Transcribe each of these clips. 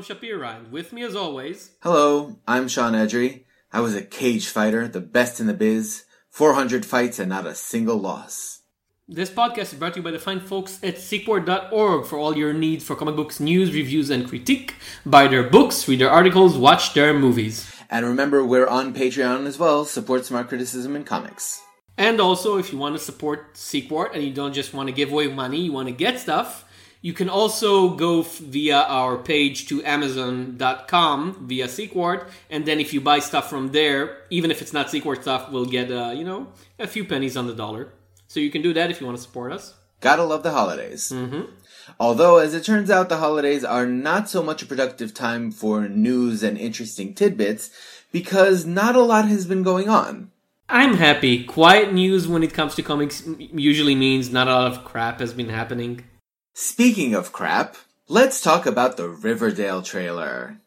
Tom Shapira, and with me as always. Hello, I'm Sean Edry. I was a cage fighter, the best in the biz. 400 fights and not a single loss. This podcast is brought to you by the fine folks at sequart.org for all your needs for comic books news, reviews, and critique. Buy their books, read their articles, watch their movies. And remember, we're on Patreon as well. Support smart criticism and comics. And also, if you want to support Sequart and you don't just want to give away money, you want to get stuff, you can also go f- via our page to Amazon.com via Sequart, and then if you buy stuff from there, even if it's not Sequart stuff, we'll get uh, you know a few pennies on the dollar. So you can do that if you want to support us. Gotta love the holidays. Mm-hmm. Although, as it turns out, the holidays are not so much a productive time for news and interesting tidbits because not a lot has been going on. I'm happy. Quiet news when it comes to comics usually means not a lot of crap has been happening. Speaking of crap, let's talk about the Riverdale trailer.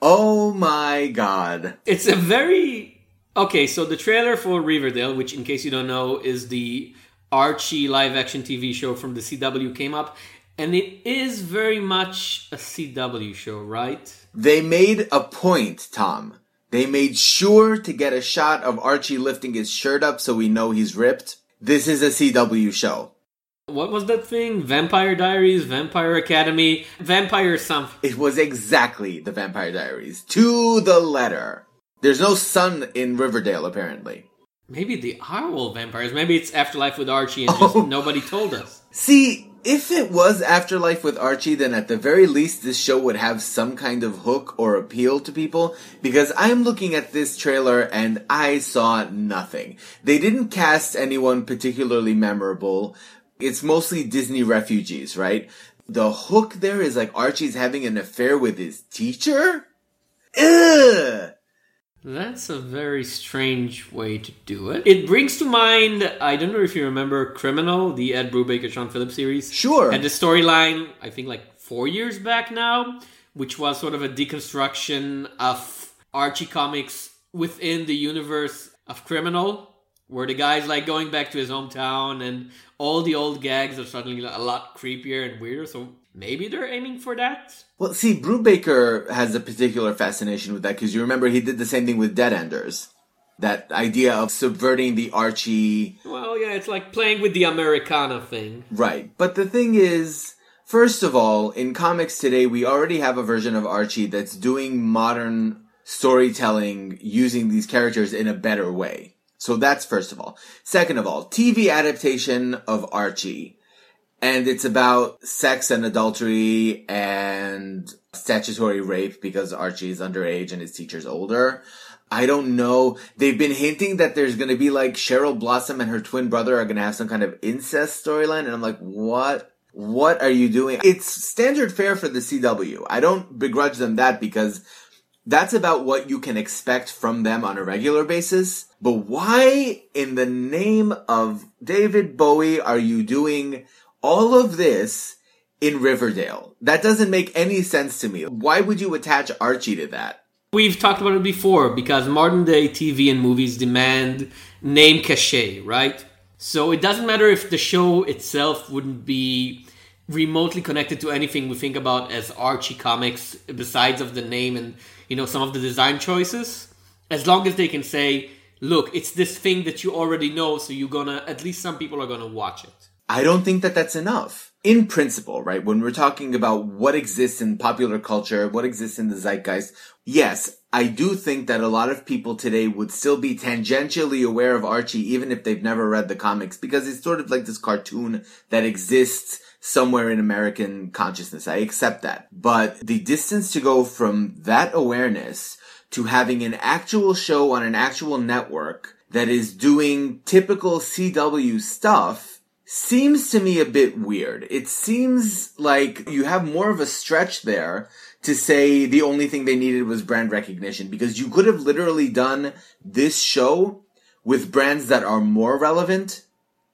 Oh my god. It's a very okay. So the trailer for Riverdale, which in case you don't know, is the Archie live action TV show from the CW, came up, and it is very much a CW show, right? They made a point, Tom. They made sure to get a shot of Archie lifting his shirt up so we know he's ripped. This is a CW show. What was that thing? Vampire Diaries, Vampire Academy, Vampire something. It was exactly the Vampire Diaries. To the letter. There's no sun in Riverdale, apparently. Maybe the all vampires. Maybe it's Afterlife with Archie and just Oh. nobody told us. See, if it was Afterlife with Archie, then at the very least this show would have some kind of hook or appeal to people, because I'm looking at this trailer and I saw nothing. They didn't cast anyone particularly memorable. It's mostly Disney refugees, right? The hook there is like Archie's having an affair with his teacher? Ugh! That's a very strange way to do it. It brings to mind, I don't know if you remember Criminal, the Ed Brubaker Sean Phillips series. Sure. And the storyline, I think like four years back now, which was sort of a deconstruction of Archie comics within the universe of Criminal, where the guy's like going back to his hometown and all the old gags are suddenly a lot creepier and weirder. So maybe they're aiming for that. Well, see, Brubaker has a particular fascination with that because you remember he did the same thing with Dead Enders. That idea of subverting the Archie. Well, yeah, it's like playing with the Americana thing. Right. But the thing is, first of all, in comics today, we already have a version of Archie that's doing modern storytelling using these characters in a better way. So that's first of all. Second of all, TV adaptation of Archie. And it's about sex and adultery and statutory rape because Archie is underage and his teacher's older. I don't know. They've been hinting that there's gonna be like Cheryl Blossom and her twin brother are gonna have some kind of incest storyline. And I'm like, what? What are you doing? It's standard fare for the CW. I don't begrudge them that because that's about what you can expect from them on a regular basis. But why in the name of David Bowie are you doing all of this in Riverdale? That doesn't make any sense to me. Why would you attach Archie to that? We've talked about it before because modern day TV and movies demand name cachet, right? So it doesn't matter if the show itself wouldn't be remotely connected to anything we think about as Archie comics besides of the name and you know some of the design choices as long as they can say look it's this thing that you already know so you're gonna at least some people are gonna watch it I don't think that that's enough. In principle, right? When we're talking about what exists in popular culture, what exists in the zeitgeist, yes, I do think that a lot of people today would still be tangentially aware of Archie even if they've never read the comics because it's sort of like this cartoon that exists somewhere in American consciousness. I accept that. But the distance to go from that awareness to having an actual show on an actual network that is doing typical CW stuff seems to me a bit weird. It seems like you have more of a stretch there to say the only thing they needed was brand recognition because you could have literally done this show with brands that are more relevant.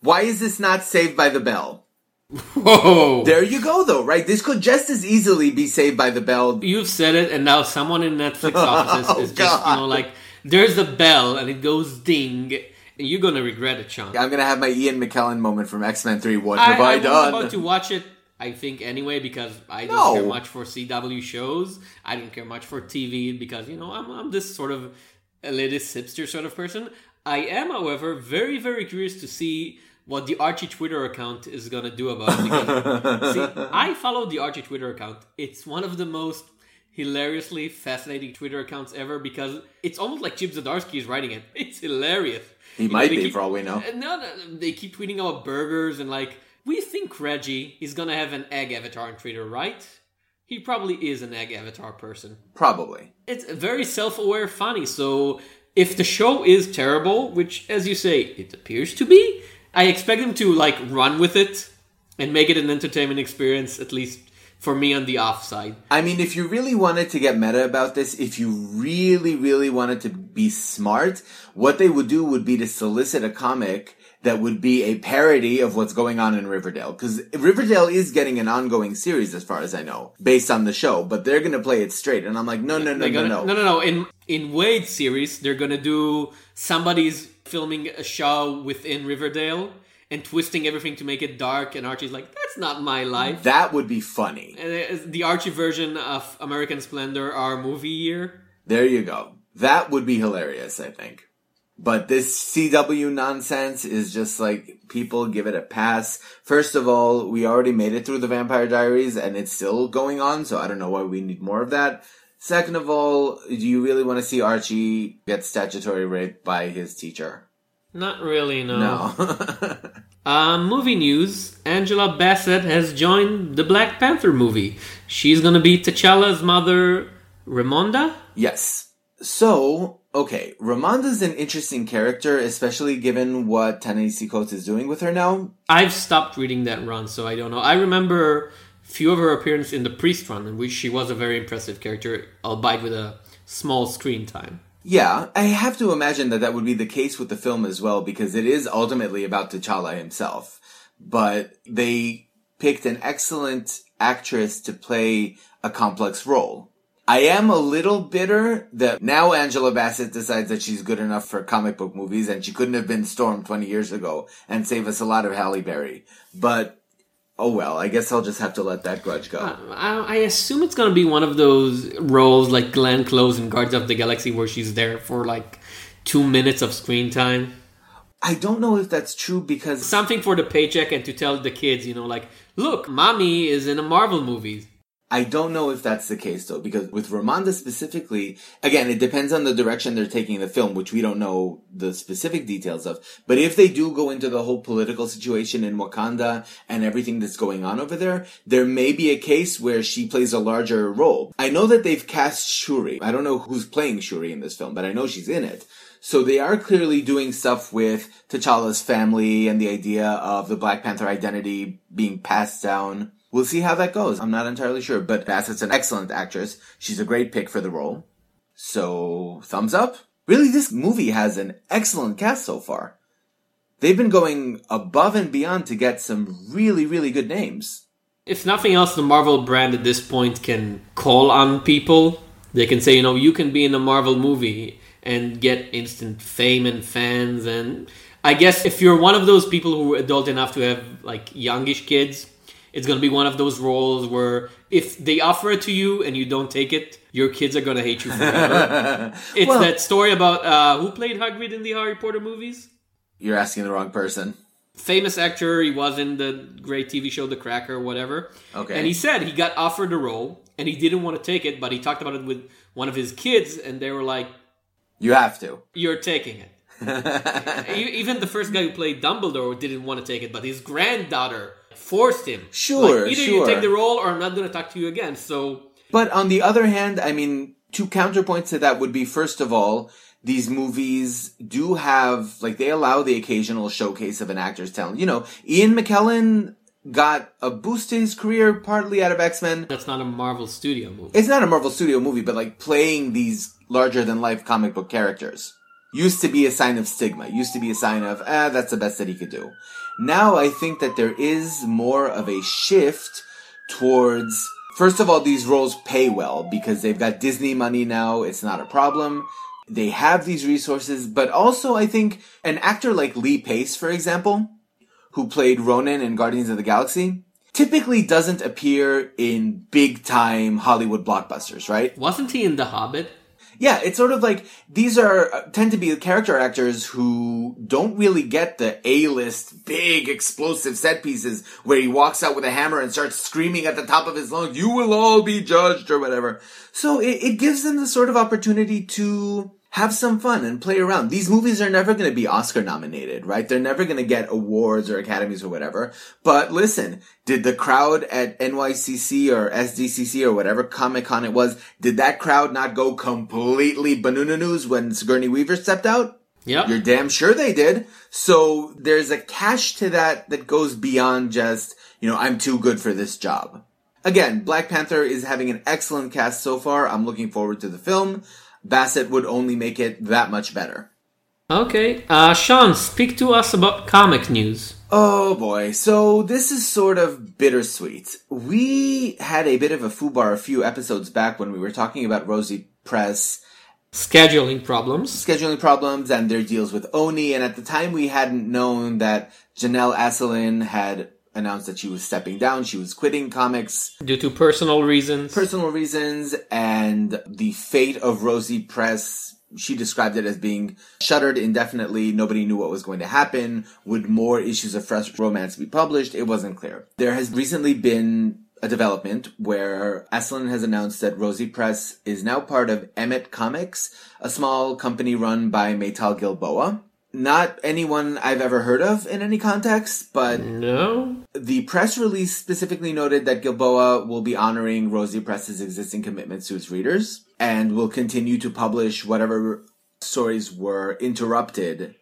Why is this not Saved by the Bell? Whoa There you go though, right? This could just as easily be Saved by the Bell. you've said it and now someone in netflix oh, offices Oh, is just you know like there's a bell and it goes ding and you're gonna regret it sean I'm gonna have my Ian McKellen moment from X-Men 3. What I, have I, I was done? about to watch it I think anyway because I don't No. care much for CW shows. I don't care much for TV because you know I'm I'm this sort of elitist hipster sort of person. I am, however, very very curious to see what the Archie Twitter account is gonna do about it. Because, see, I follow the Archie Twitter account. It's one of the most hilariously fascinating Twitter accounts ever because it's almost like Chip Zdarsky is writing it. It's hilarious. He You might they be keep- for all we know. No, no, they keep tweeting about burgers and like, we think Reggie is gonna have an egg avatar on Twitter, right? He probably is an egg avatar person. Probably. It's very self aware funny, so if the show is terrible, which as you say, it appears to be, I expect them to like run with it and make it an entertainment experience, at least for me on the offside. I mean, if you really wanted to get meta about this, if you really, really wanted to be smart, what they would do would be to solicit a comic that would be a parody of what's going on in Riverdale. Because Riverdale is getting an ongoing series, as far as I know, based on the show, but they're going to play it straight. And I'm like, no, no, no, no, gonna, no. no, no, no. In in Waid's series, they're gonna do somebody's filming a show within Riverdale and twisting everything to make it dark. And Archie's like, "That's not my life." That would be funny. And the Archie version of American Splendor, our movie year. There you go. That would be hilarious, I think. But this CW nonsense is just like people give it a pass. First of all, we already made it through the Vampire Diaries and it's still going on, so I don't know why we need more of that. Second of all, do you really want to see Archie get statutory raped by his teacher? Not really, no. No. Um, movie news: Angela Bassett has joined the Black Panther movie. She's gonna be T'Challa's mother, Ramonda. yes. So, okay, Ramonda's an interesting character, especially given what Ta-Nehisi Coates is doing with her now. I've stopped reading that run, so I don't know. I remember few of her appearances in the Priest run, in which she was a very impressive character, albeit with a small screen time. Yeah, I have to imagine that that would be the case with the film as well because it is ultimately about T'Challa himself. But they picked an excellent actress to play a complex role. I am a little bitter that now Angela Bassett decides that she's good enough for comic book movies and she couldn't have been Storm 20 years ago and save us a lot of Halle Berry. But, oh well, I guess I'll just have to let that grudge go. Uh, I, I assume it's gonna be one of those roles like Glenn Close in Guardians of the Galaxy, where she's there for like two minutes of screen time. I don't know if that's true because Something for the paycheck and to tell the kids, you know, like, look, mommy is in a Marvel movie. I don't know if that's the case though, because with Ramonda specifically, again, it depends on the direction they're taking the film, which we don't know the specific details of. But if they do go into the whole political situation in Wakanda and everything that's going on over there, there may be a case where she plays a larger role. I know that they've cast Shuri. I don't know who's playing Shuri in this film, but I know she's in it. So they are clearly doing stuff with T'Challa's family and the idea of the Black Panther identity being passed down. We'll see how that goes. I'm not entirely sure, but Bassett's an excellent actress. She's a great pick for the role. So, thumbs up. Really, this movie has an excellent cast so far. They've been going above and beyond to get some really, really good names. If nothing else, the Marvel brand at this point can call on people. They can say, you know, you can be in a Marvel movie and get instant fame and fans. And I guess if you're one of those people who are adult enough to have like youngish kids, it's going to be one of those roles where if they offer it to you and you don't take it, your kids are going to hate you forever. it's Well- that story about uh, who played Hagrid in the Harry Potter movies? You're asking the wrong person. famous actor. He was in the great TV show The Cracker, whatever. Okay. And he said he got offered a role and he didn't want to take it, but he talked about it with one of his kids, and they were like, You have to. "You're taking it." Even the first guy who played Dumbledore didn't want to take it, but his granddaughter forced him. Sure, Like, either sure. you take the role, or I'm not going to talk to you again. So But on the other hand, I mean, two counterpoints to that would be first of all, these movies do have, like, they allow the occasional showcase of an actor's talent. You know, Ian McKellen got a boost to his career partly out of X-Men. that's not a Marvel Studio movie. It's not a Marvel Studio movie, but like playing these larger than life comic book characters used to be a sign of stigma, used to be a sign of, ah, that's the best that he could do. Now I think that there is more of a shift towards, first of all, these roles pay well because they've got Disney money now. It's not a problem. They have these resources, but also I think an actor like Lee Pace, for example, who played Ronan in Guardians of the Galaxy, typically doesn't appear in big time Hollywood blockbusters, right? Wasn't he in The Hobbit? Yeah, it's sort of like these are uh, tend to be character actors who don't really get the A-list big explosive set pieces where he walks out with a hammer and starts screaming at the top of his lungs, "You will all be judged" or whatever. So it, it gives them the sort of opportunity to have some fun and play around. These movies are never going to be Oscar nominated, right? They're never going to get awards or academies or whatever. But listen, did the crowd at NYCC or SDCC or whatever Comic Con it was, did that crowd not go completely banana news when Sigourney Weaver stepped out? Yeah. You're damn sure they did. So there's a cash to that that goes beyond just, you know, I'm too good for this job. Again, Black Panther is having an excellent cast so far. I'm looking forward to the film. Bassett would only make it that much better. Okay. Uh, Sean, speak to us about comic news. Oh boy, so this is sort of bittersweet. We had a bit of a foobar a few episodes back when we were talking about Rosy Press Scheduling problems. scheduling problems and their deals with Oni, and at the time we hadn't known that Janelle Asselin had announced that she was stepping down, she was quitting comics Due to personal reasons. personal reasons and the fate of Rosy Press. She described it as being shuttered indefinitely. Nobody knew what was going to happen. Would more issues of Fresh Romance be published? It wasn't clear. There has recently been a development where Asselin has announced that Rosy Press is now part of Emet Comics, a small company run by Maytal Gilboa. Not anyone I've ever heard of in any context, but no. the press release specifically noted that Gilboa will be honoring Rosy Press's existing commitments to its readers and will continue to publish whatever stories were interrupted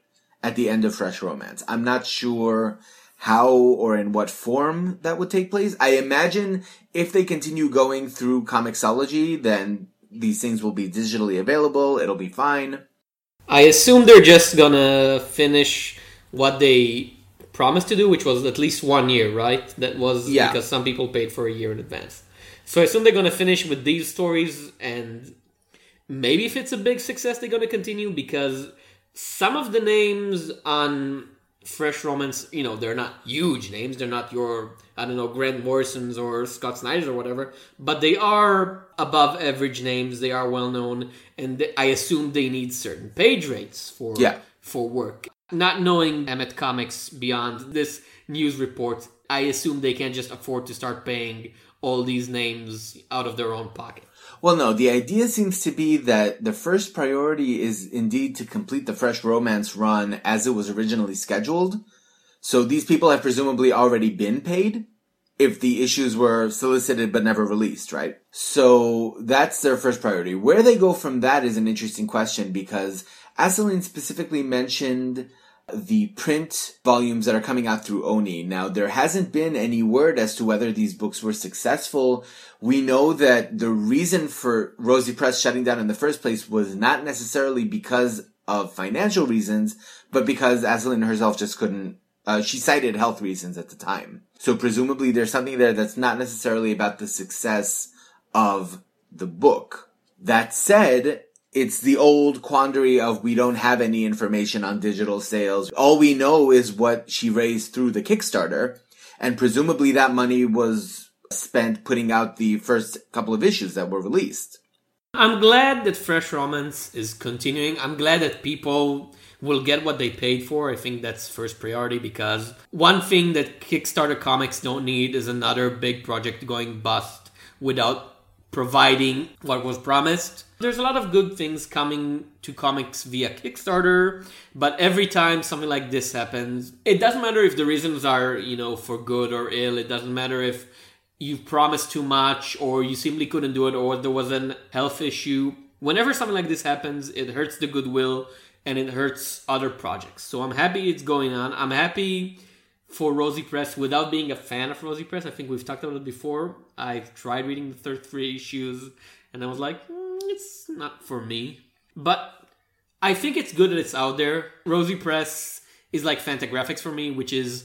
at the end of Fresh Romance. I'm not sure how or in what form that would take place. I imagine if they continue going through Comixology, then these things will be digitally available. It'll be fine. I assume they're just gonna finish what they promised to do, which was at least one year, right? That was Yeah. because some people paid for a year in advance. So I assume they're gonna finish with these stories, and maybe if it's a big success, they're gonna continue because some of the names on Fresh Romance, you know, they're not huge names. They're not your, I don't know, Grant Morrison's or Scott Snyder's or whatever, but they are above average names. They are well known, and th- I assume they need certain page rates for Yeah. for work. Not knowing Emet Comics beyond this news report, I assume they can't just afford to start paying all these names out of their own pocket. Well, no, the idea seems to be that the first priority is indeed to complete the Fresh Romance run as it was originally scheduled. So these people have presumably already been paid if the issues were solicited but never released, right? So that's their first priority. Where they go from that is an interesting question because Asselin specifically mentioned the print volumes that are coming out through Oni. Now, there hasn't been any word as to whether these books were successful. We know that the reason for Rosy Press shutting down in the first place was not necessarily because of financial reasons, but because Asselin herself just couldn't, uh, she cited health reasons at the time. So presumably there's something there that's not necessarily about the success of the book. That said, it's the old quandary of we don't have any information on digital sales. All we know is what she raised through the Kickstarter. And presumably that money was spent putting out the first couple of issues that were released. I'm glad that Fresh Romance is continuing. I'm glad that people will get what they paid for. I think that's first priority because one thing that Kickstarter comics don't need is another big project going bust without providing what was promised. There's a lot of good things coming to comics via Kickstarter, but every time something like this happens, it doesn't matter if the reasons are, you know, for good or ill. It doesn't matter if you've promised too much or you simply couldn't do it or there was an health issue. Whenever something like this happens, it hurts the goodwill and it hurts other projects. So I'm happy it's going on. I'm happy for Rosy Press without being a fan of Rosy Press. I think we've talked about it before. I've tried reading the third three issues and I was like, "Mm, it's not for me. But I think it's good that it's out there. Rosy Press is like Fantagraphics for me, which is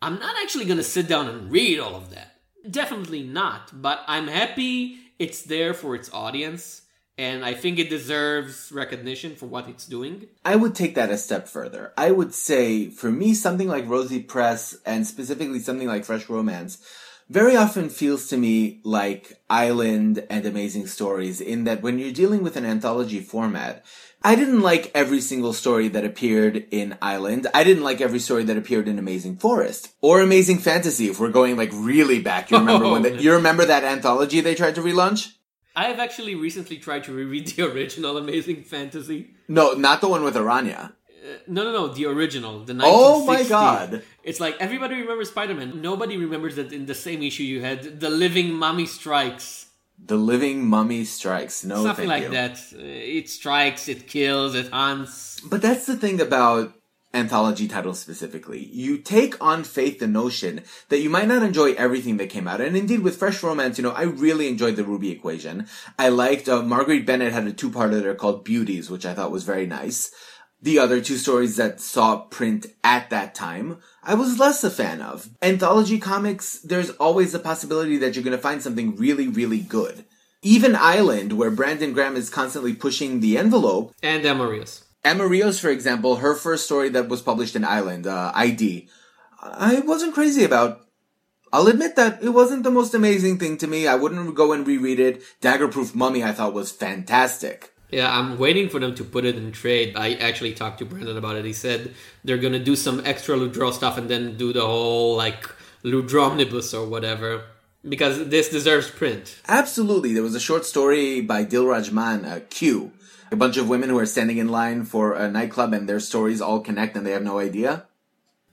I'm not actually gonna sit down and read all of that. Definitely not. But I'm happy it's there for its audience. and I think it deserves recognition for what it's doing. I would take that a step further. I would say, for me, something like Rosy Press, and specifically something like Fresh Romance, very often feels to me like Island and Amazing Stories in that when you're dealing with an anthology format, I didn't like every single story that appeared in Island. I didn't like every story that appeared in Amazing Forest or Amazing Fantasy. If we're going like really back, you remember when the, you remember that anthology they tried to relaunch? I have actually recently tried to reread the original Amazing Fantasy. No, not the one with Araña. Uh, no, no, no, the original, the 1960. Oh my god! It's like everybody remembers Spider-Man. Nobody remembers that in the same issue you had the living mummy strikes. The living mummy strikes. No, Something like you. that. Uh, It strikes, it kills, it hunts. But that's the thing about anthology titles specifically. You take on faith the notion that you might not enjoy everything that came out. And indeed, with Fresh Romance, you know, I really enjoyed the Ruby Equation. I liked, uh, Marguerite Bennett had a two-parter there called Beauties, which I thought was very nice. The other two stories that saw print at that time, I was less a fan of. Anthology comics, there's always the possibility that you're gonna find something really, really good. Even Island, where Brandon Graham is constantly pushing the envelope, And Amarius. Emma Rios, for example, her first story that was published in Island, uh, ID, I wasn't crazy about. I'll admit that it wasn't the most amazing thing to me. I wouldn't go and reread it. Daggerproof Mummy, I thought was fantastic. Yeah, I'm waiting for them to put it in trade. I actually talked to Brandon about it. He said they're gonna do some extra Ludrow stuff and then do the whole like Ludromnibus or whatever. Because this deserves print. Absolutely. There was a short story by Dilraj Mann, uh, Q. A bunch of women who are standing in line for a nightclub and their stories all connect and they have no idea.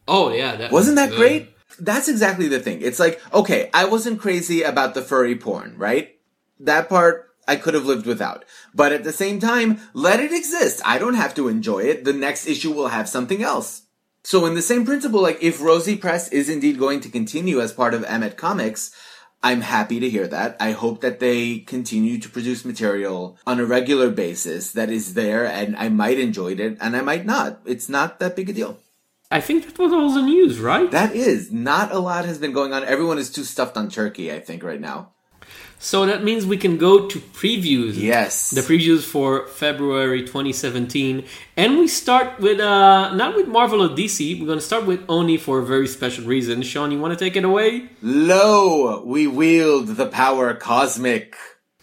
Oh yeah, that Wasn't was that good. great? That's exactly the thing. It's like, okay, I wasn't crazy about the furry porn, right? That part I could have lived without. But at the same time, let it exist. I don't have to enjoy it. The next issue will have something else. So in the same principle, like if Rosy Press is indeed going to continue as part of Emet Comics, I'm happy to hear that. I hope that they continue to produce material on a regular basis that is there and I might enjoy it and I might not. It's not that big a deal. I think that was all the news, right? That is not a lot has been going on. Everyone is too stuffed on Turkey, I think, right now. So that means we can go to previews. Yes. The previews for February 2017. And we start with, uh, not with Marvel or DC, we're going to start with Oni for a very special reason. Sean, you want to take it away? Lo, we wield the power cosmic.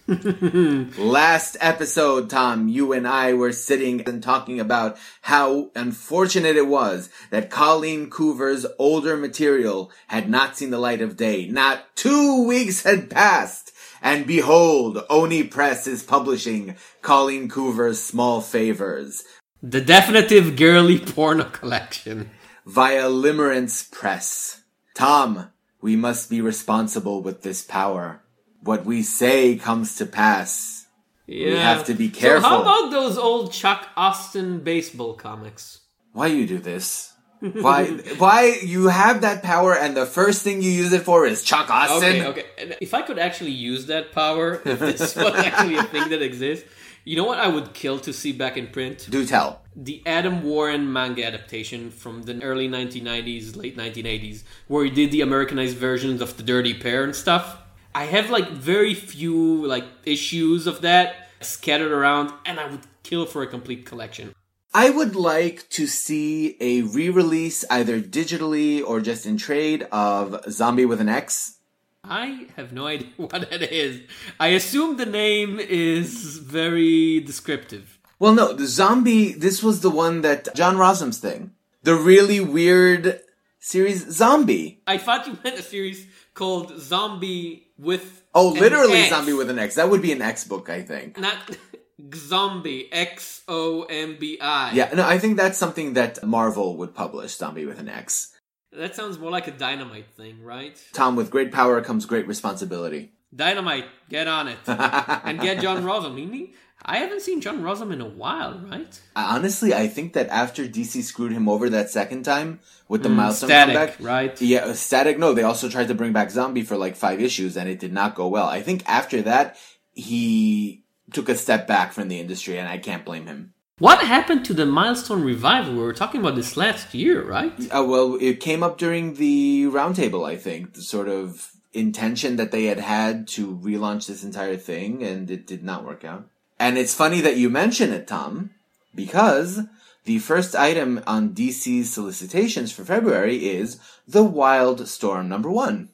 Last episode, Tom, you and I were sitting and talking about how unfortunate it was that Colleen Coover's older material had not seen the light of day. Not two weeks had passed. And behold, Oni Press is publishing Colleen Coover's Small Favors The definitive girly porno collection. via Limerence Press. Tom, we must be responsible with this power. What we say comes to pass. Yeah. have to be careful. So how about those old Chuck Austen baseball comics? Why you do this? Why? why you have that power and the first thing you use it for is Chuck Austen? Okay, okay. And if I could actually use that power, if this was actually a thing that exists, you know what I would kill to see back in print? Do tell. The Adam Warren manga adaptation from the early 1990s, late 1980s, where he did the Americanized versions of the Dirty Pair and stuff. I have like very few like issues of that scattered around, and I would kill for a complete collection. I would like to see a re-release either digitally or just in trade of Zombie with an X. I have no idea what that is. I assume the name is very descriptive. Well, no, the zombie. This was the one that John Rozum's thing. The really weird series Xombi. I thought you meant a series called Zombie with. Oh, literally. Zombie with an X. That would be an X book, I think. Not Zombie. X O M B I. Yeah, no, I think that's something that Marvel would publish. Zombie with an X. That sounds more like a dynamite thing, right? Tom, with great power comes great responsibility. Dynamite, get on it. and get John he- I haven't seen John Rozum in a while, right? Honestly, I think that after DC screwed him over that second time with the milestone Hmm, Static, comeback, right? Yeah, uh, Static. No, they also tried to bring back Xombi for like five issues, and it did not go well. I think after that, he took a step back from the industry, and I can't blame him. What happened to the Milestone revival? We were talking about this last year, right? Uh, well, it came up during the roundtable, I think, the sort of intention that they had had to relaunch this entire thing, and it did not work out. And it's funny that you mention it, Tom, because the first item on DC's solicitations for February is The Wild Storm number one.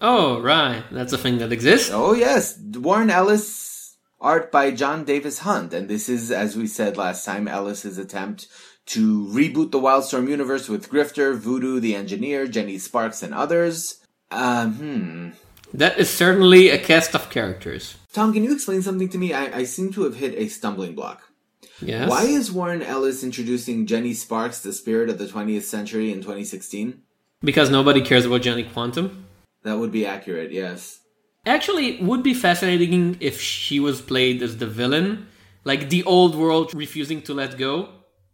Oh, right. That's a thing that exists. Oh, yes. Warren Ellis, art by John Davis Hunt. And this is, as we said last time, Ellis's attempt to reboot the Wildstorm universe with Grifter, Voodoo, the Engineer, Jenny Sparks, and others. Um, hmm. That is certainly a cast of characters. Tom, can you explain something to me? I, I seem to have hit a stumbling block. Yes. Why is Warren Ellis introducing Jenny Sparks, the spirit of the 20th century, in 2016? Because nobody cares about Jenny Quantum. That would be accurate, yes. Actually, it would be fascinating if she was played as the villain, like the old world refusing to let go,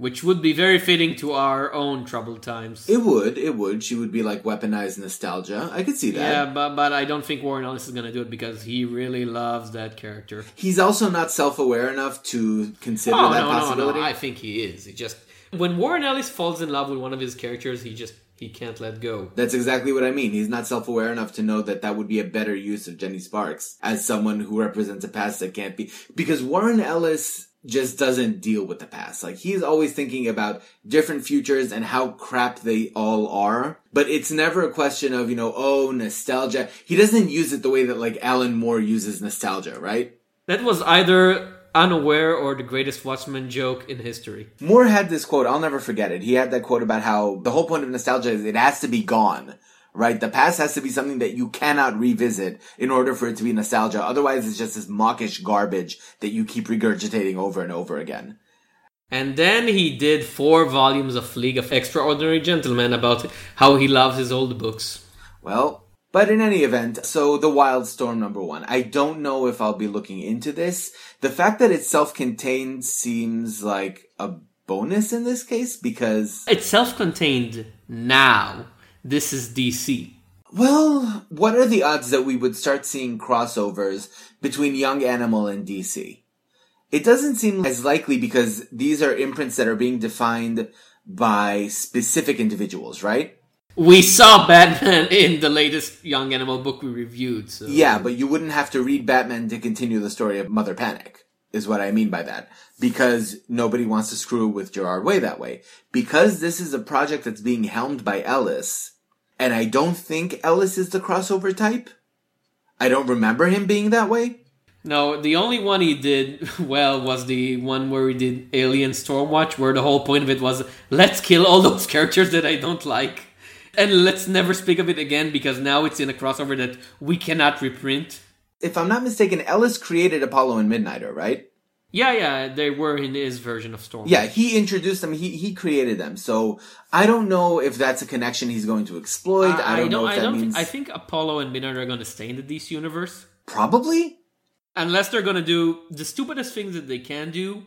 which would be very fitting to our own troubled times. It would, it would. She would be like weaponized nostalgia. I could see that. Yeah, but but I don't think Warren Ellis is gonna do it because he really loves that character. He's also not self-aware enough to consider Oh that no, no, possibility. no! I think he is. He just when Warren Ellis falls in love with one of his characters, he just he can't let go. That's exactly what I mean. He's not self-aware enough to know that that would be a better use of Jenny Sparks as someone who represents a past that can't be. Because Warren Ellis just doesn't deal with the past. Like he's always thinking about different futures and how crap they all are. But it's never a question of, you know, oh, nostalgia. He doesn't use it the way that like Alan Moore uses nostalgia, right? That was either unaware or the greatest Watchmen joke in history. Moore had this quote, I'll never forget it. He had that quote about how the whole point of nostalgia is it has to be gone, right? The past has to be something that you cannot revisit in order for it to be nostalgia. Otherwise, it's just this mawkish garbage that you keep regurgitating over and over again. And then he did four volumes of League of Extraordinary Gentlemen about how he loves his old books. Well, but in any event, so the Wildstorm number one. I don't know if I'll be looking into this. The fact that it's self-contained seems like a bonus in this case because It's self contained now. This is DC. Well, what are the odds that we would start seeing crossovers between Young Animal and DC? It doesn't seem as likely because these are imprints that are being defined by specific individuals, right? We saw Batman in the latest Young Animal book we reviewed. So. Yeah, but you wouldn't have to read Batman to continue the story of Mother Panic, is what I mean by that. Because nobody wants to screw with Gerard Way that way. Because this is a project that's being helmed by Ellis, and I don't think Ellis is the crossover type. I don't remember him being that way. No, the only one he did well was the one where he did Alien Stormwatch, where the whole point of it was let's kill all those characters that I don't like. And let's never speak of it again because now it's in a crossover that we cannot reprint. If I'm not mistaken, Ellis created Apollo and Midnighter, right? Yeah, yeah, they were in his version of Storm. Yeah, he introduced them. He he created them. So I don't know if that's a connection he's going to exploit. I, don't know if I that don't. means I think Apollo and Midnight are going to stay in the DC universe, probably. unless they're going to do the stupidest things that they can do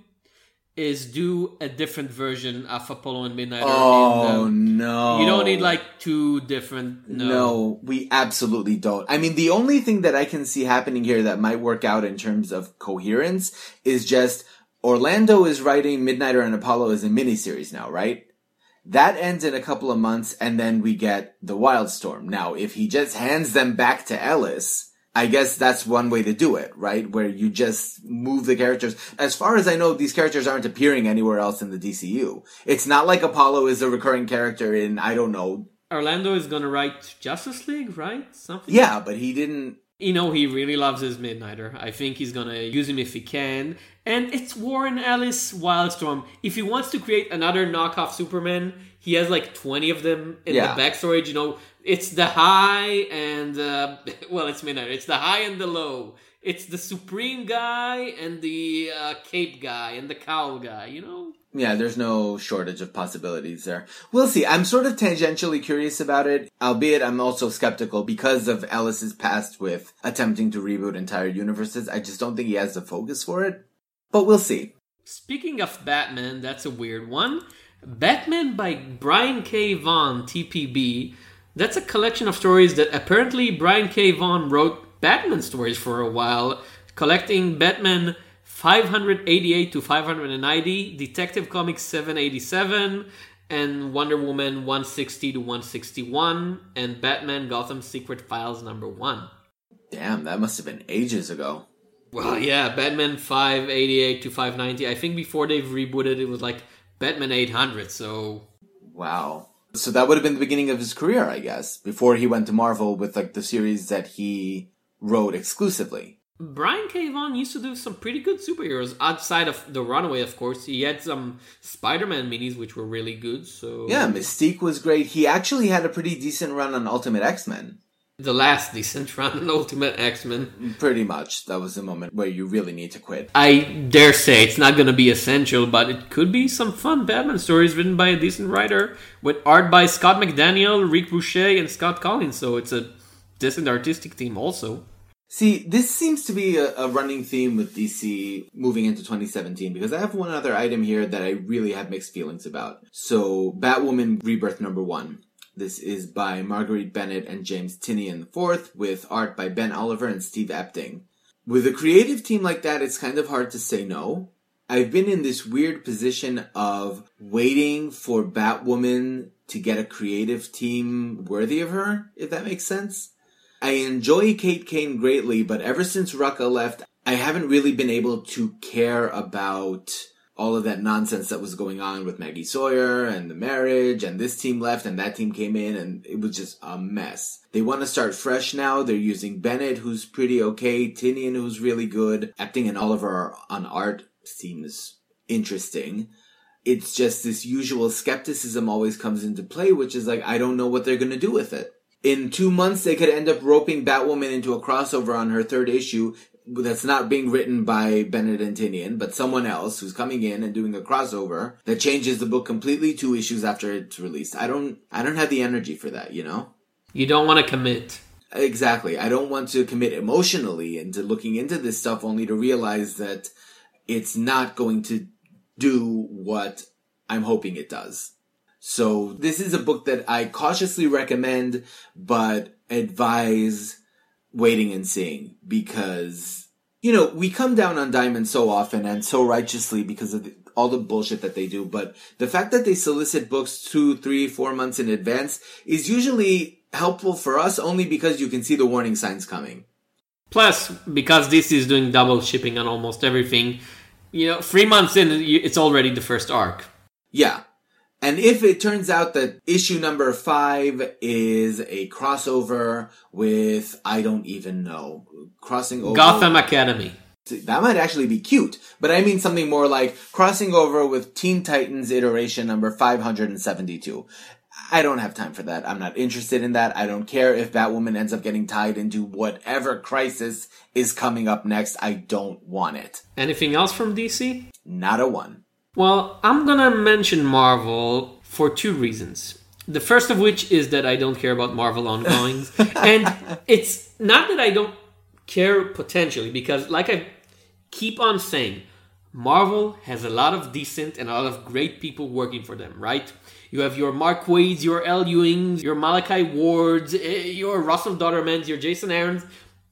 is do a different version of Apollo and Midnight. Oh in the, no! You don't need like two different. No. No, we absolutely don't. I mean, the only thing that I can see happening here that might work out in terms of coherence is just Orlando is writing Midnighter and Apollo as a miniseries now, right? That ends in a couple of months, and then we get the Wildstorm. Now, if he just hands them back to Ellis, I guess that's one way to do it, right? Where you just move the characters. As far as I know, these characters aren't appearing anywhere else in the DCU. It's not like Apollo is a recurring character in, I don't know, Orlando is going to write Justice League, right? Something. Yeah, but he didn't. You know, he really loves his Midnighter. I think he's gonna use him if he can. And it's Warren Ellis Wildstorm. If he wants to create another knockoff Superman, he has like 20 of them in Yeah. the backstory. You know, it's the high and, uh, well, it's Minor. It's the high and the low. It's the Supreme guy and the uh, Cape guy and the Cowl guy, you know? Yeah, there's no shortage of possibilities there. We'll see. I'm sort of tangentially curious about it, albeit I'm also skeptical because of Ellis's past with attempting to reboot entire universes. I just don't think he has the focus for it. But we'll see. Speaking of Batman, that's a weird one. Batman by Brian K. Vaughan, TPB. That's a collection of stories that apparently Brian K. Vaughan wrote Batman stories for a while, collecting Batman 588 to 590, Detective Comics 787, and Wonder Woman 160 to 161, and Batman Gotham Secret Files number 1. Damn, that must have been ages ago. Well, yeah, Batman 588 to 590. I think before they've rebooted, it was like Batman 800. So Wow. So that would have been the beginning of his career, I guess, before he went to Marvel with like the series that he wrote exclusively. Brian K. Vaughan used to do some pretty good superheroes outside of the Runaway, of course. He had some Spider-Man minis which were really good. So Yeah, Mystique was great. He actually had a pretty decent run on Ultimate X-Men. The last decent run in Ultimate X-Men. Pretty much. That was the moment where you really need to quit. I dare say it's not going to be essential, but it could be some fun Batman stories written by a decent writer with art by Scott McDaniel, Rick Boucher, and Scott Kolins. So it's a decent artistic team also. See, this seems to be a, a running theme with DC moving into 2017 because I have one other item here that I really have mixed feelings about. So, Batwoman Rebirth number one. This is by Marguerite Bennett and James Tynion IV with art by Ben Oliver and Steve Epting. With a creative team like that, it's kind of hard to say no. I've been in this weird position of waiting for Batwoman to get a creative team worthy of her, if that makes sense. I enjoy Kate Kane greatly, but ever since Rucka left, I haven't really been able to care about all of that nonsense that was going on with Maggie Sawyer and the marriage and this team left and that team came in and it was just a mess. They want to start fresh now. They're using Bennett, who's pretty okay, Tynion, who's really good. Epting and Oliver on art seems interesting. It's just this usual skepticism always comes into play, which is like, I don't know what they're going to do with it in two months they could end up roping Batwoman into a crossover on her third issue that's not being written by Bennett and Tynion, but someone else who's coming in and doing a crossover that changes the book completely two issues after it's released. I don't I don't have the energy for that, you know? You don't want to commit. Exactly. I don't want to commit emotionally into looking into this stuff only to realize that it's not going to do what I'm hoping it does. So this is a book that I cautiously recommend, but advise waiting and seeing because, you know, we come down on Diamond so often and so righteously because of the, all the bullshit that they do. But the fact that they solicit books two, three, four months in advance is usually helpful for us only because you can see the warning signs coming. Plus, because this is doing double shipping on almost everything, you know, three months in, it's already the first arc. Yeah. And if it turns out that issue number five is a crossover with, I don't even know, crossing over. Gotham Academy. That might actually be cute, but I mean something more like crossing over with Teen Titans iteration number 572. I don't have time for that. I'm not interested in that. I don't care if Batwoman ends up getting tied into whatever crisis is coming up next. I don't want it. Anything else from DC? Not a one. Well, I'm gonna mention Marvel for two reasons. The first of which is that I don't care about Marvel ongoings. and it's not that I don't care potentially, because like I keep on saying, Marvel has a lot of decent and a lot of great people working for them, right? You have your Mark Waid's, your L. Ewings, your Malachi Wards, eh, your Russell Dautermans, your Jason Aaron's.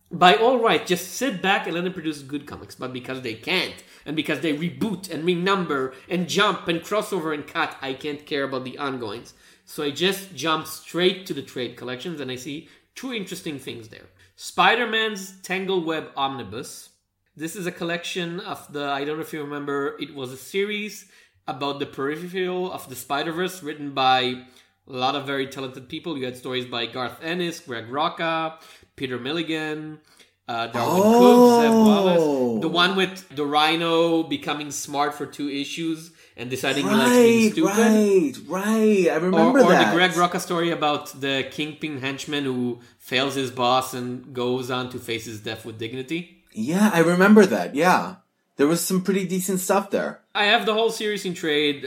By all right, just sit back and let them produce good comics. But because they can't, and because they reboot and renumber and jump and crossover and cut, I can't care about the ongoings. So I just jump straight to the trade collections and I see two interesting things there. Spider Man's Tangle Web Omnibus. This is a collection of the, I don't know if you remember, it was a series about the peripheral of the Spider Verse written by a lot of very talented people. You had stories by Garth Ennis, Greg Rucka, Peter Milligan, uh, Darwyn Cooke, Zeb Wallace. The one with the Rhino becoming smart for two issues and deciding he likes being Right, stupid. right, right. I Or, remember or that. the Greg Rucka story about the kingpin henchman who fails his boss and goes on to face his death with dignity. Yeah, I remember that. Yeah. There was some pretty decent stuff there. I have the whole series in trade.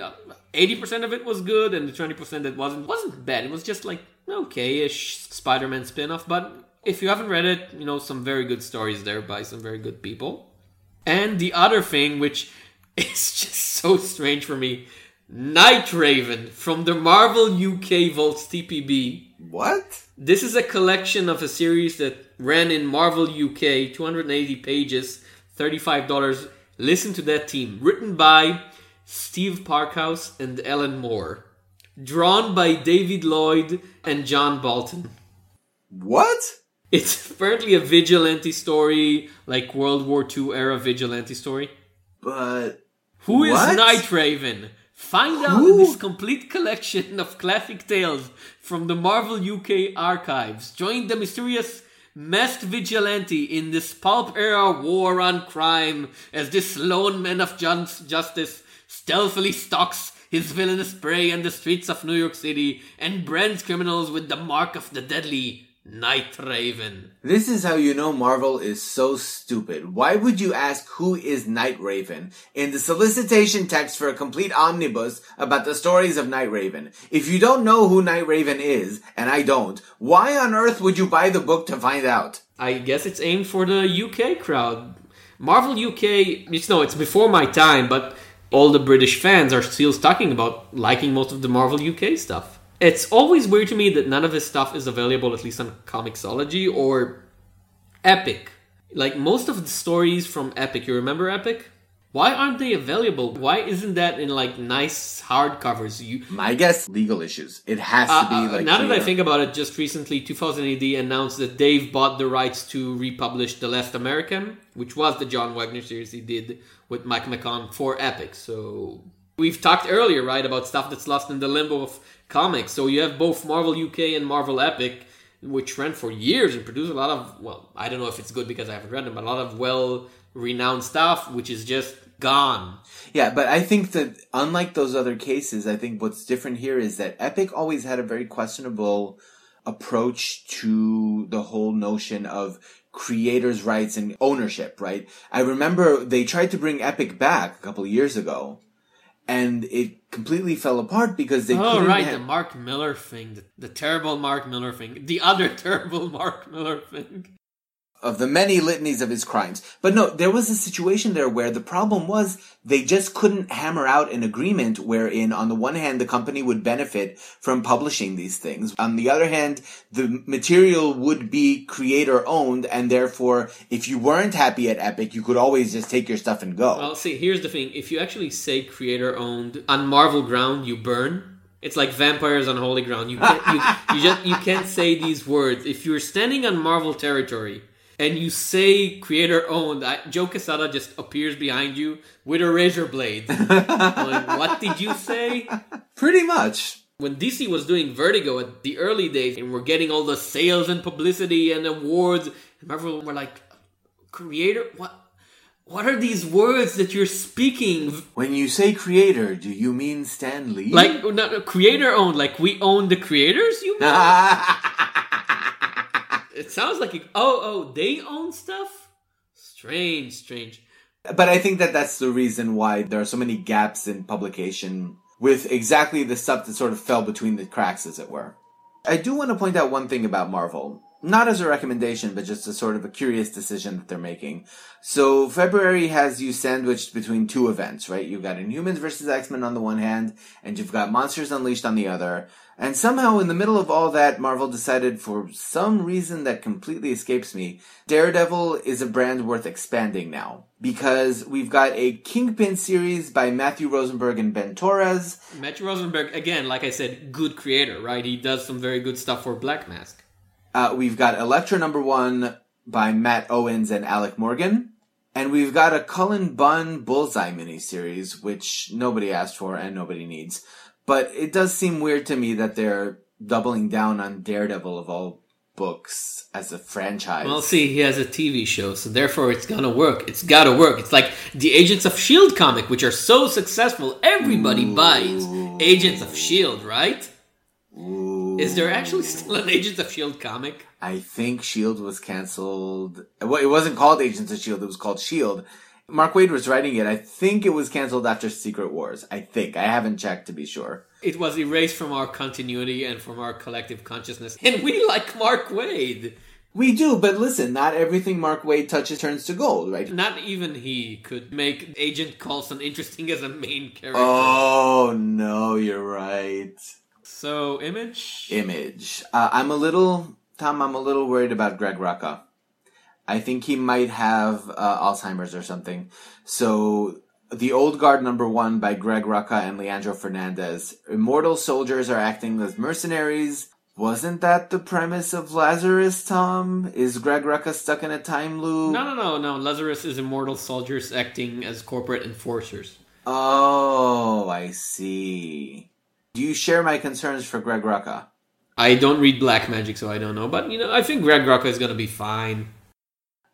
Eighty percent of it was good, and the twenty percent that wasn't wasn't bad. It was just like okay-ish Spider-Man spin-off. But if you haven't read it, you know some very good stories there by some very good people. And the other thing, which is just so strange for me, Night Raven from the Marvel UK Vaults TPB. What? This is a collection of a series that ran in Marvel UK, 280 pages, $35. Listen to that team. Written by Steve Parkhouse and Alan Moore. Drawn by David Lloyd and John Bolton. What? It's apparently a vigilante story, like World War II era vigilante story. But Who is What? Night Raven? Find out in this complete collection of classic tales from the Marvel UK archives. Join the mysterious masked vigilante in this pulp era war on crime as this lone man of justice stealthily stalks his villainous prey on the streets of New York City and brands criminals with the mark of the deadly Night Raven. this is how you know Marvel is so stupid. Why would you ask who is Night Raven in the solicitation text for a complete omnibus about the stories of Night Raven? If you don't know who Night Raven is, and I don't, why on earth would you buy the book to find out? I guess it's aimed for the UK crowd. Marvel UK, it's no, it's before my time, but all the British fans are still talking about liking most of the Marvel UK stuff. It's always weird to me that none of his stuff is available, at least on Comixology or Epic. Like most of the stories from Epic, you remember Epic? Why aren't they available? Why isn't that in like nice hardcovers? You My guess, legal issues. It has to be uh, uh, like now that I think about it, just recently, 2000 AD announced that Dave bought the rights to republish The Last American, which was the John Wagner series he did with Mike McMahon for Epic. So we've talked earlier, right, about stuff that's lost in the limbo of comics. So you have both Marvel UK and Marvel Epic, which ran for years and produced a lot of, well, I don't know if it's good because I haven't read them, but a lot of well renowned stuff, which is just gone. Yeah, but I think that unlike those other cases, I think what's different here is that Epic always had a very questionable approach to the whole notion of creators' rights and ownership, right? I remember they tried to bring Epic back a couple years ago, and it completely fell apart because they Oh, couldn't right, ha- the Mark Millar thing. The, the terrible Mark Millar thing. The other terrible Mark Millar thing. Of the many litanies of his crimes. But no, there was a situation there where the problem was they just couldn't hammer out an agreement wherein on the one hand the company would benefit from publishing these things. On the other hand, the material would be creator owned and therefore if you weren't happy at Epic, you could always just take your stuff and go. Well, see, here's the thing. If you actually say creator owned on Marvel ground, you burn. It's like vampires on holy ground. You can't, you, you just you can't say these words. If you're standing on Marvel territory and you say creator owned, I, Joe Quesada just appears behind you with a razor blade. like, what did you say? Pretty much. when DC was doing Vertigo at the early days and we're getting all the sales and publicity and awards, and everyone were like, "Creator, what? What are these words that you're speaking? When you say creator, do you mean Stan Lee? Like, not creator owned? Like we own the creators? You? mean? It sounds like it, oh oh they own stuff. Strange, strange. But I think that that's the reason why there are so many gaps in publication with exactly the stuff that sort of fell between the cracks, as it were. I do want to point out one thing about Marvel. Not as a recommendation, but just a sort of a curious decision that they're making. So February has you sandwiched between two events, right? You've got Inhumans versus X-Men on the one hand, and you've got Monsters Unleashed on the other. And somehow in the middle of all that, Marvel decided for some reason that completely escapes me, Daredevil is a brand worth expanding now. Because we've got a Kingpin series by Matthew Rosenberg and Ben Torres, Matthew Rosenberg again, like I said, good creator, right? He does some very good stuff for Black Mask. Uh, we've got Elektra number one by Matt Owens and Alec Morgan. And we've got a Cullen Bunn Bullseye miniseries, which nobody asked for and nobody needs. But it does seem weird to me that they're doubling down on Daredevil of all books as a franchise. Well, see, he has a TV show, so therefore it's gonna work. It's gotta work. It's like the Agents of S.H.I.E.L.D. Comic, which are so successful, everybody buys Agents of S.H.I.E.L.D., right? Is there actually still an Agents of S.H.I.E.L.D. Comic? I think Shield was canceled. Well, it wasn't called Agents of Shield. It was called Shield. Mark Waid was writing it. I think it was canceled after Secret Wars. I think. I haven't checked to be sure. It was erased from our continuity and from our collective consciousness. And we like Mark Waid. We do, but listen, not everything Mark Waid touches turns to gold, right? Not even he could make Agent Coulson interesting as a main character. Oh no, you're right. So, Image? Image. Uh, I'm a little Tom. I'm a little worried about Greg Rucka. I think he might have uh, Alzheimer's or something. So the Old Guard number one by Greg Rucka and Leandro Fernandez. Immortal soldiers are acting as mercenaries Wasn't that the premise of Lazarus, Tom? Is Greg Rucka stuck in a time loop? No, no, no, no. Lazarus is immortal soldiers acting as corporate enforcers. Oh, I see. Do you share my concerns for Greg Rucka? I don't read Black Magick, so I don't know. But, you know, I think Greg Rucka is going to be fine.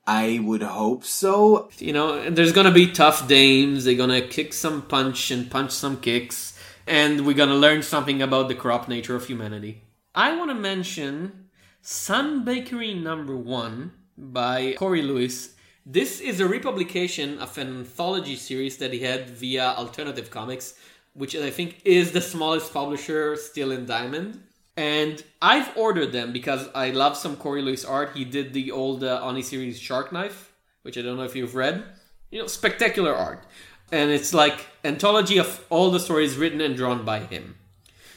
I would hope so. You know, there's to be tough dames. They're to kick some punch and punch some kicks. And we're to learn something about the corrupt nature of humanity. I want to mention Sun Bakery Number One by Corey Lewis. This is a republication of an anthology series that he had via Alternative Comics, which I think is the smallest publisher still in Diamond. And I've ordered them because I love some Corey Lewis art. He did the old uh, Oni series Shark Knife, which I don't know if you've read. You know, spectacular art. And it's like anthology of all the stories written and drawn by him.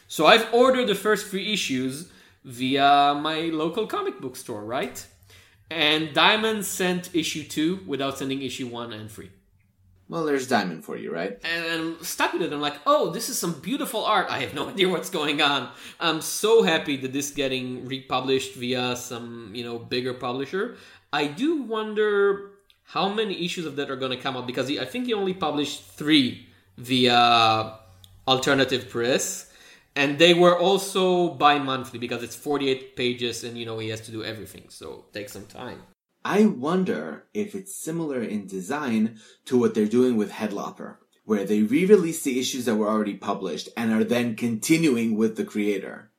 So I've ordered the first three issues via my local comic book store, right? And Diamond sent issue two without sending issue one and three. Well, there's Diamond for you, right? And I'm stuck with it. I'm like, oh, this is some beautiful art. I have no idea what's going on. I'm so happy that this is getting republished via some, you know, bigger publisher. I do wonder how many issues of that are going to come out because I think he only published three via Alternative Press. And they were also bi-monthly because it's 48 pages and, you know, he has to do everything. So take some time. I wonder if it's similar in design to what they're doing with Headlopper, where they re-release the issues that were already published and are then continuing with the creator.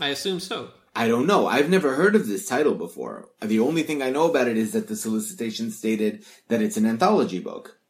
I assume so. I don't know. I've never heard of this title before. The only thing I know about it is that the solicitation stated that it's an anthology book.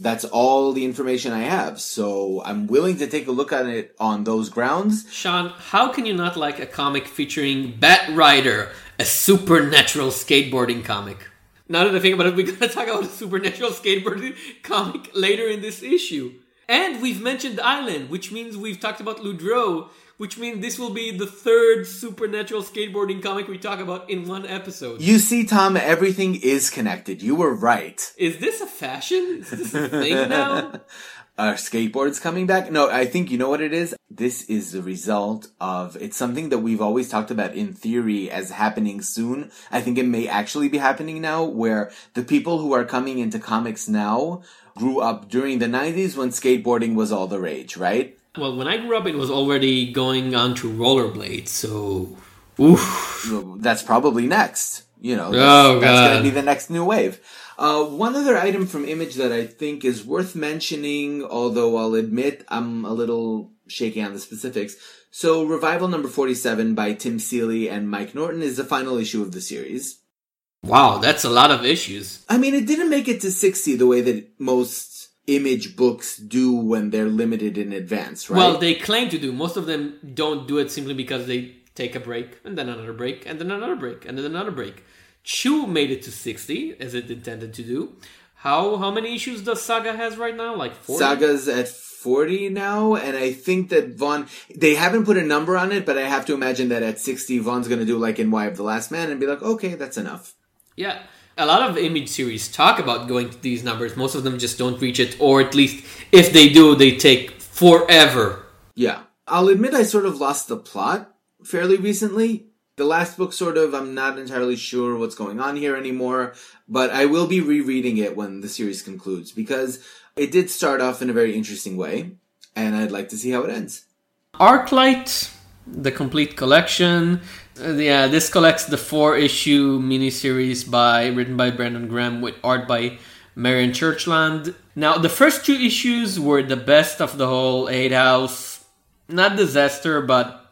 That's all the information I have, so I'm willing to take a look at it on those grounds. Sean, how can you not like a comic featuring Bat Rider, a supernatural skateboarding comic? Now that I think about it, we're gonna talk about a supernatural skateboarding comic later in this issue. And we've mentioned Island, which means we've talked about Ludrow, which means this will be the third supernatural skateboarding comic we talk about in one episode. You see, Tom, everything is connected. You were right. Is this a fashion? Is this a thing now? Are skateboards coming back? No, I think you know what it is? This is the result of, it's something that we've always talked about in theory as happening soon. I think it may actually be happening now where the people who are coming into comics now grew up during the 90s when skateboarding was all the rage, right? Well, when I grew up, it was already going on to rollerblades, so. Oof. That's probably next. You know, that's, Oh, that's going to be the next new wave. Uh, one other item from Image that I think is worth mentioning, although I'll admit I'm a little shaky on the specifics. So, Revival number 47 by Tim Seeley and Mike Norton is the final issue of the series. Wow, that's a lot of issues. I mean, it didn't make it to 60 the way that most image books do when they're limited in advance, right? Well, they claim to do. Most of them don't do it simply because they take a break, and then another break, and then another break, and then another break. Chew made it to 60, as it intended to do. How how many issues does Saga has right now? Like 40? Saga's at 40 now, and I think that Vaughn, they haven't put a number on it, but I have to imagine that at 60, Vaughn's gonna do like in Y of the Last Man and be like, okay, that's enough. Yeah. A lot of image series talk about going to these numbers. Most of them just don't reach it, or at least if they do, they take forever. Yeah. I'll admit I sort of lost the plot fairly recently. The last book sort of, I'm not entirely sure what's going on here anymore, but I will be rereading it when the series concludes because it did start off in a very interesting way, and I'd like to see how it ends. Arclight, the complete collection. Uh, yeah, this collects the four issue miniseries by written by Brandon Graham with art by Marian Churchland. Now, the first two issues were the best of the whole Eight House. Not disaster, but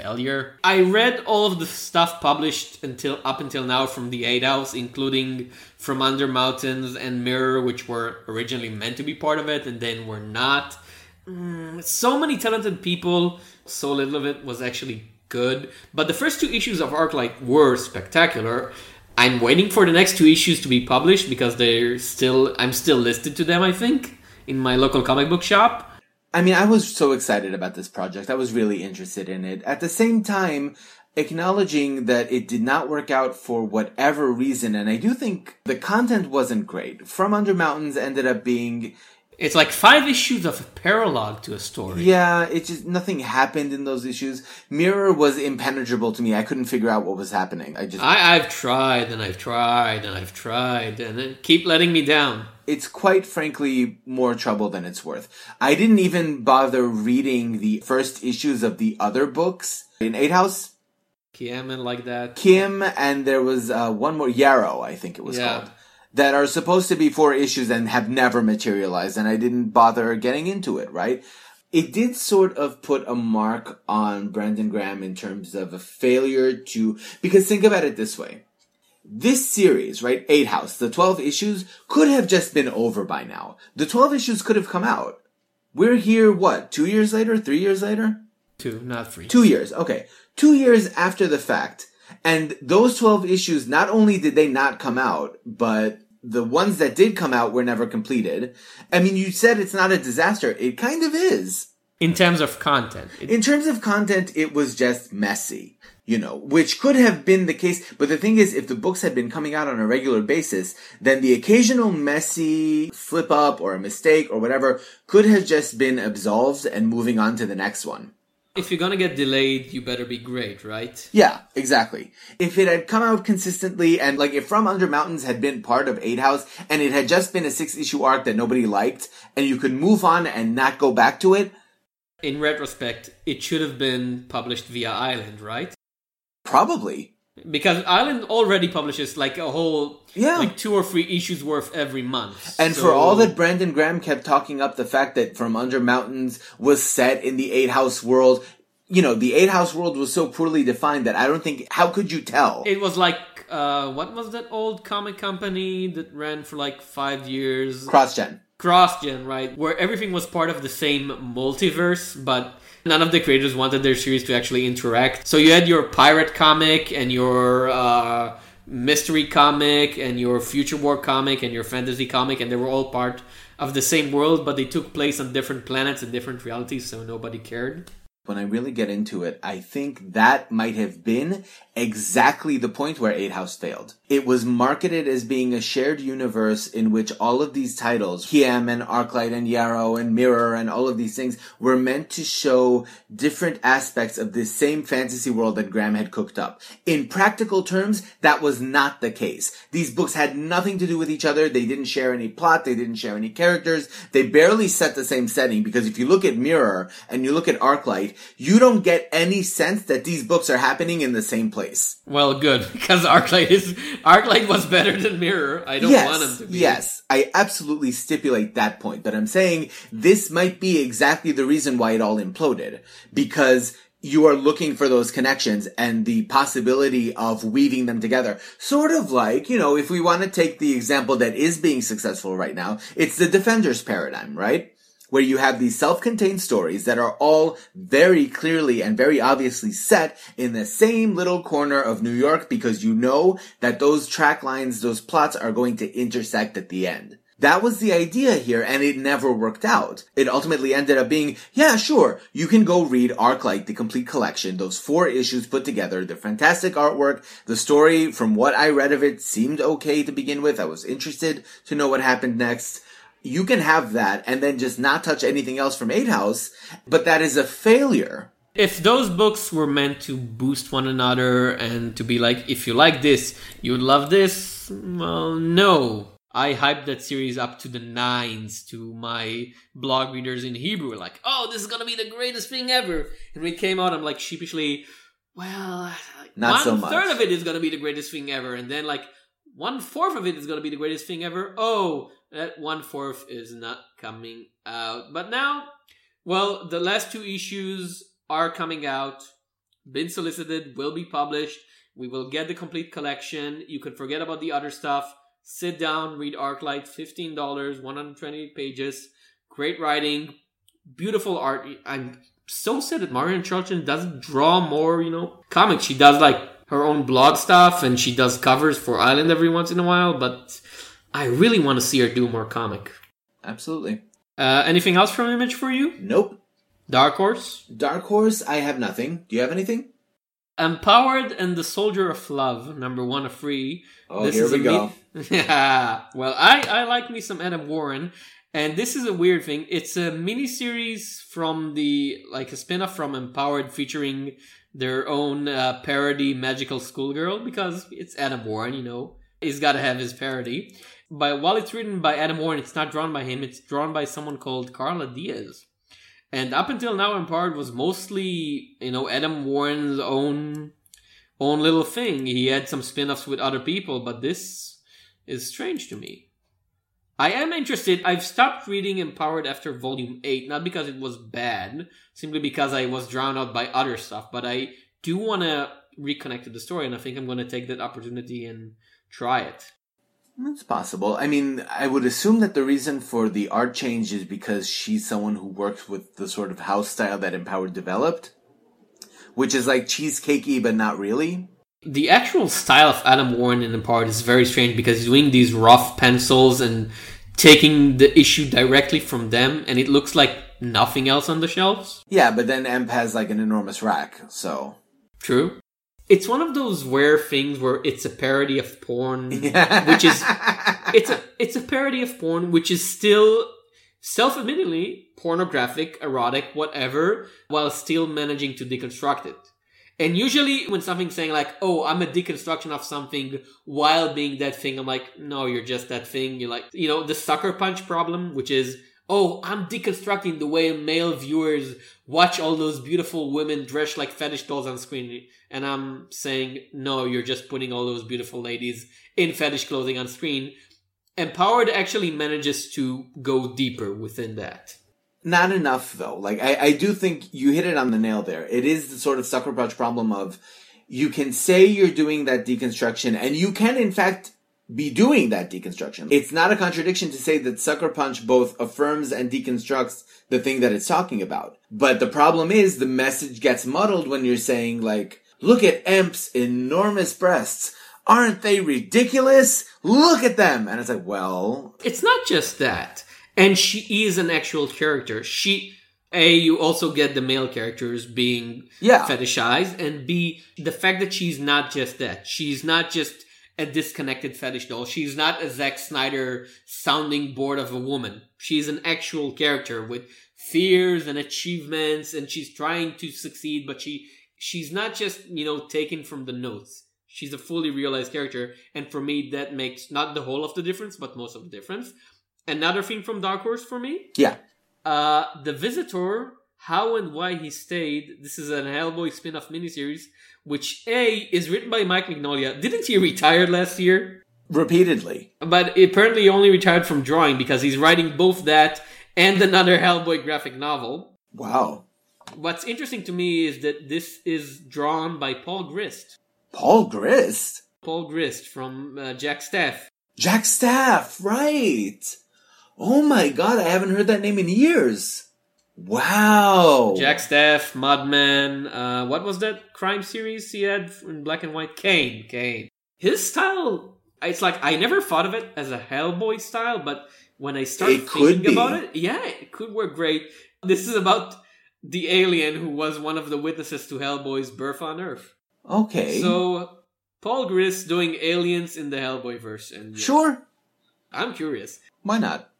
failure. I read all of the stuff published until up until now from the Eight House, including From Under Mountains and Mirror, which were originally meant to be part of it and then were not mm, so many talented people, so little of it was actually good. But the first two issues of Arclight were spectacular. I'm waiting for the next two issues to be published because they're still I'm still listed to them, I think, in my local comic book shop. I mean, I was so excited about this project. I was really interested in it. At the same time, acknowledging that it did not work out for whatever reason, and I do think the content wasn't great. From Under Mountains ended up being It's like five issues of a paralogue to a story. Yeah, it just nothing happened in those issues. Mirror was impenetrable to me. I couldn't figure out what was happening. I just I, I've tried and I've tried and I've tried and it keep letting me down. it's quite frankly more trouble than it's worth. I didn't even bother reading the first issues of the other books in Eight House. Kiem and like that. Kiem and there was uh, one more Yarrow, I think it was Yeah. called, that are supposed to be four issues and have never materialized, and I didn't bother getting into it. Right? It did sort of put a mark on Brandon Graham in terms of a failure to because think about it this way. This series, right, Eight House, the 12 issues could have just been over by now. The 12 issues could have come out. We're here, what, two years later, three years later? Two, not three. Two years, okay. Two years after the fact. And those 12 issues, not only did they not come out, but the ones that did come out were never completed. I mean, you said it's not a disaster. It kind of is. In terms of content. It- In terms of content, it was just messy, you know, which could have been the case. But the thing is, if the books had been coming out on a regular basis, then the occasional messy flip up or a mistake or whatever could have just been absolved and moving on to the next one. If you're gonna get delayed, you better be great, right? Yeah, exactly. If it had come out consistently and like if From Under Mountains had been part of Eight House and it had just been a six issue arc that nobody liked and you could move on and not go back to it, In retrospect, it should have been published via Island, right? probably. Because Island already publishes like a whole, Yeah. like two or three issues worth every month. And So- for all that Brandon Graham kept talking up the fact that From Under Mountains was set in the Eight House world, you know, the Eight House world was so poorly defined that I don't think, how could you tell? It was like, uh, what was that old comic company that ran for like five years? CrossGen. CrossGen, right? Where everything was part of the same multiverse, but none of the creators wanted their series to actually interact. So you had your pirate comic and your uh, mystery comic and your future war comic and your fantasy comic, and they were all part of the same world, but they took place on different planets and different realities, so nobody cared. When I really get into it, I think that might have been exactly the point where Eight House failed. It was marketed as being a shared universe in which all of these titles, Kiem and Arclight and Yarrow and Mirror and all of these things were meant to show different aspects of this same fantasy world that Graham had cooked up. In practical terms, that was not the case. These books had nothing to do with each other. They didn't share any plot. They didn't share any characters. They barely set the same setting because if you look at Mirror and you look at Arclight, you don't get any sense that these books are happening in the same place. Well, good, because Arclight is Arclight was better than Mirror. I don't yes, want him to be. Yes, I absolutely stipulate that point, but I'm saying this might be exactly the reason why it all imploded. Because you are looking for those connections and the possibility of weaving them together. Sort of like, you know, if we want to take the example that is being successful right now, it's the Defenders paradigm, right? Where you have these self-contained stories that are all very clearly and very obviously set in the same little corner of New York because you know that those track lines, those plots are going to intersect at the end. That was the idea here, and it never worked out. It ultimately ended up being, yeah, sure, you can go read Arclight, the complete collection, those four issues put together, the fantastic artwork, the story, from what I read of it, seemed okay to begin with. I was interested to know what happened next. You can have that and then just not touch anything else from Eight House, but that is a failure. if those books were meant to boost one another and to be like, if you like this, you would love this, well, no. I hyped that series up to the nines to my blog readers in Hebrew, like, oh, this is gonna be the greatest thing ever. And when it came out, I'm like sheepishly, well, Not one so much. third of it is gonna be the greatest thing ever, and then like one fourth of it is gonna be the greatest thing ever. Oh, that one fourth is not coming out. But now, well, the last two issues are coming out, been solicited, will be published. We will get the complete collection. You can forget about the other stuff. Sit down, read Arclight, $15, 120 pages. Great writing, beautiful art. I'm so sad that Marian Churchland doesn't draw more, you know, comics. She does like her own blog stuff and she does covers for Island every once in a while, but I really want to see her do more comic. Absolutely. Uh, anything else from Image for you? Nope. Dark Horse? Dark Horse, I have nothing. Do you have anything? Empowered and the Soldier of Love, number one of three. Oh, here we a go. me- yeah. Well, I, I like me some Adam Warren. And this is a weird thing. It's a miniseries from the like a spin-off from Empowered featuring their own uh, parody magical schoolgirl because it's Adam Warren, you know. He's got to have his parody. But while it's written by Adam Warren, it's not drawn by him. It's drawn by someone called Carla Diaz. And up until now, Empowered was mostly, you know, Adam Warren's own own little thing. He had some spin-offs with other people, but this is strange to me. I am interested. I've stopped reading Empowered after volume 8, not because it was bad, simply because I was drawn out by other stuff, but I do want to reconnect to the story, and I think I'm going to take that opportunity and try it. It's possible. I mean, I would assume that the reason for the art change is because she's someone who works with the sort of house style that Empowered developed, which is like cheesecakey, but not really. The actual style of Adam Warren in Empowered is very strange because he's doing these rough pencils and taking the issue directly from them, and it looks like nothing else on the shelves. Yeah, but then Emp has like an enormous rack, so. True. It's one of those rare things where it's a parody of porn, Yeah. which is it's a it's a parody of porn, which is still self-admittedly pornographic, erotic, whatever, while still managing to deconstruct it. And usually when something's saying like, oh, I'm a deconstruction of something while being that thing, I'm like, no, you're just that thing. You're like, you know, the sucker punch problem, which is, oh, I'm deconstructing the way male viewers watch all those beautiful women dressed like fetish dolls on screen. And I'm saying, no, you're just putting all those beautiful ladies in fetish clothing on screen. Empowered actually manages to go deeper within that. Not enough though. Like I, I do think you hit it on the nail there. It is the sort of sucker punch problem of you can say you're doing that deconstruction and you can in fact be doing that deconstruction. Mm-hmm. It's not a contradiction to say that Sucker Punch both affirms and deconstructs the thing that it's talking about. But the problem is the message gets muddled when you're saying like, look at Emp's enormous breasts. Aren't they ridiculous? Look at them. And it's like, well, It's not just that. And she is an actual character. She, A, you also get the male characters being Yeah. fetishized, and B, the fact that she's not just that. She's not just a disconnected fetish doll. She's not a Zack Snyder sounding board of a woman. She's an actual character with fears and achievements, and she's trying to succeed, but she, she's not just, you know, taken from the notes. She's a fully realized character, and for me, that makes not the whole of the difference, but most of the difference. Another thing from Dark Horse for me, yeah. uh, The Visitor, How and Why He Stayed. This is an Hellboy spin off miniseries, which A is written by Mike Mignola. Didn't he retire last year? Repeatedly. But apparently he only retired from drawing because he's writing both that and another Hellboy graphic novel. Wow. What's interesting to me is that this is drawn by Paul Grist. Paul Grist. Paul Grist from uh, Jack Staff. Jack Staff, right. Oh my god, I haven't heard that name in years. Wow. Jack Staff, Mudman, uh, what was that crime series he had in black and white? Kane, Kane. His style, it's like I never thought of it as a Hellboy style, but when I started It thinking about it, yeah, it could work great. This is about the alien who was one of the witnesses to Hellboy's birth on Earth. Okay. So Paul Grist doing aliens in the Hellboy verse, and sure. I'm curious. Why not?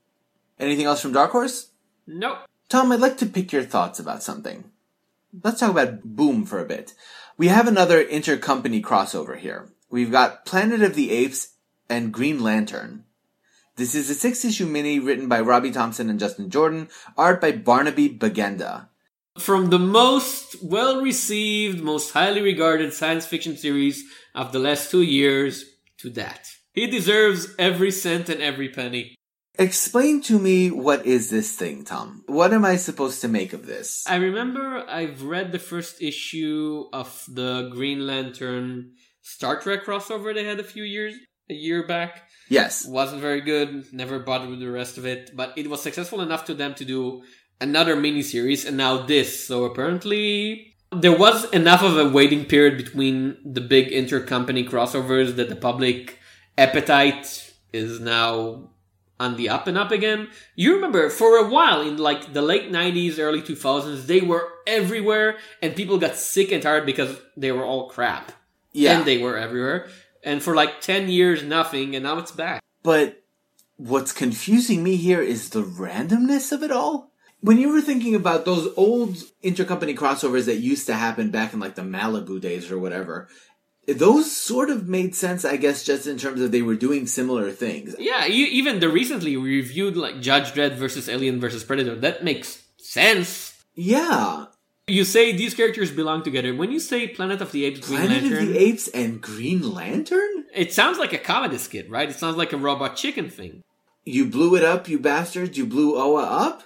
Anything else from Dark Horse? Nope. Tom, I'd like to pick your thoughts about something. Let's talk about Boom for a bit. We have another intercompany crossover here. We've got Planet of the Apes and Green Lantern. This is a six issue mini written by Robbie Thompson and Justin Jordan, art by Barnaby Bagenda. From the most well received, most highly regarded science fiction series of the last two years to that. He deserves every cent and every penny. Explain to me what is this thing, Tom? What am I supposed to make of this? I remember I've read the first issue of the Green Lantern Star Trek crossover they had a few years, a year back. yes. Wasn't very good, never bothered with the rest of it, but it was successful enough to them to do another miniseries and now this. So apparently there was enough of a waiting period between the big intercompany crossovers that the public appetite is now on the up and up again. You remember for a while in like the late 90s, early 2000s, they were everywhere and people got sick and tired because they were all crap. Yeah. And they were everywhere. And for like 10 years, nothing, and now it's back. but What's confusing me here is the randomness of it all. When you were thinking about those old intercompany crossovers that used to happen back in like the Malibu days or whatever, those sort of made sense, I guess, just in terms of they were doing similar things. Yeah, you, even the recently we reviewed like Judge Dredd versus Alien versus Predator. That makes sense. Yeah. You say these characters belong together. When you say Planet of the Apes, Green Planet Lantern, of the Apes and Green Lantern? it sounds like a comedy skit, right? It sounds like a robot chicken thing. You blew it up, you bastards. You blew Oa up?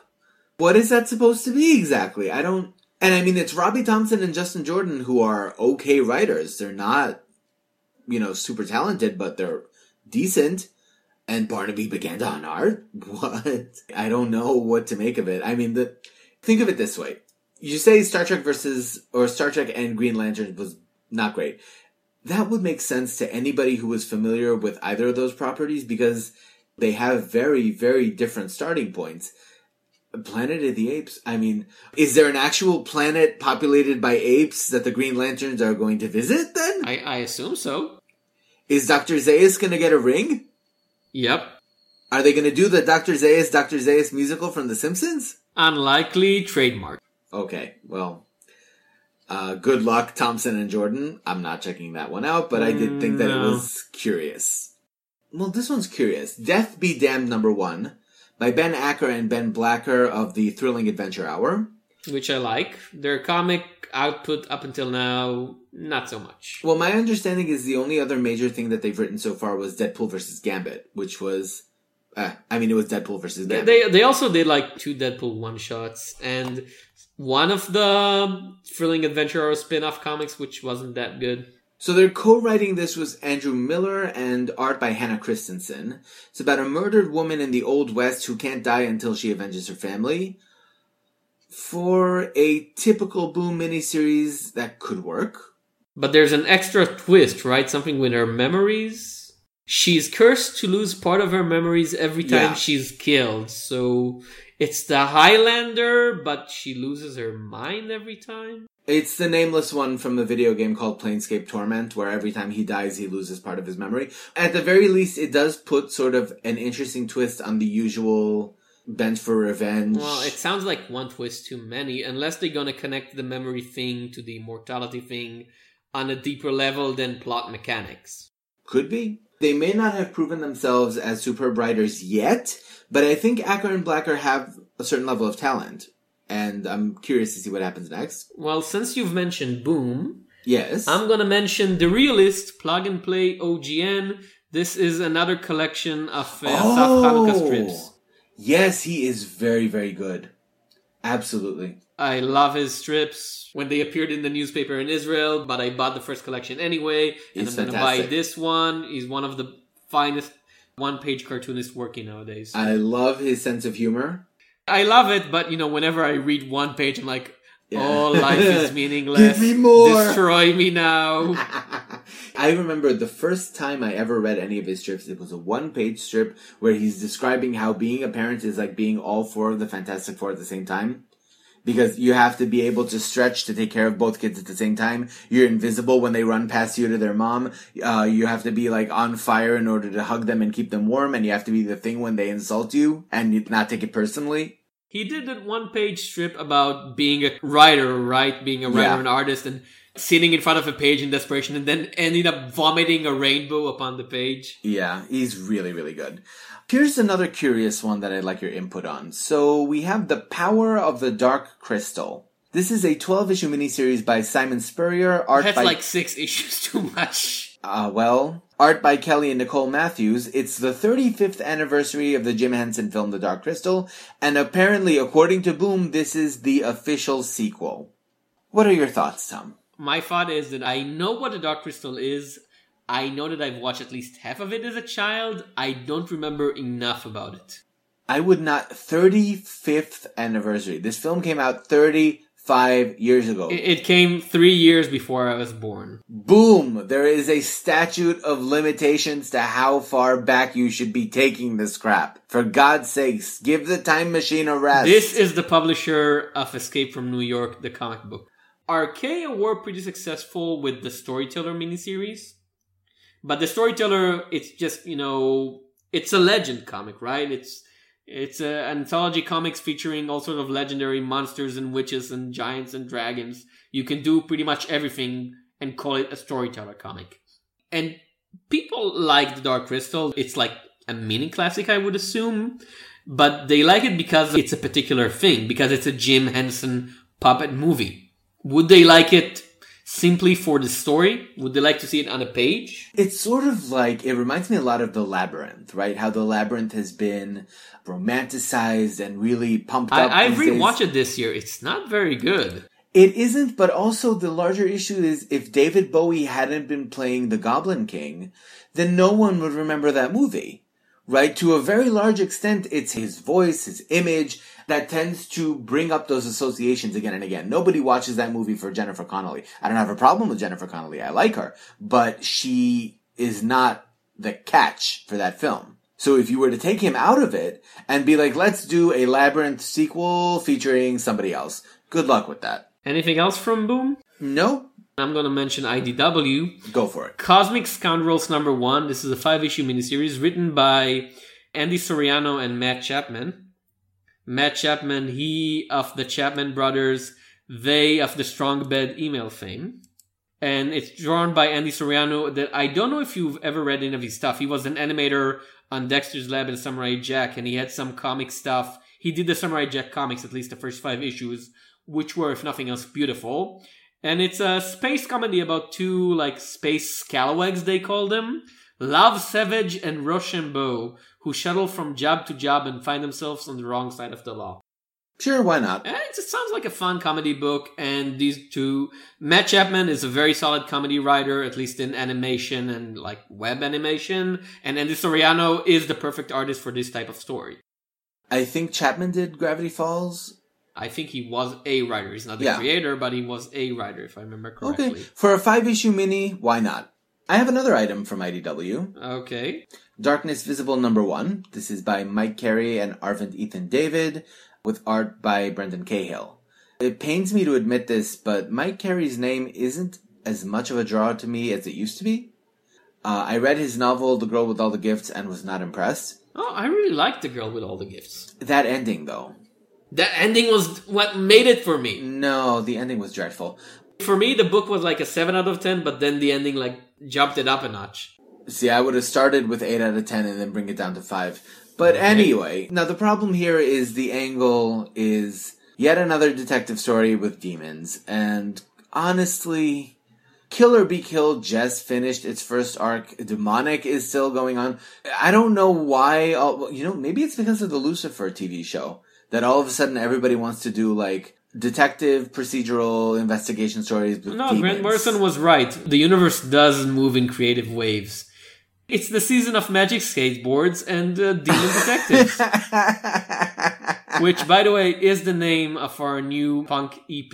What is that supposed to be exactly? I don't. And I mean, it's Robbie Thompson and Justin Jordan who are okay writers. They're not, you know, super talented, but they're decent. And Barnaby Bagenda on art? What? I don't know what to make of it. I mean, the think of it this way. You say Star Trek versus, or Star Trek and Green Lantern was not great. That would make sense to anybody who was familiar with either of those properties because they have very, very different starting points. Planet of the Apes. I mean, is there an actual planet populated by apes that the Green Lanterns are going to visit then? I, I assume so. Is Dr. Zaius going to get a ring? Yep. Are they going to do the Dr. Zaius, Dr. Zaius musical from The Simpsons? Unlikely trademark. Okay, well, uh, good luck, Thompson and Jordan. I'm not checking that one out, but I did think that it was curious. Well, this one's curious. Death Be Damned number one by Ben Acker and Ben Blacker of the Thrilling Adventure Hour. which I like. Their comic output up until now, not so much. Well, my understanding is the only other major thing that they've written so far was Deadpool versus Gambit, which was, uh, I mean, it was Deadpool versus Gambit. they they also did like two Deadpool one shots and one of the thrilling adventure Hour spin-off comics, which wasn't that good. So they're co-writing this with Andrew Miller and art by Hannah Christensen. It's about a murdered woman in the Old West who can't die until she avenges her family. For a typical Boom miniseries, that could work. But there's an extra twist, right? Something with her memories. She's cursed to lose part of her memories every time Yeah. she's killed. So it's the Highlander, but she loses her mind every time. It's the nameless one from the video game called Planescape Torment, where every time he dies, he loses part of his memory. At the very least, it does put sort of an interesting twist on the usual bent for revenge. Well, it sounds like one twist too many, unless they're gonna connect the memory thing to the immortality thing on a deeper level than plot mechanics. Could be. They may not have proven themselves as superb writers yet, but I think Acker and Blacker have a certain level of talent. And I'm curious to see what happens next. Well, since you've mentioned Boom, Yes. I'm gonna mention The Realist Plug and Play OGN. This is another collection of uh, Asaf Hanuka strips. Yes, he is very, very good. Absolutely. I love his strips when they appeared in the newspaper in Israel, but I bought the first collection anyway, and I'm gonna buy this one. He's one of the finest one-page cartoonists working nowadays. I love his sense of humor. I love it, but you know, whenever I read one page, I'm like, Yeah. "Oh, life is meaningless. Give me more." Destroy me now." I remember the first time I ever read any of his strips, it was a one page strip where he's describing how being a parent is like being all four of the Fantastic Four at the same time. Because you have to be able to stretch to take care of both kids at the same time. You're invisible when they run past you to their mom. Uh, you have to be like on fire in order to hug them and keep them warm. And you have to be the thing when they insult you and not take it personally. He did that one-page strip about being a writer, right? Being a writer Yeah. and artist, and sitting in front of a page in desperation, and then ended up vomiting a rainbow upon the page. Yeah, he's really, really good. Here's another curious one that I'd like your input on. So we have The Power of the Dark Crystal. This is a 12 issue miniseries by Simon Spurrier, art That's by like six issues too much. uh, well, art by Kelly and Nicole Matthews. It's the 35th anniversary of the Jim Henson film The Dark Crystal, and apparently, according to Boom, this is the official sequel. What are your thoughts, Tom? My thought is that I know what The Dark Crystal is. I know that I've watched at least half of it as a child. I don't remember enough about it. I would not 35th anniversary. This film came out 35 years ago. It, it came three years before I was born. Boom! There is a statute of limitations to how far back you should be taking this crap. For God's sakes, give the time machine a rest. This is the publisher of Escape from New York, the comic book. Archaia were pretty successful with the Storyteller miniseries. But the Storyteller, it's just, you know, it's a legend comic, right? It's it's an anthology comics featuring all sort of legendary monsters and witches and giants and dragons. You can do pretty much everything and call it a storyteller comic. And people like the Dark Crystal. It's like a mini classic, I would assume. But they like it because it's a particular thing, because it's a Jim Henson puppet movie. Would they like it simply for the story? Would they like to see it on a page? It's sort of like it reminds me a lot of the labyrinth, right? How the labyrinth has been romanticized and really pumped up. I, I rewatched it this year. It's not very good. It isn't, but also the larger issue is if David Bowie hadn't been playing the Goblin King, then no one would remember that movie. Right? To a very large extent, it's his voice, his image that tends to bring up those associations again and again. Nobody watches that movie for Jennifer Connelly. I don't have a problem with Jennifer Connelly. I like her, but she is not the catch for that film. So if you were to take him out of it and be like, let's do a Labyrinth sequel featuring somebody else, good luck with that. Anything else from Boom? No, I'm going to mention IDW. go for it. Cosmic Scoundrels number one. This is a five issue miniseries written by Andy Suriano and Matt Chapman. Matt Chapman, he of the Chapman brothers, they of the Strong Bad email fame. And it's drawn by Andy Suriano that I don't know if you've ever read any of his stuff. He was an animator on Dexter's Lab and Samurai Jack, and he had some comic stuff. He did the Samurai Jack comics, at least the first five issues, which were, if nothing else, beautiful. And it's a space comedy about two, like, space scalawags, they call them. Love Savage and Rochambeau, who shuttle from job to job and find themselves on the wrong side of the law. Sure, why not? And it sounds like a fun comedy book, and these two, Matt Chapman is a very solid comedy writer, at least in animation and like web animation, and Andy Suriano is the perfect artist for this type of story. I think Chapman did Gravity Falls. I think he was a writer. He's not the Yeah. creator, but he was a writer, if I remember correctly. Okay. For a five issue mini, why not? I have another item from IDW. Okay. Darkness Visible number one. This is by Mike Carey and Arvind Ethan David, with art by Brendan Cahill. It pains me to admit this, but Mike Carey's name isn't as much of a draw to me as it used to be. Uh, I read his novel, The Girl with All the Gifts, and was not impressed. Oh, I really liked the girl with all the gifts. That ending, though. That ending was what made it for me. No, the ending was dreadful. For me, the book was like a seven out of ten, but then the ending like jumped it up a notch. See, I would have started with 8 out of 10 and then bring it down to 5. But anyway, now the problem here is the angle is yet another detective story with demons. And honestly, Kill or Be Killed just finished its first arc. Demonic is still going on. I don't know why, all, you know, maybe it's because of the Lucifer TV show that all of a sudden everybody wants to do like detective procedural investigation stories No, demons. Grant Morrison was right. The universe does move in creative waves. It's the season of magic skateboards and uh, demon detectives, which, by the way, is the name of our new punk EP.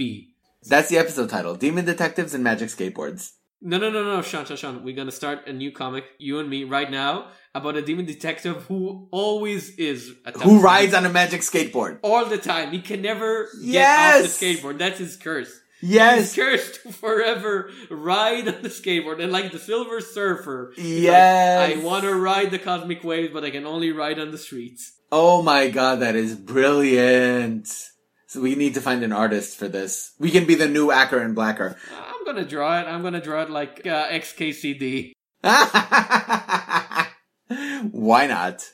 That's the episode title: Demon Detectives and Magic Skateboards. No, no, no, no, Sean, Sean, Sean. We're gonna start a new comic, you and me, right now, about a demon detective who always is the Who rides on a magic skateboard? all the time. He can never get off the skateboard. That's his curse. Yes, He's cursed to forever ride on the skateboard. And like the Silver Surfer, he's like, Yes. I want to ride the cosmic waves, but I can only ride on the streets. Oh my god, that is brilliant. So we need to find an artist for this. We can be the new Acker and Blacker. I'm gonna draw it. I'm gonna draw it like uh, XKCD. Why not?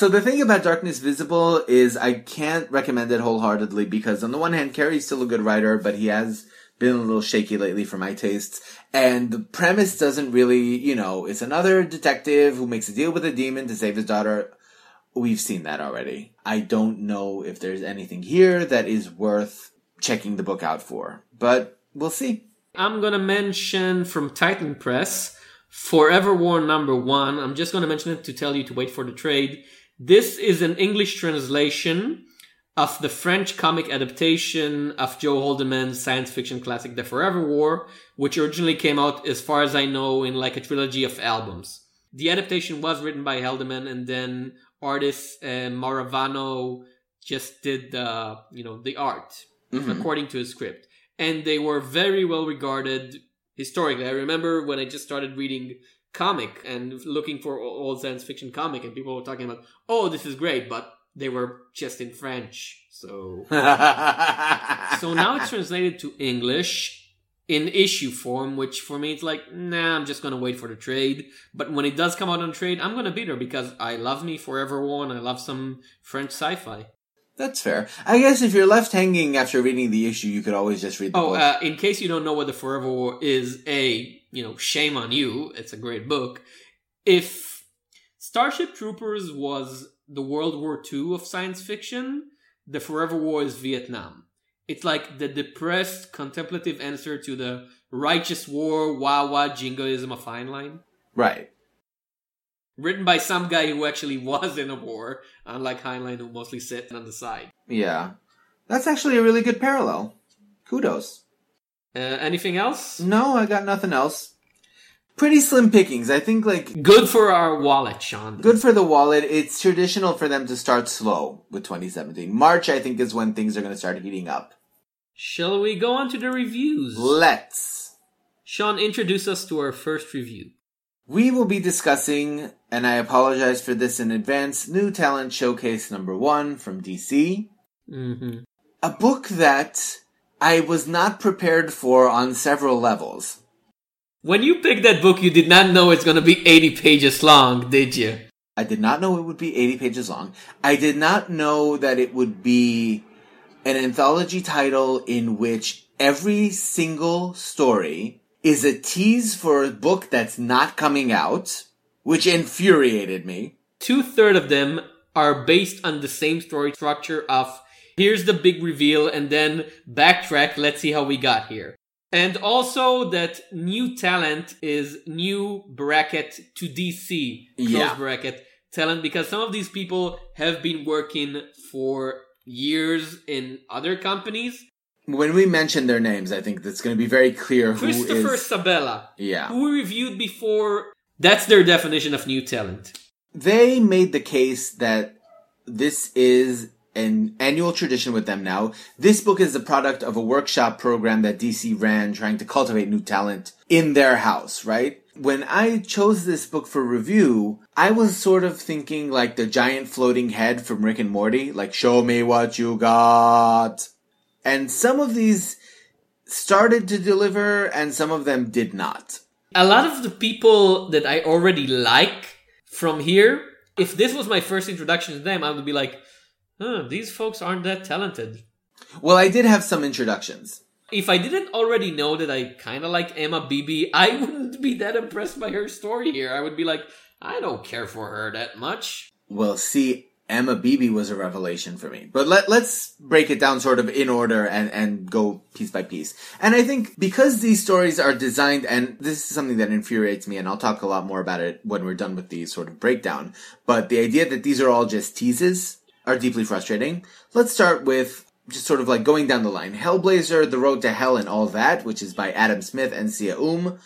So the thing about Darkness Visible is I can't recommend it wholeheartedly because on the one hand, Carey's still a good writer, but he has been a little shaky lately for my tastes. And the premise doesn't really, you know, it's another detective who makes a deal with a demon to save his daughter. We've seen that already. I don't know if there's anything here that is worth checking the book out for, but we'll see. I'm gonna mention from Titan Press, Forever War number one. I'm just gonna mention it to tell you to wait for the trade. This is an English translation of the French comic adaptation of Joe Haldeman's science fiction classic The Forever War, which originally came out, as far as I know, in like a trilogy of albums. The adaptation was written by Haldeman, and then artist uh, Marvano just did the, you know, the art Mhm. according to his script. And they were very well regarded historically. I remember when I just started reading comic and looking for old science fiction comic, and people were talking about, oh, this is great, but they were just in French. So, so now it's translated to English in issue form, which for me it's like, nah, I'm just gonna wait for the trade. But when it does come out on trade, I'm gonna be there because I love me Forever and I love some French sci-fi. That's fair. I guess if you're left hanging after reading the issue, you could always just read the oh, book. Uh, in case you don't know what the Forever War is, a you know, shame on you. It's a great book. If Starship Troopers was the World War II of science fiction, the Forever War is Vietnam. It's like the depressed, contemplative answer to the righteous war, wah wah jingoism of Heinlein. Right. Written by some guy who actually was in a war, unlike Heinlein, who mostly sat on the side. Yeah. That's actually a really good parallel. Kudos. Uh, anything else? No, I got nothing else. Pretty slim pickings. I think like good for our wallet, Sean. Good for the wallet. It's traditional for them to start slow with 2017. March, I think, is when things are going to start heating up. Shall we go on to the reviews? Let's. Sean, introduce us to our first review. We will be discussing, and I apologize for this in advance, New Talent Showcase number one from DC. Mm-hmm. A book that I was not prepared for on several levels. When you picked that book, you did not know it's going to be 80 pages long, did you? I did not know it would be 80 pages long. I did not know that it would be an anthology title in which every single story is a tease for a book that's not coming out, which infuriated me. Two thirds of them are based on the same story structure of here's the big reveal and then backtrack, let's see how we got here. And also that new talent is new bracket to DC, close Yeah. bracket talent, because some of these people have been working for years in other companies. When we mention their names, I think that's going to be very clear who Christopher is. Sebela, Yeah. who we reviewed before, that's their definition of new talent. They made the case that this is an annual tradition with them now. This book is the product of a workshop program that DC ran trying to cultivate new talent in their house, right? When I chose this book for review, I was sort of thinking like the giant floating head from Rick and Morty, like, show me what you got. And some of these started to deliver and some of them did not. a lot of the people that I already like from here, if this was my first introduction to them, I would be like, huh, these folks aren't that talented. Well, I did have some introductions. If I didn't already know that I kind of like Emma Beeby, I wouldn't be that impressed by her story here. I would be like, I don't care for her that much. Well, see, Emma Beeby was a revelation for me. But let, let's break it down sort of in order and, and go piece by piece. And I think because these stories are designed, and this is something that infuriates me, and I'll talk a lot more about it when we're done with the sort of breakdown, but the idea that these are all just teases are deeply frustrating. Let's start with just sort of like going down the line. Hellblazer, The Road to Hell, and All That, which is by Adam Smith and Sia Um.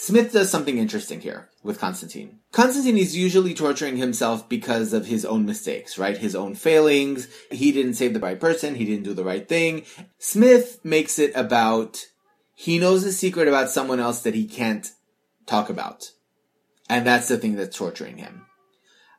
Smith does something interesting here with Constantine. Constantine is usually torturing himself because of his own mistakes, right? His own failings. He didn't save the right person. He didn't do the right thing. Smith makes it about he knows a secret about someone else that he can't talk about. And that's the thing that's torturing him.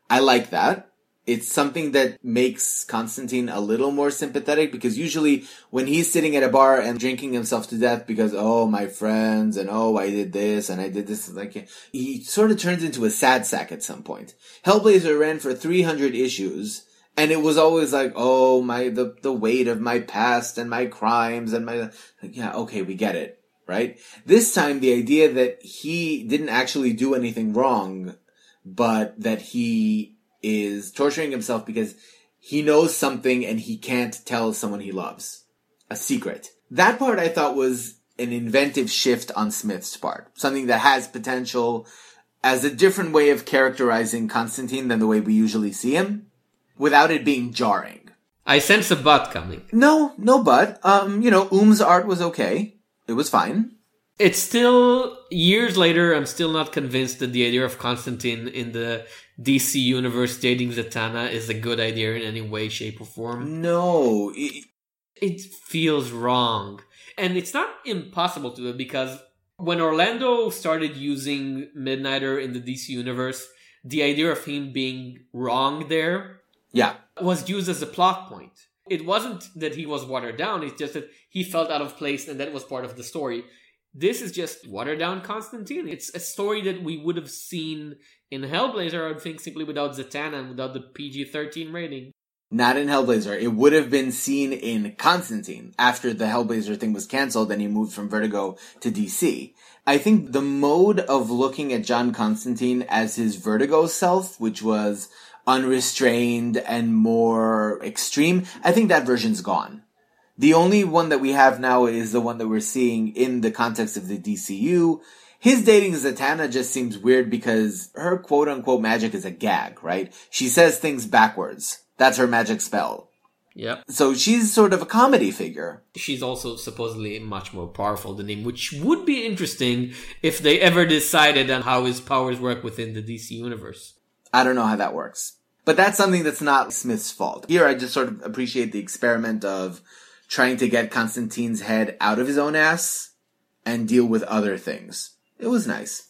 I like that. It's something that makes Constantine a little more sympathetic because usually when he's sitting at a bar and drinking himself to death because, oh, my friends and oh, I did this and I did this, like, he sort of turns into a sad sack at some point. Hellblazer ran for 300 issues and it was always like, oh, my, the, the weight of my past and my crimes and my, like, yeah, okay, we get it, right? This time the idea that he didn't actually do anything wrong, but that he is torturing himself because he knows something and he can't tell someone he loves. A secret. That part I thought was an inventive shift on Smith's part. Something that has potential as a different way of characterizing Constantine than the way we usually see him, without it being jarring. I sense a butt coming. No, no but. Um, you know, Oum's art was okay. It was fine. It's still years later. I'm still not convinced that the idea of Constantine in the DC universe dating Zatanna is a good idea in any way, shape, or form. No, it, It feels wrong, and it's not impossible to do because When Orlando started using Midnighter in the DC universe, the idea of him being wrong there Yeah. was used as a plot point. It wasn't that he was watered down, it's just that he felt out of place and that was part of the story. This is just watered down Constantine. It's a story that we would have seen in Hellblazer, I would think, simply without Zatanna and without the PG 13 rating. Not in Hellblazer. It would have been seen in Constantine after the Hellblazer thing was canceled and he moved from Vertigo to DC. I think the mode of looking at John Constantine as his Vertigo self, which was unrestrained and more extreme, I think that version's gone. The only one that we have now is the one that we're seeing in the context of the DCU. His dating Zatanna just seems weird because her quote unquote magic is a gag, right? She says things backwards. That's her magic spell. Yep. So she's sort of a comedy figure. She's also supposedly much more powerful than him, which would be interesting if they ever decided on how his powers work within the DC universe. I don't know how that works. But that's something that's not Smith's fault. Here I just sort of appreciate the experiment of trying to get Constantine's head out of his own ass and deal with other things. It was nice.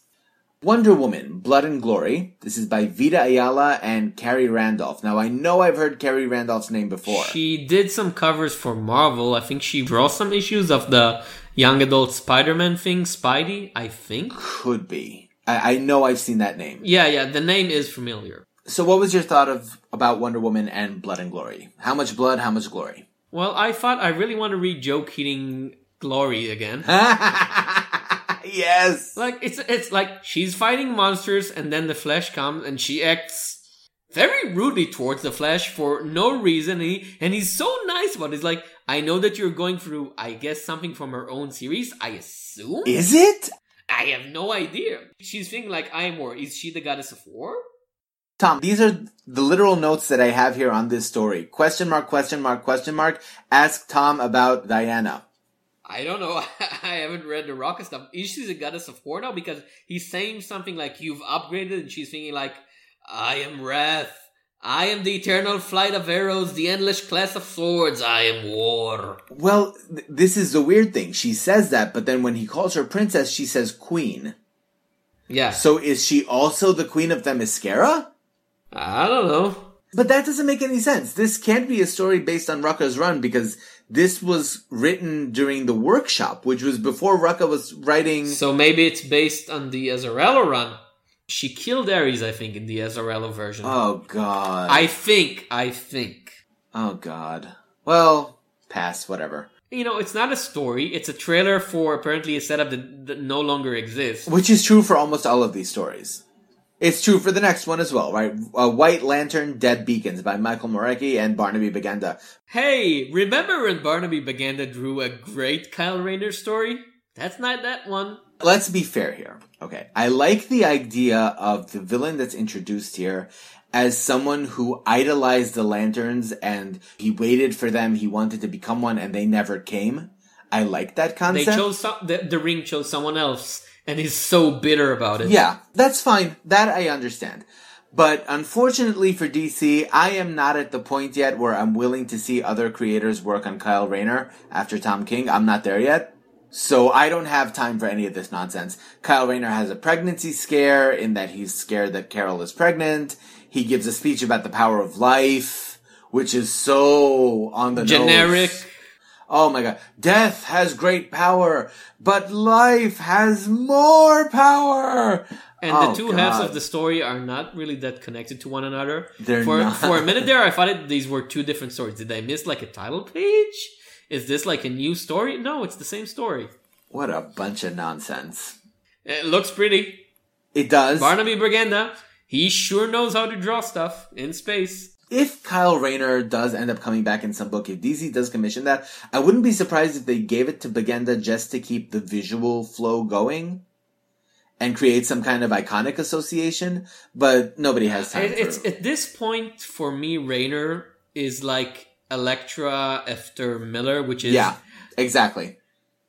Wonder Woman, Blood and Glory. This is by Vita Ayala and Khary Randolph. Now I know I've heard Khary Randolph's name before. She did some covers for Marvel. I think she draws some issues of the young adult Spider-Man thing, Spidey, I think. Could be. I, I know I've seen that name. Yeah, yeah, the name is familiar. So what was your thought of about Wonder Woman and Blood and Glory? How much blood, how much glory? Well, I thought I really want to read Joe Keatinge Glory again. yes. Like it's it's like she's fighting monsters and then the Flash comes and she acts very rudely towards the Flash for no reason and, he, and he's so nice about it. He's like, I know that you're going through, I guess, something from her own series. I assume. Is it? I have no idea. She's thinking like I am war. Is she the goddess of war? Tom, these are the literal notes that I have here on this story. Question mark, question mark, question mark. Ask Tom about Diana. I don't know. I haven't read the Rucka stuff. Is she the goddess of war now? Because he's saying something like you've upgraded, and she's thinking like, I am wrath. I am the eternal flight of arrows, the endless class of swords. I am war. Well, th- this is the weird thing. She says that, but then when he calls her princess, she says queen. Yeah. So is she also the queen of Themyscira? I don't know. But that doesn't make any sense. This can't be a story based on Rucka's run because this was written during the workshop, which was before Rucka was writing. So maybe it's based on the Azzarello run. She killed Ares, I think, in the Azzarello version. Oh god. I think. I think. Oh god. Well, pass, whatever. You know, it's not a story. It's a trailer for apparently a setup that, that no longer exists. Which is true for almost all of these stories. It's true for the next one as well, right? Uh, White Lantern, Dead Beacons by Michael Moreci and Barnaby Bagenda. Hey, remember when Barnaby Bagenda drew a great Kyle Rayner story? That's not that one. Let's be fair here. Okay. I like the idea of the villain that's introduced here as someone who idolized the lanterns and he waited for them, he wanted to become one, and they never came. I like that concept. They chose some, the, the ring chose someone else, and he's so bitter about it. Yeah, that's fine. That I understand. But unfortunately for DC, I am not at the point yet where I'm willing to see other creators work on Kyle Rayner after Tom King. I'm not there yet. So I don't have time for any of this nonsense. Kyle Rayner has a pregnancy scare in that he's scared that Carol is pregnant. He gives a speech about the power of life, which is so on the Generic. nose. Oh my god. Death has great power, but life has more power. And Oh, the two halves of the story are not really that connected to one another. They're for not. for a minute there, I thought it, these were two different stories. Did I miss like a title page? Is this like a new story? No, it's the same story. What a bunch of nonsense. It looks pretty. It does. Barnaby Bagenda, he sure knows how to draw stuff in space. If Kyle Rayner does end up coming back in some book, if DC does commission that, I wouldn't be surprised if they gave it to Bagenda just to keep the visual flow going and create some kind of iconic association, but nobody has time It, it's for at this point for me, Rayner is like Elektra after Miller, which is Yeah, exactly.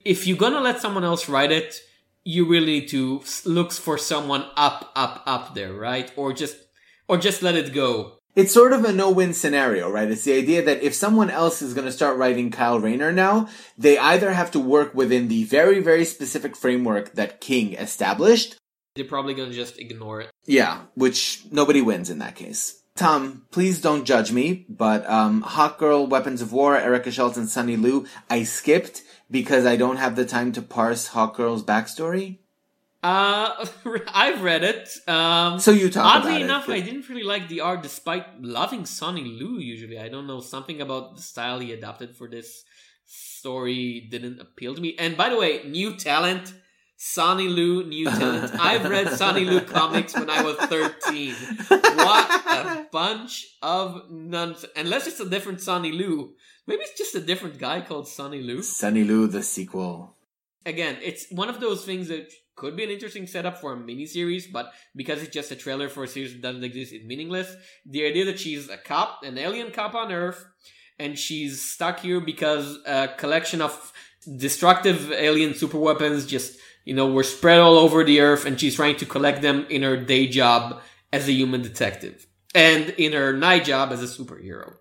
if you're gonna let someone else write it, you really need to look for someone up, up, up there, right? Or just, or just let it go. It's sort of a no-win scenario, right? It's the idea that if someone else is going to start writing Kyle Rayner now, they either have to work within the very, very specific framework that King established. They're probably going to just ignore it. Yeah, which nobody wins in that case. Tom, please don't judge me, but um, Hawk Girl, Weapons of War, Erica Schultz, and Sonny Liew, I skipped because I don't have the time to parse Hawk Girl's backstory. Uh, I've read it. Um, So you talk oddly about it, enough, but- I didn't really like the art, despite loving Sonny Liew. Usually, I don't know something about the style he adopted for this story didn't appeal to me. And by the way, new talent, Sonny Liew, new talent. I've read Sonny Liew comics when I was thirteen. What a bunch of nonsense! Unless it's a different Sonny Liew. Maybe it's just a different guy called Sonny Liew Sonny Liew, the sequel. again, it's one of those things that could be an interesting setup for a miniseries, but because it's just a trailer for a series that doesn't exist, it's meaningless. The idea that she's a cop, an alien cop on Earth, and she's stuck here because a collection of destructive alien superweapons just, you know, were spread all over the Earth, and she's trying to collect them in her day job as a human detective. And in her night job as a superhero.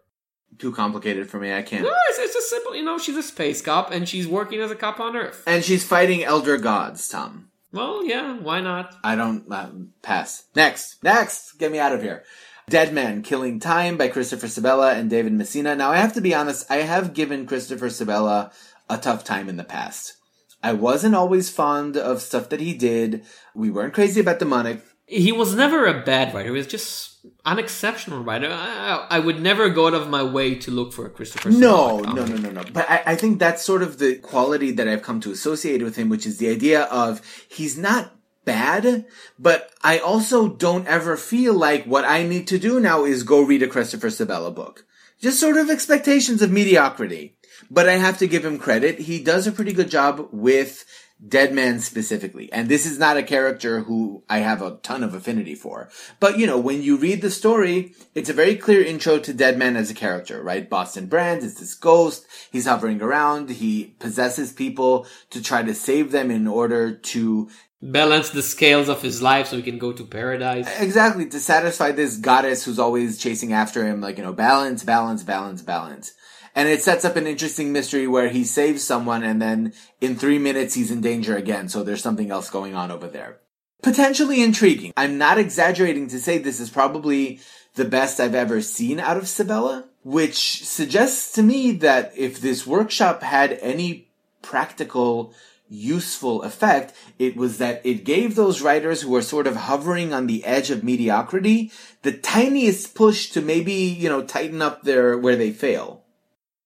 Too complicated for me. I can't. No, it's, it's a simple, you know, she's a space cop and she's working as a cop on Earth. And she's fighting elder gods, Tom. Well, yeah, why not? I don't uh, pass. Next, next, get me out of here. Dead Man Killing Time by Christopher Sebela and David Messina. Now, I have to be honest, I have given Christopher Sebela a tough time in the past. I wasn't always fond of stuff that he did. We weren't crazy about Demonic. He was never a bad writer. He was just an exceptional writer. I, I, would never go out of my way to look for a Christopher. No, no, no, no, no. But I, I think that's sort of the quality that I've come to associate with him, which is the idea of he's not bad, but I also don't ever feel like what I need to do now is go read a Christopher Sebela book. Just sort of expectations of mediocrity. But I have to give him credit. He does a pretty good job with Dead Man specifically. And this is not a character who I have a ton of affinity for. But you know, when you read the story, it's a very clear intro to Dead Man as a character, right? Boston Brand is this ghost. He's hovering around. He possesses people to try to save them in order to Balance the scales of his life so he can go to paradise. Exactly, to satisfy this goddess who's always chasing after him, like, you know, balance, balance, balance, balance. And it sets up an interesting mystery where he saves someone and then in three minutes he's in danger again, so there's something else going on over there. Potentially intriguing. I'm not exaggerating to say this is probably the best I've ever seen out of Sebela, which suggests to me that if this workshop had any practical useful effect, it was that it gave those writers who were sort of hovering on the edge of mediocrity the tiniest push to maybe, you know, tighten up their where they fail.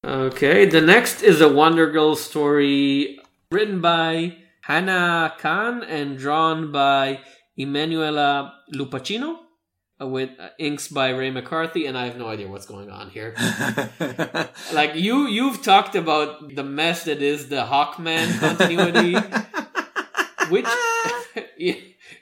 Okay, the next is a Wonder Girl story written by Hannah Khan and drawn by Emanuela Lupacchino uh, with uh, inks by Ray McCarthy, and I have no idea what's going on here. like you, you've talked about the mess that is the Hawkman continuity, which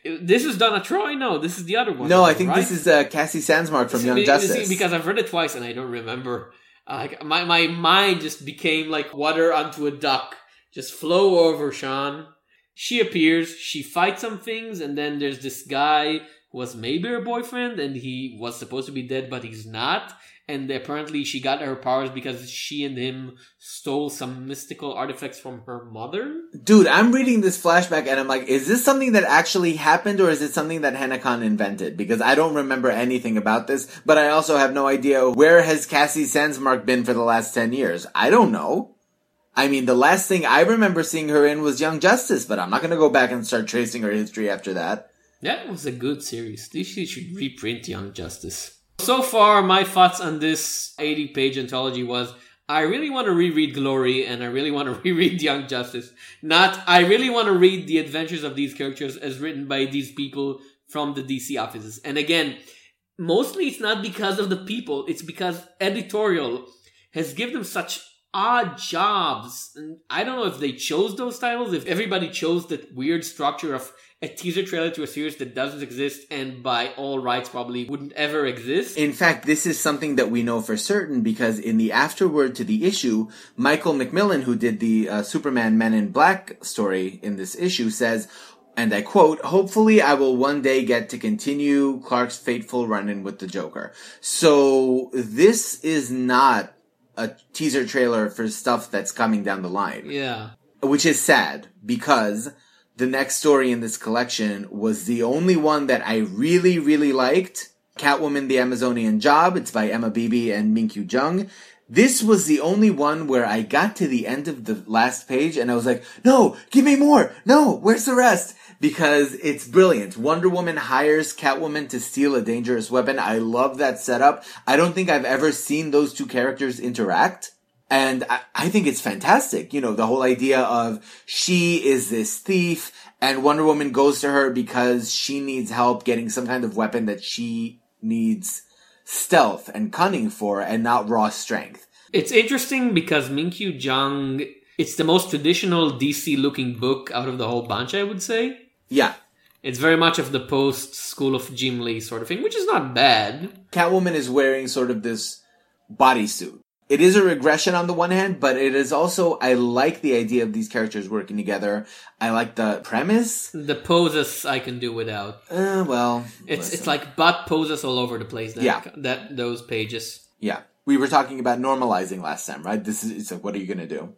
this is Donna Troy. No, this is the other one. no, I think right? this is uh, Cassie Sandsmark from Young you Justice. See, because I've read it twice and I don't remember. Uh, my my mind just became like water onto a duck. Just flow over, Sean. She appears, she fights some things, and then there's this guy who was maybe her boyfriend, and he was supposed to be dead, but he's not. And apparently, she got her powers because she and him stole some mystical artifacts from her mother. Dude, I'm reading this flashback and I'm like, is this something that actually happened or is it something that Hannah Khan invented? Because I don't remember anything about this, but I also have no idea where has Cassie Sandsmark been for the last 10 years. I don't know. I mean, the last thing I remember seeing her in was Young Justice, but I'm not gonna go back and start tracing her history after that. That was a good series. They should reprint Young Justice. So far, my thoughts on this 80 page anthology was I really want to reread Glory and I really want to reread Young Justice. Not, I really want to read the adventures of these characters as written by these people from the DC offices. And again, mostly it's not because of the people, it's because editorial has given them such odd jobs. And I don't know if they chose those titles, if everybody chose that weird structure of a teaser trailer to a series that doesn't exist and by all rights probably wouldn't ever exist. In fact, this is something that we know for certain because in the afterword to the issue, Michael McMillian, who did the uh, Superman Men in Black story in this issue, says, and I quote, hopefully I will one day get to continue Clark's fateful run-in with the Joker. So this is not a teaser trailer for stuff that's coming down the line. Yeah. Which is sad because the next story in this collection was the only one that I really, really liked. Catwoman, the Amazonian Job. It's by Emma Beeby and Minkyu Jung. This was the only one where I got to the end of the last page and I was like, no, give me more. No, where's the rest? Because it's brilliant. Wonder Woman hires Catwoman to steal a dangerous weapon. I love that setup. I don't think I've ever seen those two characters interact. And I, I think it's fantastic. You know, the whole idea of she is this thief and Wonder Woman goes to her because she needs help getting some kind of weapon that she needs stealth and cunning for and not raw strength. It's interesting because Minkyu Jung, it's the most traditional DC looking book out of the whole bunch, I would say. Yeah. It's very much of the post School of Jim Lee sort of thing, which is not bad. Catwoman is wearing sort of this bodysuit. It is a regression on the one hand, but it is also, I like the idea of these characters working together. I like the premise. The poses I can do without. Uh, well, It's listen. it's like butt poses all over the place. That, Yeah. that those pages. yeah. We were talking about normalizing last time, right? This is, it's like, what are you gonna do?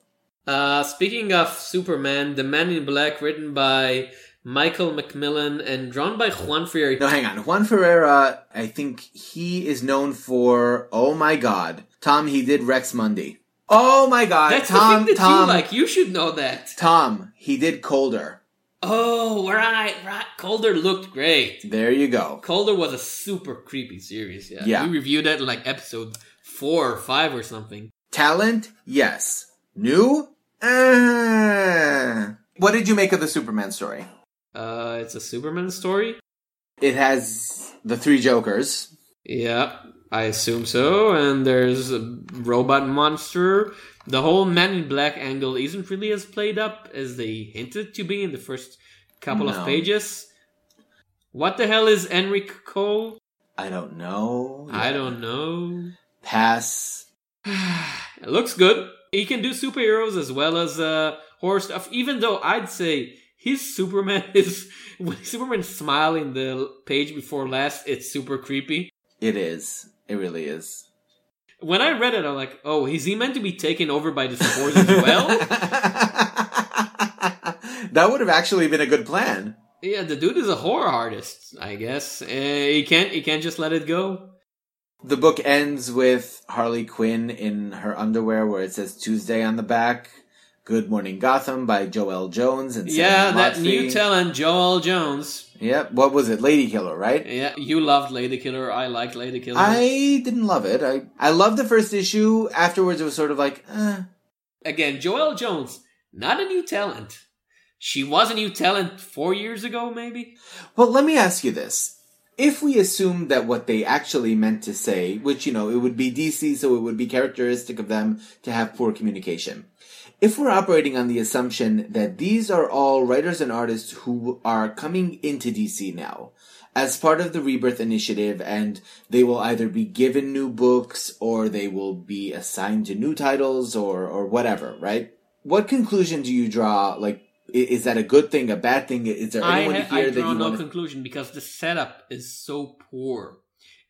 Uh, speaking of Superman, The Man in Black, written by Michael McMillian and drawn by Juan Ferrer. No, hang on. Juan Ferreyra, I think he is known for, oh my god. Tom, he did Rex Mundi. Oh my god. That's Tom, the thing that Tom, you like. You should know that. Tom, he did Colder. Oh, right, right. Colder looked great. There you go. Colder was a super creepy series. Yeah, Yeah. we reviewed that in like episode four or five or something. Talent, yes. New? Uh, what did you make of the Superman story? Uh, it's a Superman story. It has the three Jokers. Yeah, I assume so. And there's a robot monster. The whole Man in Black angle isn't really as played up as they hinted to be in the first couple No. of pages. What the hell is Enric Cole? I don't know. I don't know. Pass. It looks good. He can do superheroes as well as uh, horror stuff. Even though I'd say his Superman is when Superman smile in the page before last, it's super creepy. It is. It really is. When I read it, I'm like, oh, is he meant to be taken over by the spores as well? that would have actually been a good plan. yeah, the dude is a horror artist, I guess. Uh, he can't he can't just let it go. The book ends with Harley Quinn in her underwear where it says Tuesday on the back. Good Morning Gotham by Joëlle Jones and Sam yeah, that Motley. new talent, Joëlle Jones. Yep. What was it? Lady Killer, right? Yeah, you loved Lady Killer. I liked Lady Killer. I didn't love it. I I loved the first issue. Afterwards, it was sort of like, eh. Again, Joëlle Jones, not a new talent. She was a new talent four years ago, maybe. Well, let me ask you this. If we assume that what they actually meant to say, which, you know, it would be DC, so it would be characteristic of them to have poor communication. If we're operating on the assumption that these are all writers and artists who are coming into DC now, as part of the Rebirth Initiative, and they will either be given new books, or they will be assigned to new titles, or, or whatever, right? What conclusion do you draw, like, is that a good thing, a bad thing? Is there I, anyone ha- here I that draw you no want to conclusion because the setup is so poor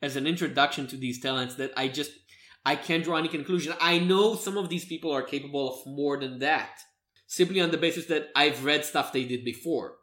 as an introduction to these talents that I just I can't draw any conclusion. I know some of these people are capable of more than that, simply on the basis that I've read stuff they did before.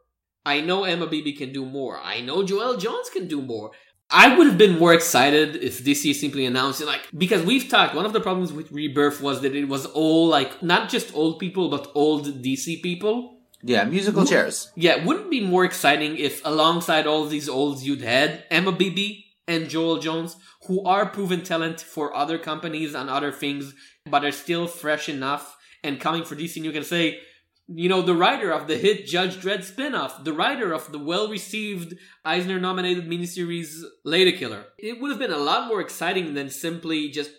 I know Emma Beeby can do more. I know Joëlle Jones can do more. I would have been more excited if DC simply announced it, like because we've talked. One of the problems with Rebirth was that it was all like not just old people, but old DC people. Yeah, musical chairs. Yeah, wouldn't it be more exciting if alongside all these olds you'd had Emma Beeby and Joëlle Jones, who are proven talent for other companies and other things, but are still fresh enough and coming for DC, and you can say, you know, the writer of the hit Judge Dredd spin-off, the writer of the well-received Eisner-nominated miniseries Lady Killer. It would have been a lot more exciting than simply just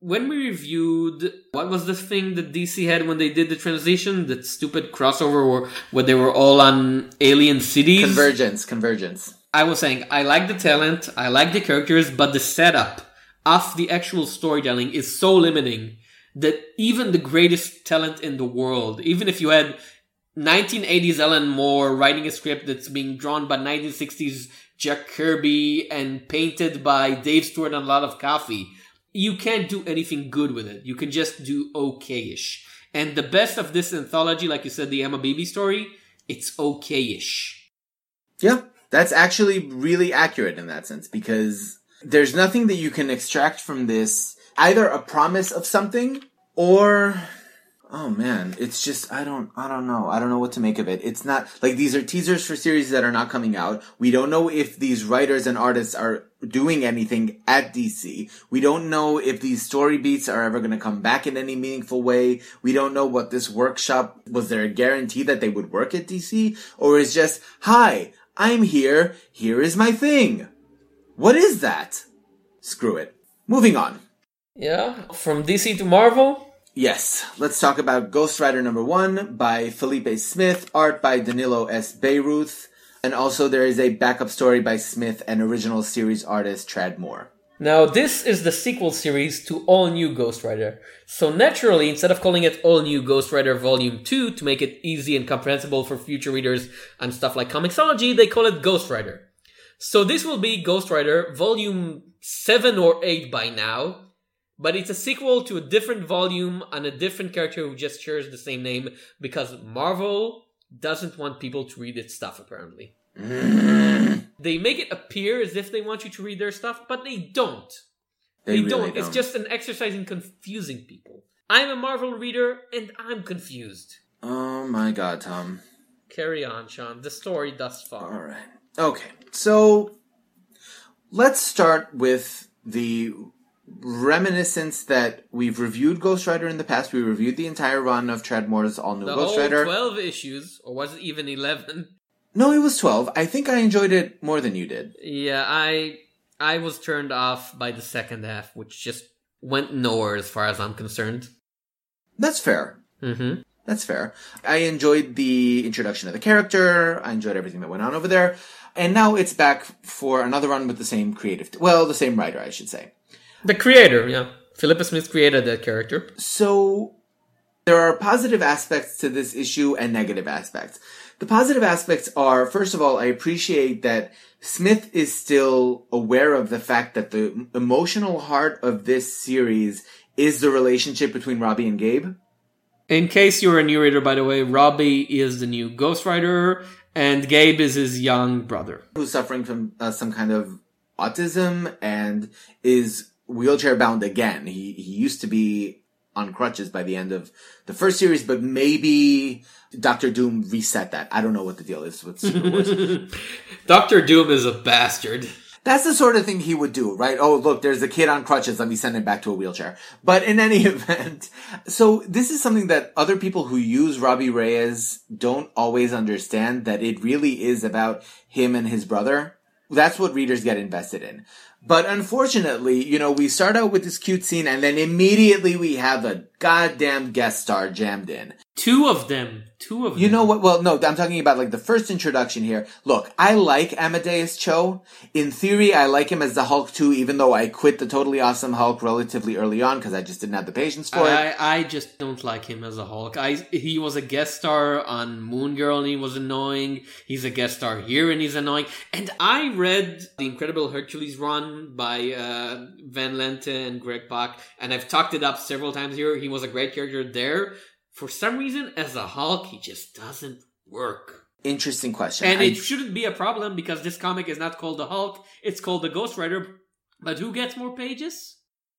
when we reviewed what was the thing that DC had when they did the transition, that stupid crossover where, where they were all on alien cities. Convergence, convergence. I was saying I like the talent, I like the characters, but the setup of the actual storytelling is so limiting that even the greatest talent in the world, even if you had 1980s Alan Moore writing a script that's being drawn by 1960s Jack Kirby and painted by Dave Stewart and a lot of coffee. You can't do anything good with it. You can just do okayish. And the best of this anthology, like you said, the Emma Beeby story, it's okayish. Yeah, that's actually really accurate in that sense because there's nothing that you can extract from this, either a promise of something or Oh man, it's just I don't I don't know. I don't know what to make of it. It's not like these are teasers for series that are not coming out. We don't know if these writers and artists are doing anything at DC. We don't know if these story beats are ever going to come back in any meaningful way. We don't know what this workshop was there a guarantee that they would work at DC or is just hi, I'm here. Here is my thing. What is that? Screw it. Moving on. Yeah, from DC to Marvel. Yes, let's talk about Ghost Rider number one by Felipe Smith, art by Danilo S. Beyruth, and also there is a backup story by Smith and original series artist Tradd Moore. Now, this is the sequel series to All New Ghost Rider. So naturally, instead of calling it All New Ghost Rider Volume 2 to make it easy and comprehensible for future readers and stuff like Comixology, they call it Ghost Rider. So this will be Ghost Rider Volume 7 or 8 by now, but it's a sequel to a different volume and a different character who just shares the same name because Marvel doesn't want people to read its stuff apparently. they make it appear as if they want you to read their stuff, but they don't. They, They, really don't. It's just an exercise in confusing people. I'm a Marvel reader and I'm confused. Oh my god, Tom. Carry on, Sean. The story thus far. All right. Okay. So let's start with the reminiscence that we've reviewed Ghost Rider in the past. We reviewed the entire run of Tradd Moore's All New The Ghost Rider. 12 issues, or was it even 11? No, it was 12. I think I enjoyed it more than you did. Yeah, I I was turned off by the second half, which just went nowhere as far as I'm concerned. That's fair. Mm-hmm. That's fair. I enjoyed the introduction of the character. I enjoyed everything that went on over there. And now it's back for another run with the same creative, well, the same writer, I should say. The creator, yeah. Felipe Smith created that character. So there are positive aspects to this issue and negative aspects. The positive aspects are, first of all, I appreciate that Smith is still aware of the fact that the emotional heart of this series is the relationship between Robbie and Gabe. In case you're a new reader, by the way, Robbie is the new Ghost Rider, and Gabe is his young brother. who's suffering from uh, some kind of autism and is wheelchair bound again. He he used to be on crutches by the end of the first series, but maybe Doctor Doom reset that. I don't know what the deal is with Secret Wars. Doctor Doom is a bastard. That's the sort of thing he would do, right? Oh, look, there's a kid on crutches. Let me send him back to a wheelchair. But in any event, so this is something that other people who use Robbie Reyes don't always understand that it really is about him and his brother. That's what readers get invested in. But unfortunately, you know, we start out with this cute scene and then immediately we have a goddamn guest star jammed in. Two of them. Two of them. You know what? Well, no, I'm talking about like the first introduction here. Look, I like Amadeus Cho. In theory, I like him as the Hulk too, even though I quit the totally awesome Hulk relatively early on because I just didn't have the patience for it. I, I just don't like him as a Hulk. I he was a guest star on Moon Girl and he was annoying. He's a guest star here and he's annoying. And I read the Incredible Hercules run by uh, Van Lente and Greg Pak, and I've talked it up several times here. He was a great character there. For some reason, as a Hulk, he just doesn't work. Interesting question. And I- it shouldn't be a problem because this comic is not called the Hulk; it's called the Ghost Rider. But who gets more pages?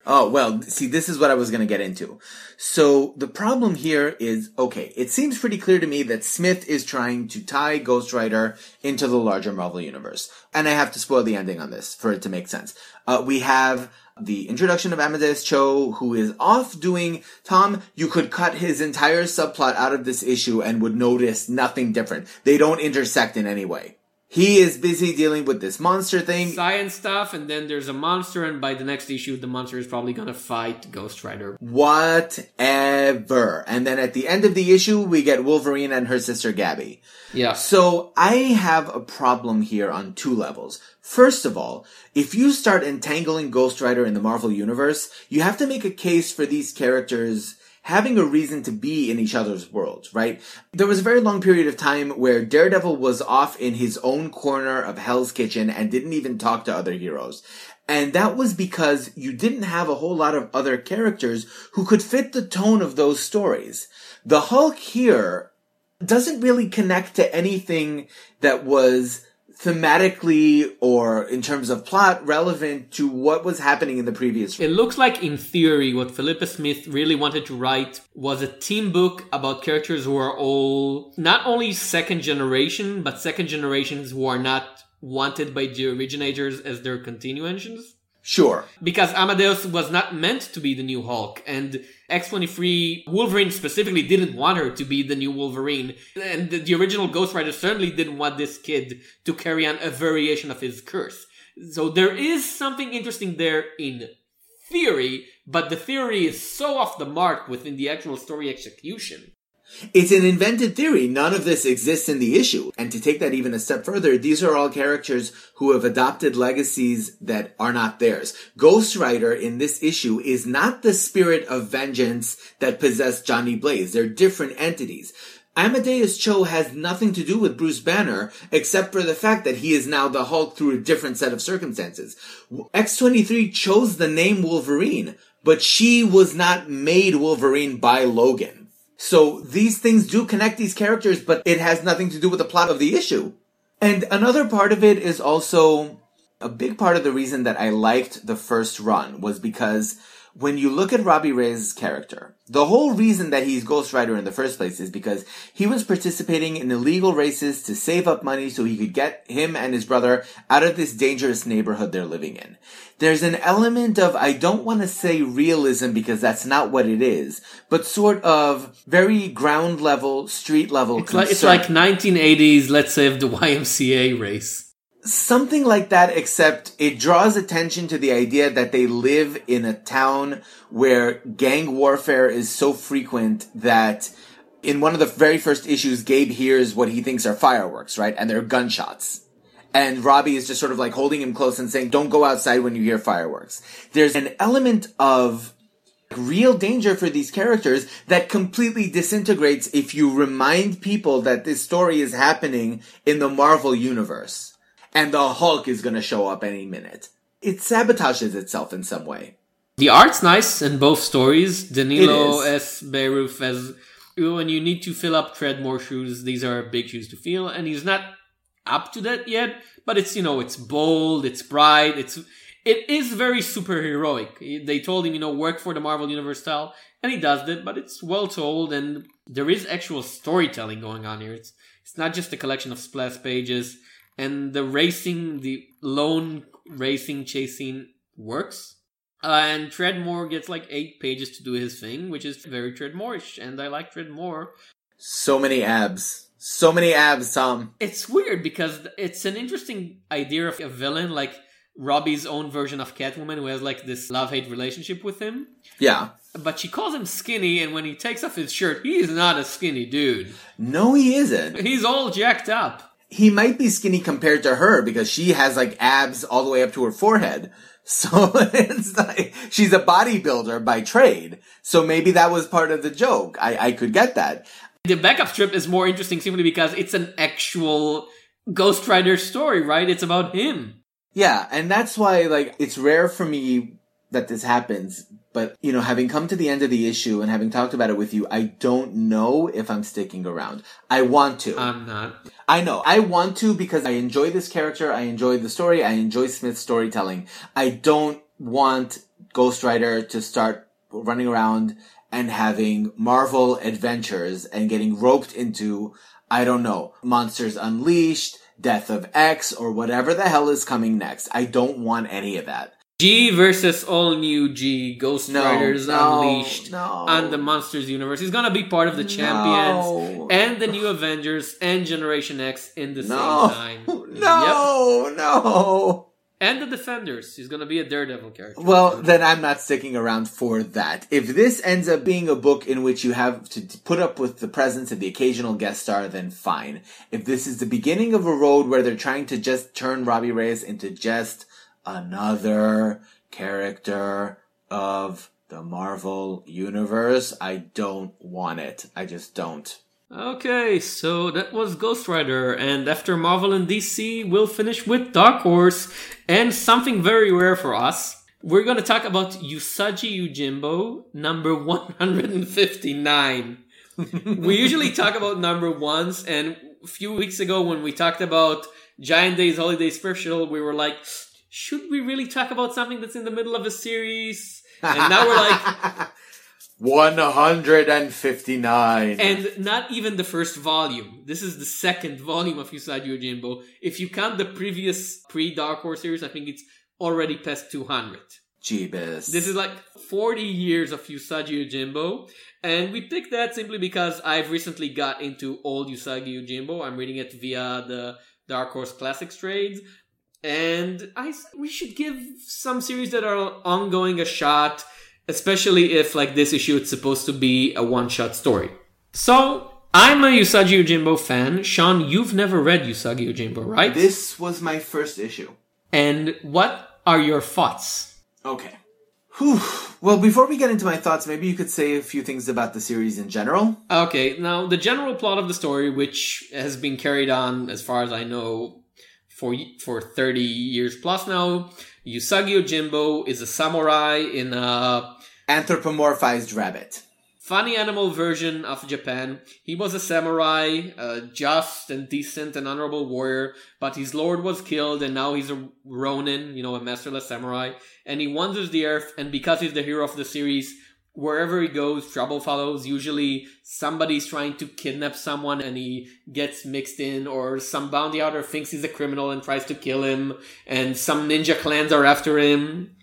Oh, well, see, this is what I was going to get into. So the problem here is, okay, it seems pretty clear to me that Smith is trying to tie Ghost Rider into the larger Marvel universe. And I have to spoil the ending on this for it to make sense. Uh, we have the introduction of Amadeus Cho, who is off doing, Tom, you could cut his entire subplot out of this issue and would notice nothing different. They don't intersect in any way. He is busy dealing with this monster thing. science stuff, and then there's a monster, and by the next issue, the monster is probably gonna fight Ghost Rider. Whatever. And then at the end of the issue, we get Wolverine and her sister Gabby. Yeah. So I have a problem here on two levels. First of all, if you start entangling Ghost Rider in the Marvel Universe, you have to make a case for these characters having a reason to be in each other's worlds, right? There was a very long period of time where Daredevil was off in his own corner of Hell's Kitchen and didn't even talk to other heroes. And that was because you didn't have a whole lot of other characters who could fit the tone of those stories. The Hulk here doesn't really connect to anything that was thematically or in terms of plot relevant to what was happening in the previous. It looks like, in theory, what Felipe Smith really wanted to write was a team book about characters who are all not only second generation, but second generations who are not wanted by the originators as their continuations. Sure. Because Amadeus was not meant to be the new Hulk, and X23, Wolverine specifically didn't want her to be the new Wolverine, and the, the original Ghost Rider certainly didn't want this kid to carry on a variation of his curse. So there is something interesting there in theory, but the theory is so off the mark within the actual story execution. It's an invented theory. None of this exists in the issue. And to take that even a step further, these are all characters who have adopted legacies that are not theirs. Ghost Rider in this issue is not the spirit of vengeance that possessed Johnny Blaze. They're different entities. Amadeus Cho has nothing to do with Bruce Banner except for the fact that he is now the Hulk through a different set of circumstances. X23 chose the name Wolverine, but she was not made Wolverine by Logan. So these things do connect these characters, but it has nothing to do with the plot of the issue. And another part of it is also a big part of the reason that I liked the first run was because when you look at Robbie Reyes' character, the whole reason that he's Ghost Rider in the first place is because he was participating in illegal races to save up money so he could get him and his brother out of this dangerous neighborhood they're living in. There's an element of, I don't want to say realism because that's not what it is, but sort of very ground level, street level. It's like, it's like 1980s, let's say, of the YMCA race something like that, except it draws attention to the idea that they live in a town where gang warfare is so frequent that in one of the very first issues, Gabe hears what he thinks are fireworks, right? And they're gunshots. And Robbie is just sort of like holding him close and saying, don't go outside when you hear fireworks. There's an element of real danger for these characters that completely disintegrates if you remind people that this story is happening in the Marvel universe and the Hulk is going to show up any minute. It sabotages itself in some way. The art's nice in both stories. Danilo S. Beyruth as when you need to fill up Tradd Moore shoes, these are big shoes to fill, and he's not up to that yet. But it's you know it's bold, it's bright, it's it is very superheroic. They told him you know work for the Marvel Universe style, and he does that. But it's well told, and there is actual storytelling going on here. It's it's not just a collection of splash pages and the racing, the lone racing chasing works. Uh, and Tradd Moore gets like eight pages to do his thing, which is very Tradd Moore-ish, and I like Tradd Moore. So many abs. So many abs, Tom. It's weird because it's an interesting idea of a villain like Robbie's own version of Catwoman who has like this love-hate relationship with him. Yeah. But she calls him skinny, and when he takes off his shirt, he's not a skinny dude. No, he isn't. He's all jacked up he might be skinny compared to her because she has like abs all the way up to her forehead. So it's like she's a bodybuilder by trade. So maybe that was part of the joke. I, I could get that. The backup strip is more interesting simply because it's an actual Ghost Rider story, right? It's about him. Yeah, and that's why like it's rare for me that this happens but, you know, having come to the end of the issue and having talked about it with you, I don't know if I'm sticking around. I want to. I'm not. I know. I want to because I enjoy this character. I enjoy the story. I enjoy Smith's storytelling. I don't want Ghost Rider to start running around and having Marvel adventures and getting roped into, I don't know, Monsters Unleashed, Death of X, or whatever the hell is coming next. I don't want any of that. G versus all new G Ghost No, Riders no, Unleashed no. on the Monsters universe. He's gonna be part of the Champions and the new Avengers and Generation X in the same time. no, no. And the Defenders. He's gonna be a Daredevil character. Well, then I'm not sticking around for that. If this ends up being a book in which you have to put up with the presence of the occasional guest star, then fine. If this is the beginning of a road where they're trying to just turn Robbie Reyes into just another character of the Marvel Universe. I don't want it. I just don't. Okay, so that was Ghost Rider, and after Marvel and DC, we'll finish with Dark Horse and something very rare for us. We're gonna talk about Usagi Yojimbo, number 159. we usually talk about number ones, and a few weeks ago when we talked about Giant Days Holiday Special, we were like, should we really talk about something that's in the middle of a series? And now we're like, 159. and not even the first volume. This is the second volume of Usagi Yojimbo. If you count the previous pre-Dark Horse series, I think it's already past 200. Jeebus. This is like 40 years of Usagi Yojimbo. And we picked that simply because I've recently got into old Usagi Yojimbo. I'm reading it via the Dark Horse Classics trades. And I we should give some series that are ongoing a shot, especially if like this issue it's supposed to be a one-shot story. So I'm a Usagi Yojimbo fan. Sean, you've never read Usagi Yojimbo, right? this was my first issue. and what are your thoughts? Okay. Whew. Well, before we get into my thoughts, maybe you could say a few things about the series in general. Okay, now the general plot of the story, which has been carried on, as far as I know, for for thirty years plus now, Usagi Yojimbo is a samurai in a Anthropomorphized rabbit. funny animal version of Japan. He was a samurai, a just and decent and honorable warrior, but his lord was killed, and now he's a ronin, you know, a masterless samurai, and he wanders the earth. And because he's the hero of the series, wherever he goes, trouble follows. Usually, somebody's trying to kidnap someone, and he gets mixed in, or some bounty hunter thinks he's a criminal and tries to kill him, and some ninja clans are after him.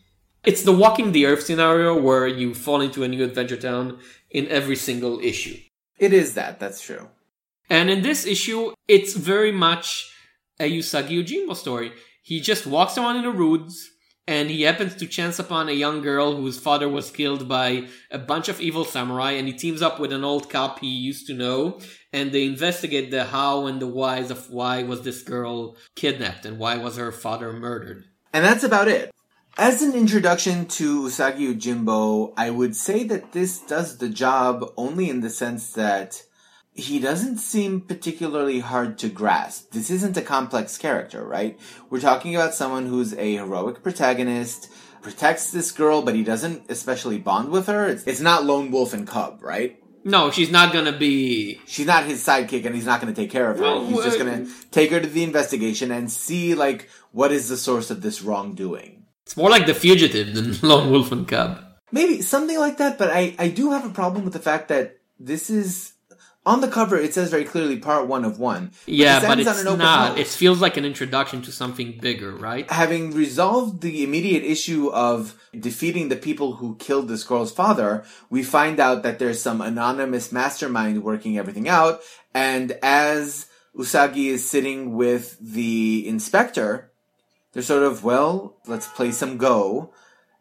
It's the walking the earth scenario where you fall into a new adventure town in every single issue. It is that, that's true. And in this issue, it's very much a Usagi Yojimbo story. He just walks around in the woods and he happens to chance upon a young girl whose father was killed by a bunch of evil samurai and he teams up with an old cop he used to know and they investigate the how and the whys of why was this girl kidnapped and why was her father murdered. And that's about it. As an introduction to Usagi Yojimbo, I would say that this does the job only in the sense that he doesn't seem particularly hard to grasp. This isn't a complex character, right? We're talking about someone who's a heroic protagonist, protects this girl, but he doesn't especially bond with her. It's, it's not Lone Wolf and Cub, right? No, she's not gonna be She's not his sidekick and he's not to take care of her. Well, he's just to take her to the investigation and see, like, what is the source of this wrongdoing. it's more like the fugitive than Lone Wolf and Cub. Maybe something like that, but I, I do have a problem with the fact that this is on the cover. It says very clearly part one of one. Yeah, this but it's on an open not. note. It feels like an introduction to something bigger, right? Having resolved the immediate issue of defeating the people who killed this girl's father, we find out that there's some anonymous mastermind working everything out. And as Usagi is sitting with the inspector, they're sort of, well, let's play some Go.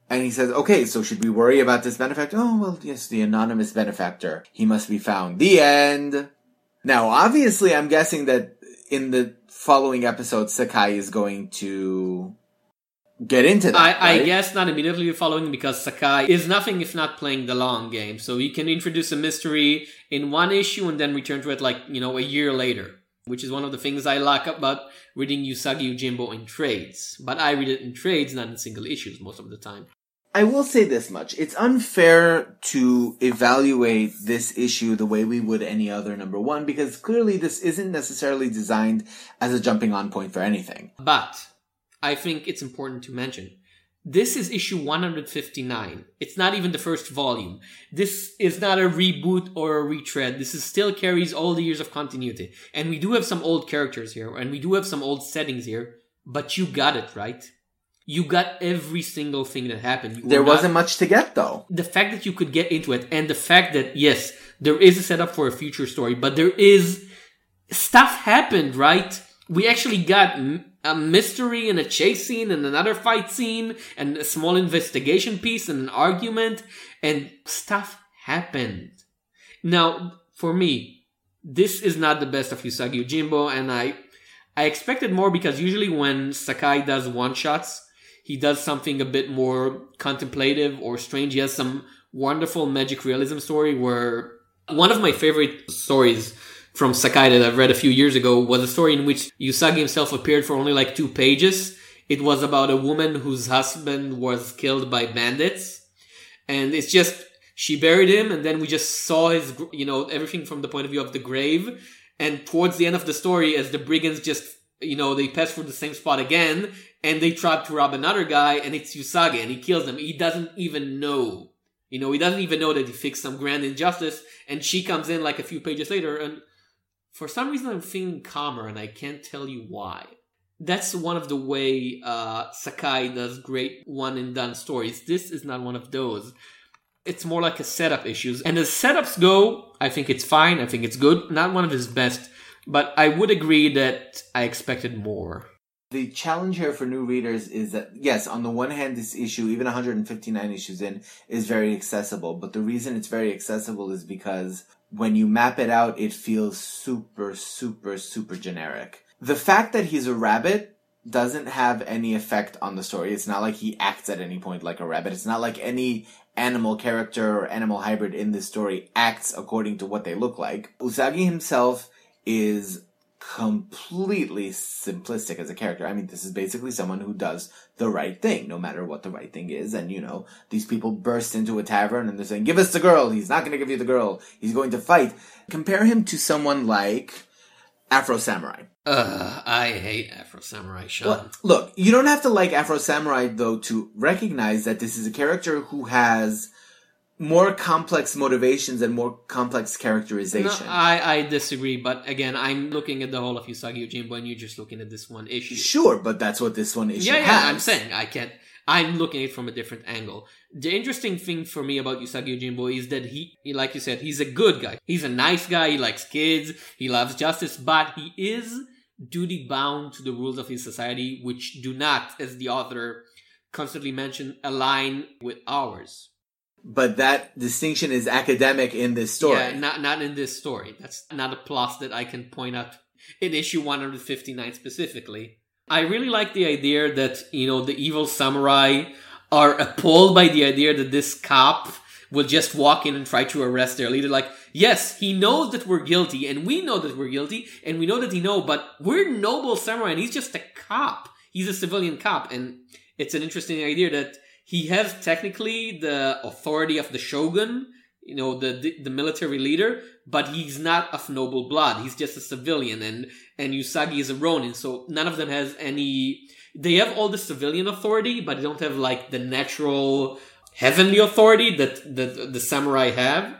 And he says, okay, so should we worry about this benefactor? Oh, well, yes, the anonymous benefactor. He must be found. The end. Now, obviously, I'm guessing that in the following episode, Sakai is going to get into that. I, I guess not immediately following because Sakai is nothing if not playing the long game. So he can introduce a mystery in one issue and then return to it like, you know, a year later. Which is one of the things I like about reading Usagi Yojimbo in trades. But I read it in trades, not in single issues most of the time. I will say this much. It's unfair to evaluate this issue the way we would any other number one because clearly this isn't necessarily designed as a jumping on point for anything. But I think it's important to mention this is issue 159. It's not even the first volume. This is not a reboot or a retread. This is still carries all the years of continuity. And we do have some old characters here, and we do have some old settings here, but you got it, right? You got every single thing that happened. You There wasn't much to get though. the fact that you could get into it and the fact that yes there is a setup for a future story but there is stuff happened right we actually got m- a mystery and a chase scene and another fight scene and a small investigation piece and an argument and stuff happened now for me this is not the best of Usagi Yojimbo and I I expected more because usually when Sakai does one shots he does something a bit more contemplative or strange. He has some wonderful magic realism story where one of my favorite stories from Sakai that I've read a few years ago was a story in which Usagi himself appeared for only like two pages. It was about a woman whose husband was killed by bandits. And it's just, she buried him and then we just saw his, you know, everything from the point of view of the grave. And towards the end of the story, as the brigands just, you know, they pass through the same spot again and they try to rob another guy and it's Usagi and he kills them. He doesn't even know. You know, he doesn't even know that he fixed some grand injustice and she comes in like a few pages later and for some reason I'm feeling calmer and I can't tell you why. That's one of the way uh, Sakai does great one and done stories. This is not one of those. It's more like a setup issues. And as setups go, I think it's fine. I think it's good. Not one of his best, but I would agree that I expected more. The challenge here for new readers is that, yes, on the one hand, this issue, even 159 issues in, is very accessible. But the reason it's very accessible is because when you map it out, it feels super, super, super generic. The fact that he's a rabbit doesn't have any effect on the story. It's not like he acts at any point like a rabbit. It's not like any animal character or animal hybrid in this story acts according to what they look like. Usagi himself is completely simplistic as a character. I mean, this is basically someone who does the right thing, no matter what the right thing is. And, you know, these people burst into a tavern and they're saying, give us the girl. He's not going to give you the girl. He's going to fight. Compare him to someone like Afro Samurai. Ugh, I hate Afro Samurai, Sean. Well, look, you don't have to like Afro Samurai, though, to recognize that this is a character who has more complex motivations and more complex characterization. No, I, I disagree, but again, I'm looking at the whole of Usagi Yojimbo and you're just looking at this one issue. Sure, but that's what this one issue yeah, has. I'm saying I can't. I'm looking at it from a different angle. The interesting thing for me about Usagi Yojimbo is that he, like you said, he's a good guy. He's a nice guy. He likes kids. He loves justice, but he is duty bound to the rules of his society, which do not, as the author constantly mentioned, align with ours but that distinction is academic in this story. Yeah, not not in this story. That's not a plot that I can point out in issue 159 specifically. I really like the idea that, you know, the evil samurai are appalled by the idea that this cop will just walk in and try to arrest their leader. Like, yes, he knows that we're guilty, and we know that we're guilty, and we know that he know, but we're noble samurai, and he's just a cop. He's a civilian cop, and it's an interesting idea that he has technically the authority of the shogun, you know, the, the, the military leader, but he's not of noble blood. He's just a civilian, and and Usagi is a ronin, so none of them has any. They have all the civilian authority, but they don't have like the natural heavenly authority that that the samurai have.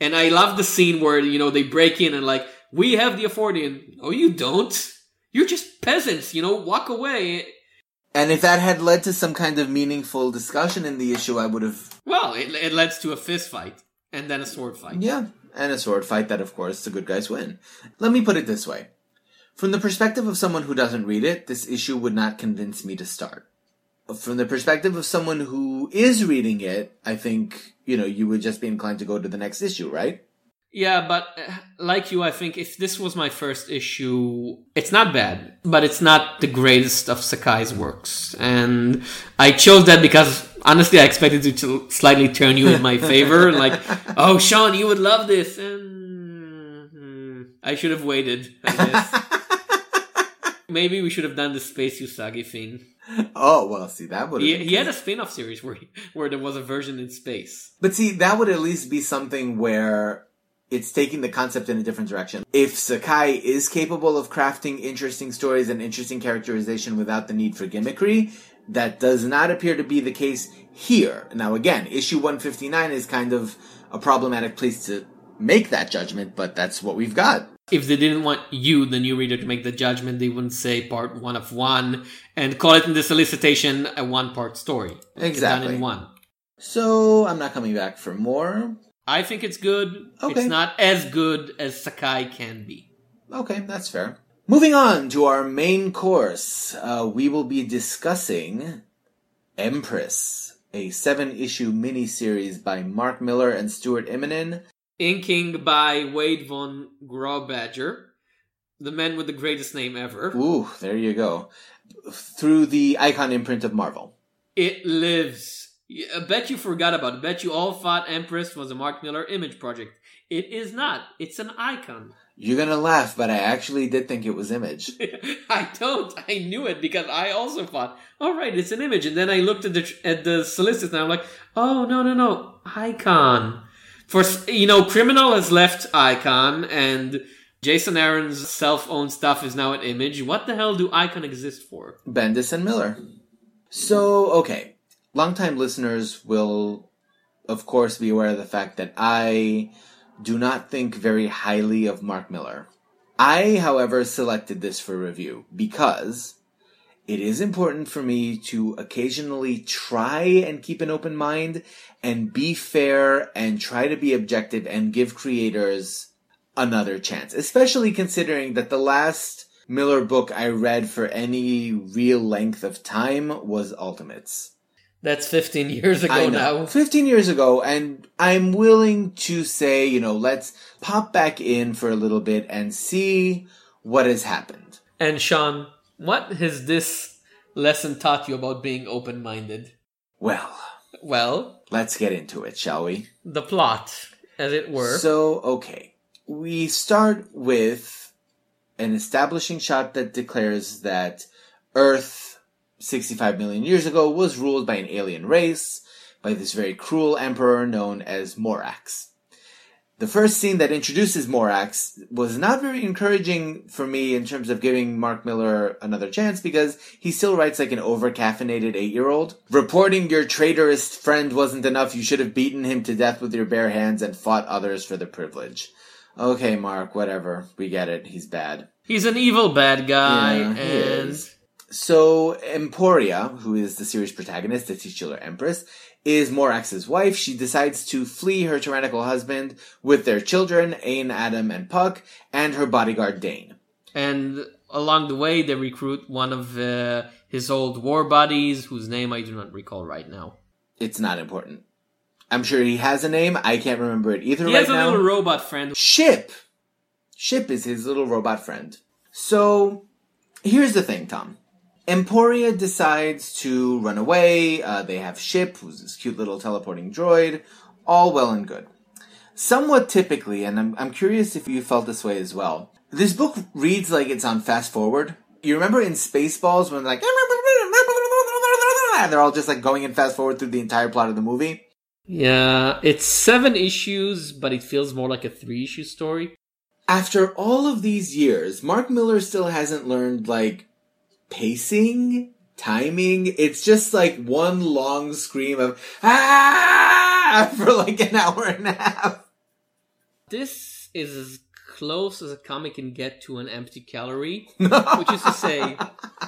And I love the scene where you know they break in and like we have the authority, and oh, you don't. You're just peasants, you know. Walk away. And if that had led to some kind of meaningful discussion in the issue, I would have. Well, it, it leads to a fist fight and then a sword fight. Yeah, and a sword fight that, of course, the good guys win. Let me put it this way. From the perspective of someone who doesn't read it, this issue would not convince me to start. From the perspective of someone who is reading it, I think, you know, you would just be inclined to go to the next issue, right? Yeah, but uh, like you, I think if this was my first issue, it's not bad, but it's not the greatest of Sakai's works. And I chose that because honestly, I expected it to slightly turn you in my favor. like, oh, Sean, you would love this. And hmm, I should have waited, Maybe we should have done the Space Usagi thing. Oh well, see that would. He, he had a spin-off series where he, where there was a version in space. But see, that would at least be something where it's taking the concept in a different direction. If Sakai is capable of crafting interesting stories and interesting characterization without the need for gimmickry, that does not appear to be the case here. Now again, issue 159 is kind of a problematic place to make that judgment, but that's what we've got. If they didn't want you, the new reader, to make the judgment, they wouldn't say part one of one and call it in the solicitation a one part story. Exactly. Done in one. So I'm not coming back for more. I think it's good. Okay. It's not as good as Sakai can be. Okay, that's fair. Moving on to our main course, uh, we will be discussing Empress, a seven issue miniseries by Mark Millar and Stuart Immonen. Inking by Wade von Grawbadger, the man with the greatest name ever. Ooh, there you go. Through the icon imprint of Marvel. It lives. I bet you forgot about it. I bet you all thought Empress was a Mark Millar image project. It is not. It's an icon. You're gonna laugh, but I actually did think it was Image. I don't. I knew it because I also thought, all right, it's an image. And then I looked at the at the solicits and I'm like, oh no no no, icon. For you know, criminal has left icon and Jason Aaron's self-owned stuff is now an image. What the hell do icon exist for? Bendis and Millar. So okay, longtime listeners will, of course, be aware of the fact that I do not think very highly of Mark Millar. I, however, selected this for review because it is important for me to occasionally try and keep an open mind and be fair and try to be objective and give creators another chance, especially considering that the last Millar book I read for any real length of time was Ultimates. That's 15 years ago now. 15 years ago, and I'm willing to say, you know, let's pop back in for a little bit and see what has happened. And Sean, what has this lesson taught you about being open minded? Well, Well, let's get into it, shall we? the plot, as it were. So, okay. We start with an establishing shot that declares that Earth 65 million years ago was ruled by an alien race, by this very cruel emperor known as Morax. The first scene that introduces Morax was not very encouraging for me in terms of giving Mark Millar another chance because he still writes like an over-caffeinated eight-year-old. Reporting your traitorous friend wasn't enough, you should have beaten him to death with your bare hands and fought others for the privilege. Okay, Mark, whatever. We get it. He's bad. He's an evil bad guy, Yeah, he and is. So Emporia, who is the series protagonist, the titular empress, is Morax's wife. She decides to flee her tyrannical husband with their children, Ain, Adam, and Puck, and her bodyguard Dane. and along the way they recruit one of uh, his old war buddies, whose name I do not recall right now. It's not important. I'm sure he has a name. I can't remember it either He right has a now. little robot friend. Ship. Ship is his little robot friend. So, here's the thing, Tom. Emporia decides to run away. Uh, they have Ship, who's this cute little teleporting droid. All well and good. Somewhat typically, and I'm, I'm curious if you felt this way as well. This book reads like it's on fast forward. You remember in Spaceballs when like, they're all just like going in fast forward through the entire plot of the movie? Yeah, it's seven issues, but it feels more like a three issue story. after all of these years, Mark Millar still hasn't learned like pacing, timing. It's just like one long scream of ah for like an hour and a half. This is as close as a comic can get to an empty calorie, which is to say,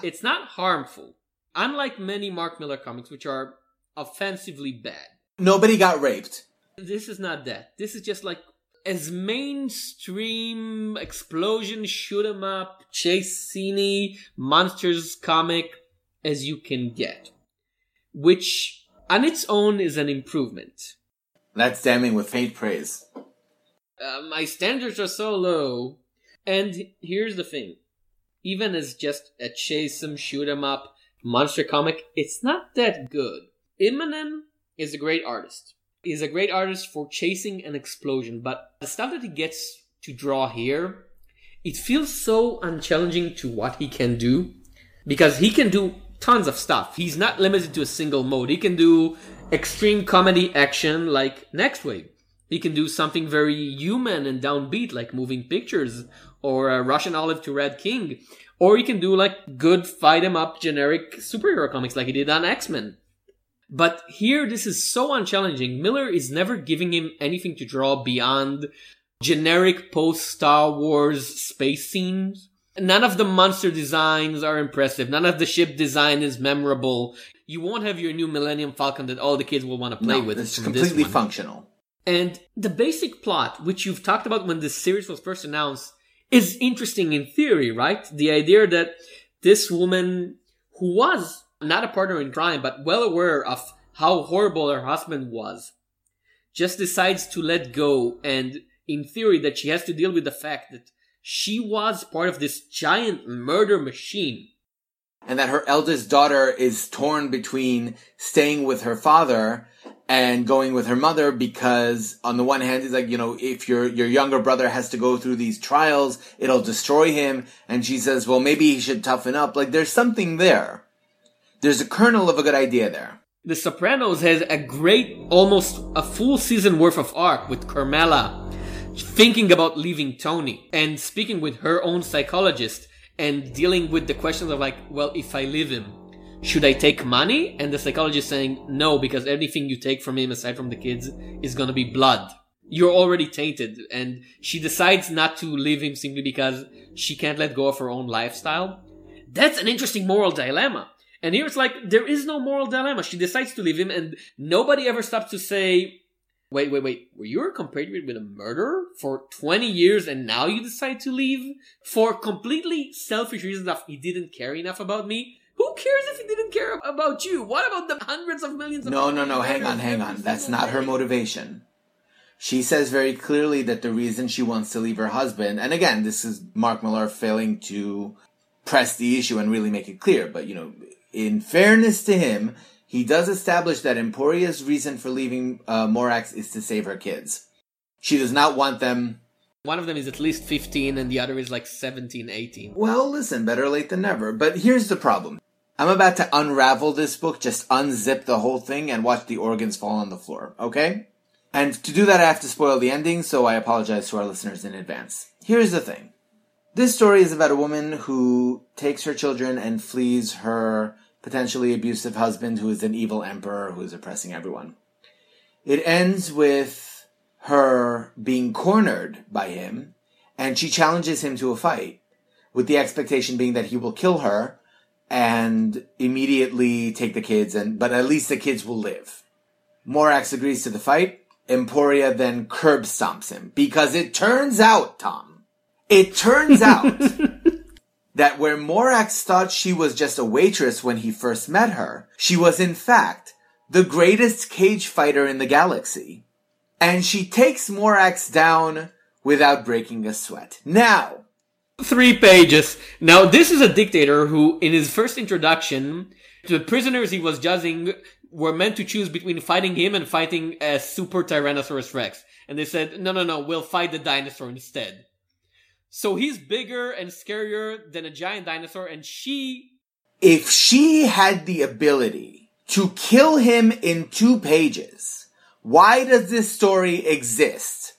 it's not harmful. Unlike many Mark Millar comics, which are offensively bad. Nobody got raped. This is not that. This is just like as mainstream explosion shoot 'em up chase scene monsters comic as you can get, which on its own is an improvement. That's damning with faint praise. Uh, my standards are so low, and here's the thing: even as just a chase 'em shoot 'em up monster comic, it's not that good. Immonen is a great artist. He's a great artist for chasing an explosion, but the stuff that he gets to draw here, it feels so unchallenging to what he can do because he can do tons of stuff. He's not limited to a single mode. He can do extreme comedy action like Next Wave. He can do something very human and downbeat like Moving Pictures or uh, Russian Olive to Red King. Or he can do like good fight fight 'em up generic superhero comics like he did on X-Men. But here, this is so unchallenging. Millar is never giving him anything to draw beyond generic post Star Wars space scenes. None of the monster designs are impressive. None of the ship design is memorable. You won't have your new Millennium Falcon that all the kids will want to play No, with. it's completely functional. And the basic plot, which you've talked about when this series was first announced, is interesting in theory, right? The idea that this woman, who was not a partner in crime, but well aware of how horrible her husband was, just decides to let go, and in theory, that she has to deal with the fact that she was part of this giant murder machine. and that her eldest daughter is torn between staying with her father and going with her mother because on the one hand he's like you know if your your younger brother has to go through these trials it'll destroy him. And she says well maybe he should toughen up. Like there's something there there's a kernel of a good idea there the sopranos has a great almost a full season worth of arc with carmela thinking about leaving tony and speaking with her own psychologist and dealing with the questions of like well if i leave him should I take money? And the psychologist saying, no, because anything you take from him aside from the kids is gonna be blood. You're already tainted. And she decides not to leave him simply because she can't let go of her own lifestyle. That's an interesting moral dilemma. And here it's like, there is no moral dilemma. She decides to leave him and nobody ever stops to say, wait, wait, wait, were you a compared with a murderer for 20 years and now you decide to leave for completely selfish reasons that he didn't care enough about me? Who cares if he didn't care about you? What about the hundreds of millions of No, no, no, hang on, hang on. That's not her motivation. She says very clearly that the reason she wants to leave her husband, and again, this is Mark Millar failing to press the issue and really make it clear, but you know, in fairness to him, he does establish that Emporia's reason for leaving uh, Morax is to save her kids. She does not want them one of them is at least 15 and the other is like 17, 18. Well, listen, better late than never. But here's the problem. I'm about to unravel this book, just unzip the whole thing and watch the organs fall on the floor, okay? And to do that, I have to spoil the ending, so I apologize to our listeners in advance. Here's the thing. This story is about a woman who takes her children and flees her potentially abusive husband who is an evil emperor who is oppressing everyone. It ends with her being cornered by him, and she challenges him to a fight, with the expectation being that he will kill her and immediately take the kids, and but at least the kids will live. Morax agrees to the fight. Emporia then curb stomps him because it turns out, Tom, it turns out that where Morax thought she was just a waitress when he first met her, she was in fact the greatest cage fighter in the galaxy and she takes Morax down without breaking a sweat. Now, three pages. Now, this is a dictator who, in his first introduction, to the prisoners he was judging were meant to choose between fighting him and fighting a super Tyrannosaurus Rex. And they said, no, no, no, we'll fight the dinosaur instead. So he's bigger and scarier than a giant dinosaur, and she. If she had the ability to kill him in two pages, why does this story exist?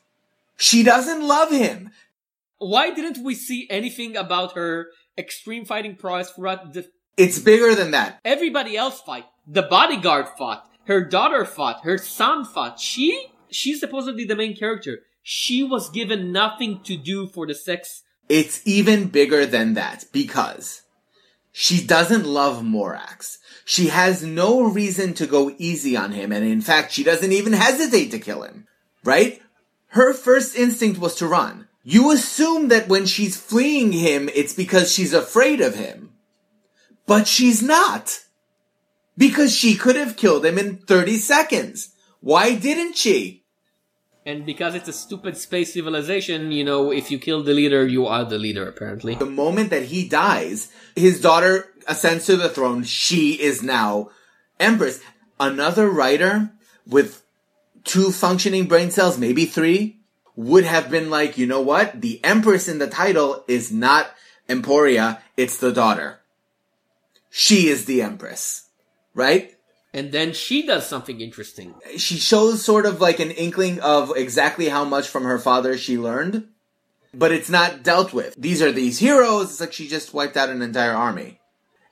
She doesn't love him. Why didn't we see anything about her extreme fighting prowess throughout the. It's bigger than that. Everybody else fought. The bodyguard fought. Her daughter fought. Her son fought. She? She's supposedly the main character. She was given nothing to do for the sex. It's even bigger than that because she doesn't love Morax. She has no reason to go easy on him, and in fact, she doesn't even hesitate to kill him. Right? Her first instinct was to run. You assume that when she's fleeing him, it's because she's afraid of him. But she's not. Because she could have killed him in 30 seconds. Why didn't she? And because it's a stupid space civilization, you know, if you kill the leader, you are the leader, apparently. The moment that he dies, his daughter ascends to the throne. She is now Empress. Another writer with two functioning brain cells, maybe three, would have been like, you know what? The Empress in the title is not Emporia, it's the daughter. She is the Empress. Right? And then she does something interesting. She shows sort of like an inkling of exactly how much from her father she learned, but it's not dealt with. These are these heroes. It's like she just wiped out an entire army.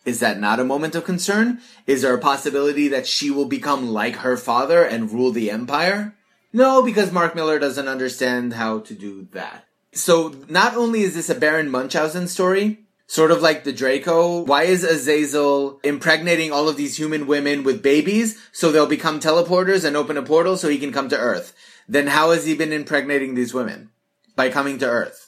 Is that not a moment of concern? Is there a possibility that she will become like her father and rule the empire? No, because Mark Millar doesn't understand how to do that. So not only is this a Baron Munchausen story, sort of like the Draco, why is Azazel impregnating all of these human women with babies so they'll become teleporters and open a portal so he can come to Earth? Then how has he been impregnating these women? By coming to Earth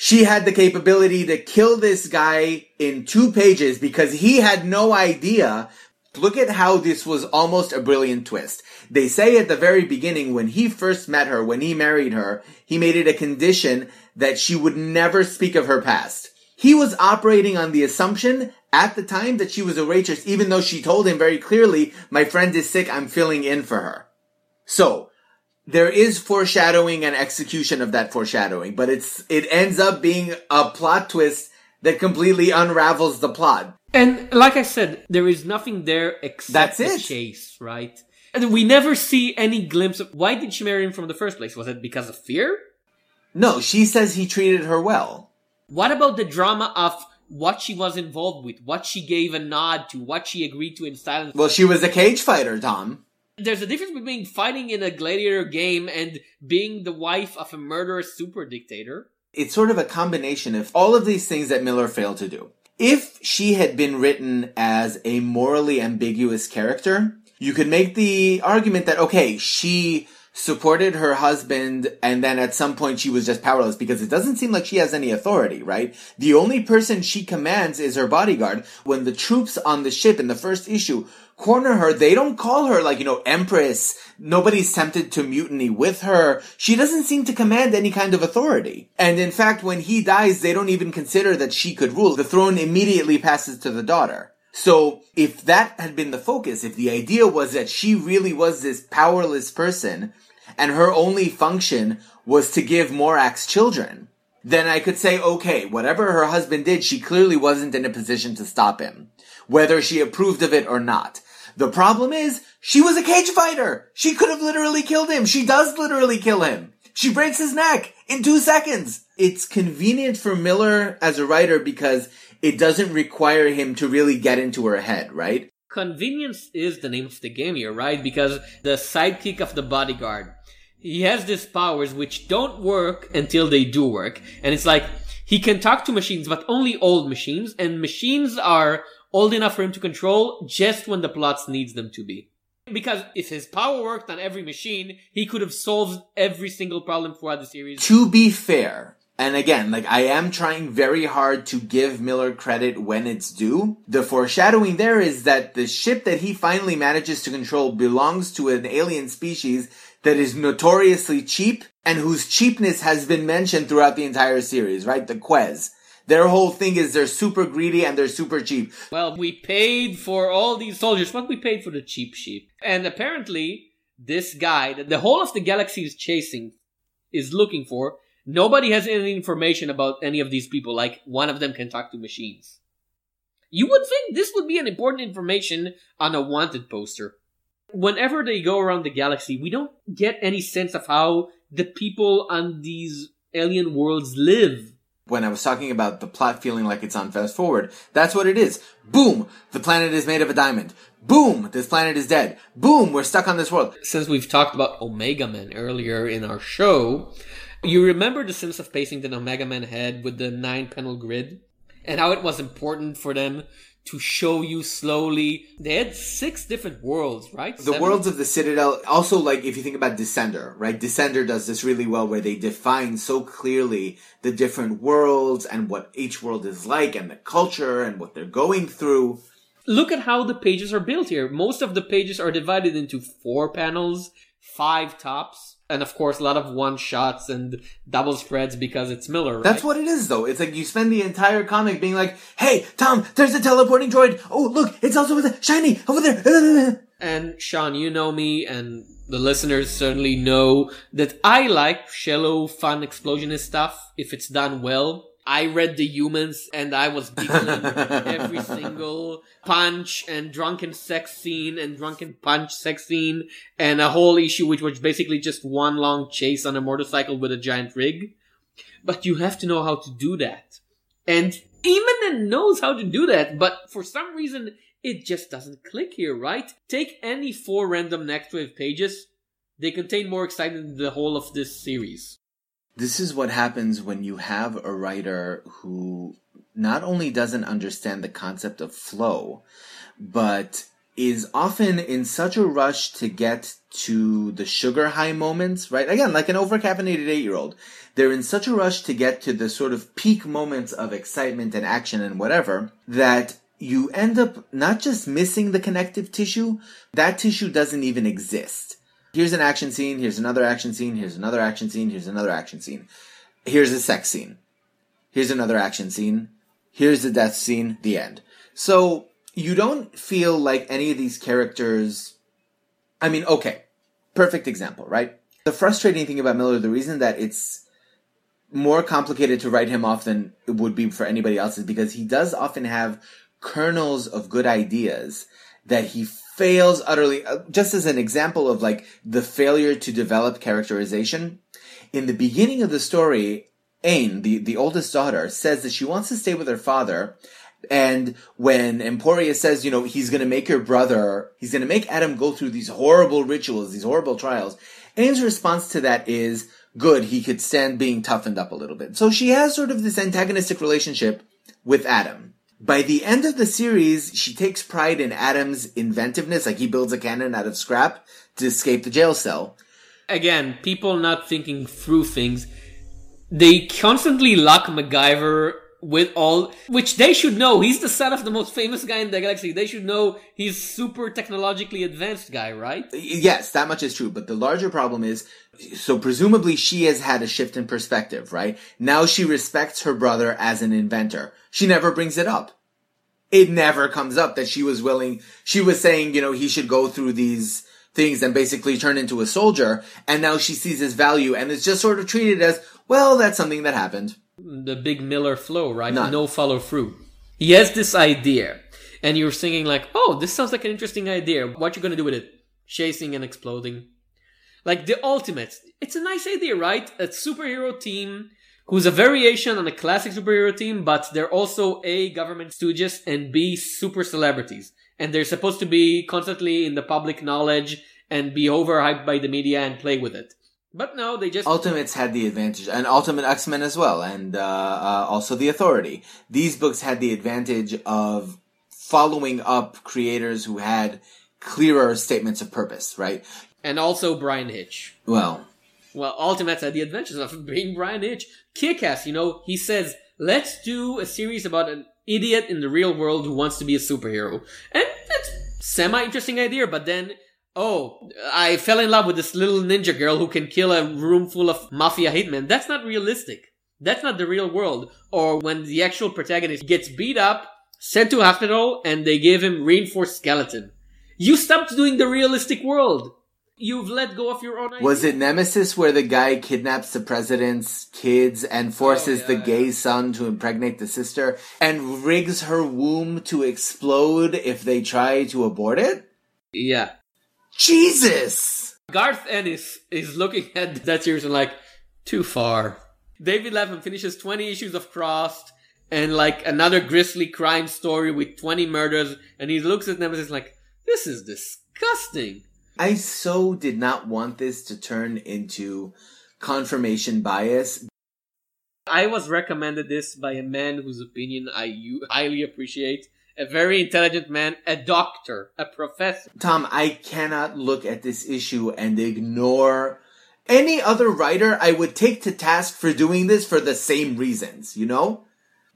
she had the capability to kill this guy in two pages because he had no idea. Look at how this was almost a brilliant twist. They say at the very beginning, when he first met her, when he married her, he made it a condition that she would never speak of her past. He was operating on the assumption at the time that she was a waitress, even though she told him very clearly, my friend is sick, I'm filling in for her. So, there is foreshadowing and execution of that foreshadowing, but it's, it ends up being a plot twist that completely unravels the plot. And like I said, there is nothing there except That's the it. chase, right? And we never see any glimpse of why did she marry him from the first place? Was it because of fear? No, she says he treated her well. What about the drama of what she was involved with, what she gave a nod to, what she agreed to in silence? Well, she was a cage fighter, Tom. There's a difference between fighting in a gladiator game and being the wife of a murderous super dictator. It's sort of a combination of all of these things that Millar failed to do. If she had been written as a morally ambiguous character, you could make the argument that, okay, she supported her husband and then at some point she was just powerless because it doesn't seem like she has any authority, right? The only person she commands is her bodyguard. When the troops on the ship in the first issue corner her, they don't call her like, you know, empress. Nobody's tempted to mutiny with her. She doesn't seem to command any kind of authority. And in fact, when he dies, they don't even consider that she could rule. The throne immediately passes to the daughter. So if that had been the focus, if the idea was that she really was this powerless person and her only function was to give Morax children, then I could say, okay, whatever her husband did, she clearly wasn't in a position to stop him, whether she approved of it or not. The problem is, she was a cage fighter. She could have literally killed him. She does literally kill him. She breaks his neck in two seconds. It's convenient for Millar as a writer because it doesn't require him to really get into her head, right? Convenience is the name of the game here, right? Because the sidekick of the bodyguard, he has these powers which don't work until they do work. And it's like, he can talk to machines, but only old machines, and machines are old enough for him to control just when the plot needs them to be. Because if his power worked on every machine, he could have solved every single problem throughout the series. To be fair, and again, like I am trying very hard to give Millar credit when it's due. The foreshadowing there is that the ship that he finally manages to control belongs to an alien species that is notoriously cheap and whose cheapness has been mentioned throughout the entire series, right? The Quez. Their whole thing is they're super greedy and they're super cheap. Well, we paid for all these soldiers, but we paid for the cheap sheep. And apparently, this guy that the whole of the galaxy is chasing is looking for, nobody has any information about any of these people, like one of them can talk to machines. You would think this would be an important information on a wanted poster. Whenever they go around the galaxy, we don't get any sense of how the people on these alien worlds live. When I was talking about the plot feeling like it's on fast forward, that's what it is. Boom! The planet is made of a diamond. Boom! This planet is dead. Boom! We're stuck on this world. Since we've talked about Omega Man earlier in our show, you remember the sense of pacing that Omega Man had with the nine panel grid? And how it was important for them to show you slowly. They had six different worlds, right? The Seven? worlds of the Citadel, also like if you think about Descender, right? Descender does this really well where they define so clearly the different worlds and what each world is like and the culture and what they're going through. Look at how the pages are built here. Most of the pages are divided into four panels, five tops, and of course a lot of one shots and double spreads because it's Millar. Right? That's what it is though. It's like you spend the entire comic being like, hey, Tom, there's a teleporting droid. Oh, look, it's also with a shiny over there. And Sean, you know me, and the listeners certainly know that I like shallow, fun, explosionist stuff if it's done well. I read the humans and I was giggling every single punch and drunken sex scene and drunken punch sex scene and a whole issue which was basically just one long chase on a motorcycle with a giant rig. But you have to know how to do that. And Immonen knows how to do that, but for some reason it just doesn't click here, right? Take any four random next wave pages, they contain more excitement than the whole of this series. This is what happens when you have a writer who not only doesn't understand the concept of flow, but is often in such a rush to get to the sugar high moments, right? Again, like an overcaffeinated eight year old. They're in such a rush to get to the sort of peak moments of excitement and action and whatever that you end up not just missing the connective tissue, that tissue doesn't even exist. Here's an action scene, here's another action scene, here's another action scene, here's another action scene. Here's a sex scene. Here's another action scene. Here's the death scene, the end. So you don't feel like any of these characters. I mean, okay, perfect example, right? The frustrating thing about Millar, the reason that it's more complicated to write him off than it would be for anybody else is because he does often have kernels of good ideas that he fails utterly. Uh, just as an example of like the failure to develop characterization, in the beginning of the story, Ain, the, the oldest daughter, says that she wants to stay with her father. And when Emporia says, you know, he's going to make your brother, he's going to make Adam go through these horrible rituals, these horrible trials, Ain's response to that is, good, he could stand being toughened up a little bit. So she has sort of this antagonistic relationship with Adam. By the end of the series, she takes pride in Adam's inventiveness, like he builds a cannon out of scrap to escape the jail cell. Again, people not thinking through things. They constantly lock MacGyver with all, which they should know. He's the son of the most famous guy in the galaxy. They should know he's super technologically advanced guy, right? Yes, that much is true. But the larger problem is, so presumably she has had a shift in perspective, right? Now she respects her brother as an inventor. She never brings it up. It never comes up that she was willing, she was saying, you know, he should go through these things and basically turn into a soldier. And now she sees his value and it's just sort of treated as, well, that's something that happened the big Millar flow, right? None. No follow through. He has this idea, and you're thinking like, "Oh, this sounds like an interesting idea. What you gonna do with it? Chasing and exploding." Like the ultimate. It's a nice idea, right? A superhero team who's a variation on a classic superhero team, but they're also A, government stooges, and B, super celebrities. And they're supposed to be constantly in the public knowledge and be overhyped by the media and play with it. But no, they just Ultimates had the advantage, and Ultimate X Men as well, and uh, uh, also the Authority. These books had the advantage of following up creators who had clearer statements of purpose, right? And also Bryan Hitch. Well, well, Ultimates had the adventures of being Bryan Hitch. Kickass, you know, he says, "Let's do a series about an idiot in the real world who wants to be a superhero," and that's semi interesting idea. But then oh, I fell in love with this little ninja girl who can kill a room full of mafia hitmen. That's not realistic. That's not the real world. Or when the actual protagonist gets beat up, sent to hospital, and they give him reinforced skeleton. You stopped doing the realistic world. You've let go of your own idea. Was it Nemesis where the guy kidnaps the president's kids and forces oh, yeah, the gay yeah. son to impregnate the sister and rigs her womb to explode if they try to abort it? Yeah. Jesus! Garth Ennis is looking at that series and like, too far. David Lapham finishes 20 issues of Crossed and like another grisly crime story with 20 murders and he looks at Nemesis like, this is disgusting. I so did not want this to turn into confirmation bias. I was recommended this by a man whose opinion I highly appreciate a very intelligent man, a doctor, a professor. Tom, I cannot look at this issue and ignore any other writer I would take to task for doing this for the same reasons, you know?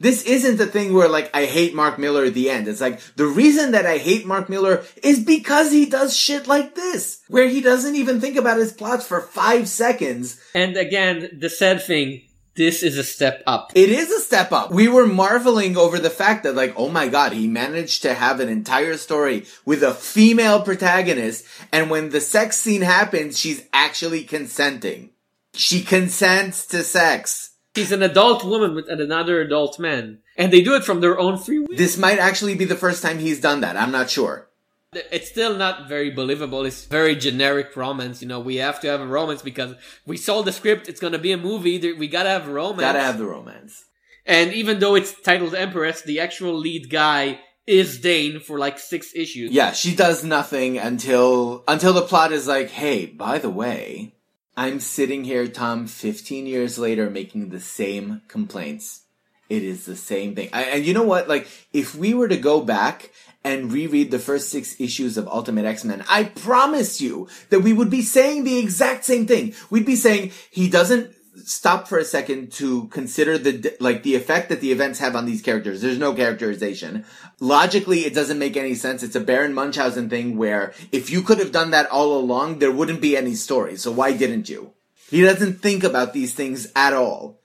This isn't the thing where like I hate Mark Millar at the end. It's like the reason that I hate Mark Millar is because he does shit like this, where he doesn't even think about his plots for five seconds. And again, the sad thing, this is a step up. It is a step up. We were marveling over the fact that like, oh my god, he managed to have an entire story with a female protagonist, and when the sex scene happens, she's actually consenting. She consents to sex. She's an adult woman with another adult man. And they do it from their own free will. This might actually be the first time he's done that. I'm not sure. It's still not very believable. It's very generic romance. You know, we have to have a romance because we sold the script. It's going to be a movie. We got to have a romance. Got to have the romance. And even though it's titled Empress, the actual lead guy is Dane for like six issues. Yeah, she does nothing until until the plot is like, "Hey, by the way, I'm sitting here, Tom, 15 years later, making the same complaints. It is the same thing. I, and you know what? Like, if we were to go back and reread the first six issues of Ultimate X-Men, I promise you that we would be saying the exact same thing. We'd be saying he doesn't stop for a second to consider the like the effect that the events have on these characters. There's no characterization. Logically, it doesn't make any sense. It's a Baron Munchausen thing where if you could have done that all along, there wouldn't be any story. So why didn't you? He doesn't think about these things at all.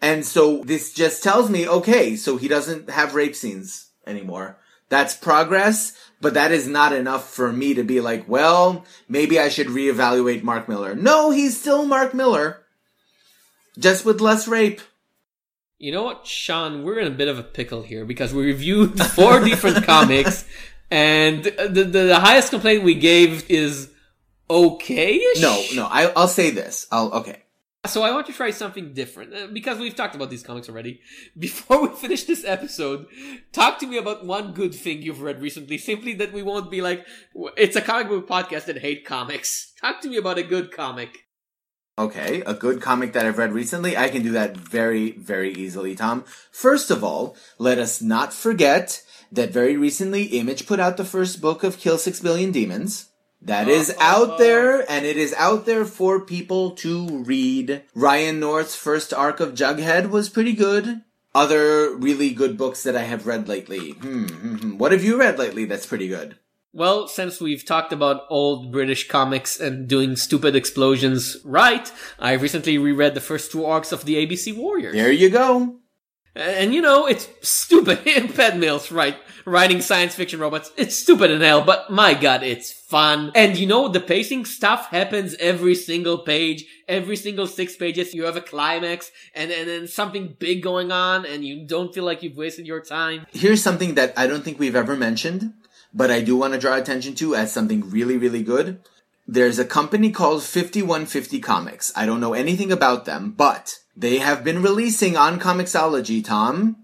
And so this just tells me, okay, so he doesn't have rape scenes anymore. That's progress, but that is not enough for me to be like, well, maybe I should reevaluate Mark Millar. No, he's still Mark Millar. Just with less rape. You know what, Sean? We're in a bit of a pickle here because we reviewed four different comics, and the, the, the highest complaint we gave is okay-ish. No, no, I, I'll say this. I'll, okay. So I want to try something different uh, because we've talked about these comics already. Before we finish this episode, talk to me about one good thing you've read recently. Simply that we won't be like it's a comic book podcast that hate comics. Talk to me about a good comic. Okay, a good comic that I've read recently. I can do that very, very easily, Tom. First of all, let us not forget that very recently Image put out the first book of Kill Six Billion Demons. That is out there, and it is out there for people to read. Ryan North's first arc of Jughead was pretty good. Other really good books that I have read lately. Hmm, hmm, hmm. What have you read lately that's pretty good? Well, since we've talked about old British comics and doing stupid explosions right, I recently reread the first two arcs of the ABC Warriors. There you go. And you know, it's stupid. Pat Mills, right? Writing science fiction robots. It's stupid in hell, but my god, it's fun. And you know, the pacing stuff happens every single page. Every single six pages, you have a climax and, and then something big going on and you don't feel like you've wasted your time. Here's something that I don't think we've ever mentioned, but I do want to draw attention to as something really, really good. There's a company called 5150 Comics. I don't know anything about them, but they have been releasing on Comixology, Tom,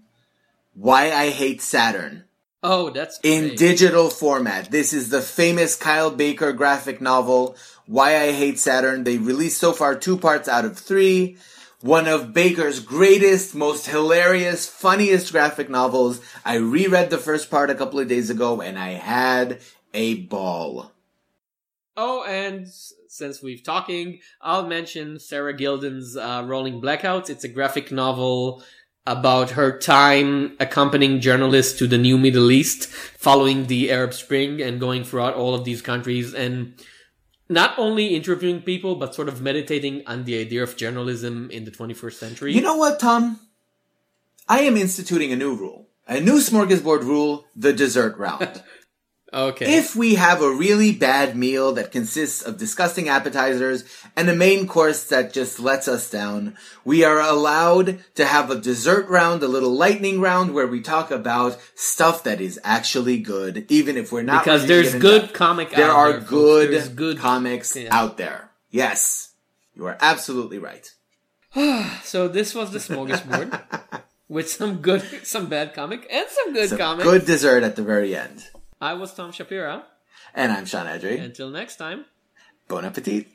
Why I Hate Saturn. Oh, that's in digital format. This is the famous Kyle Baker graphic novel, Why I Hate Saturn. They released so far two parts out of three. One of Baker's greatest, most hilarious, funniest graphic novels. I reread the first part a couple of days ago and I had a ball. Oh, and since we've talking, I'll mention Sarah Glidden's uh, Rolling Blackouts. It's a graphic novel about her time accompanying journalists to the new Middle East following the Arab Spring and going throughout all of these countries and not only interviewing people, but sort of meditating on the idea of journalism in the 21st century. You know what, Tom? I am instituting a new rule. A new smorgasbord rule, the dessert round. Okay. If we have a really bad meal that consists of disgusting appetizers and a main course that just lets us down, we are allowed to have a dessert round, a little lightning round where we talk about stuff that is actually good, even if we're not. Because there's good comic There out are there, good, good- comics Yeah. out there. Yes. You are absolutely right. So this was the smorgasbord with some good, some bad comic and some good Some comic. good dessert at the very end. I was Tom Shapira. And I'm Sean Edry. Until next time. Bon appetit.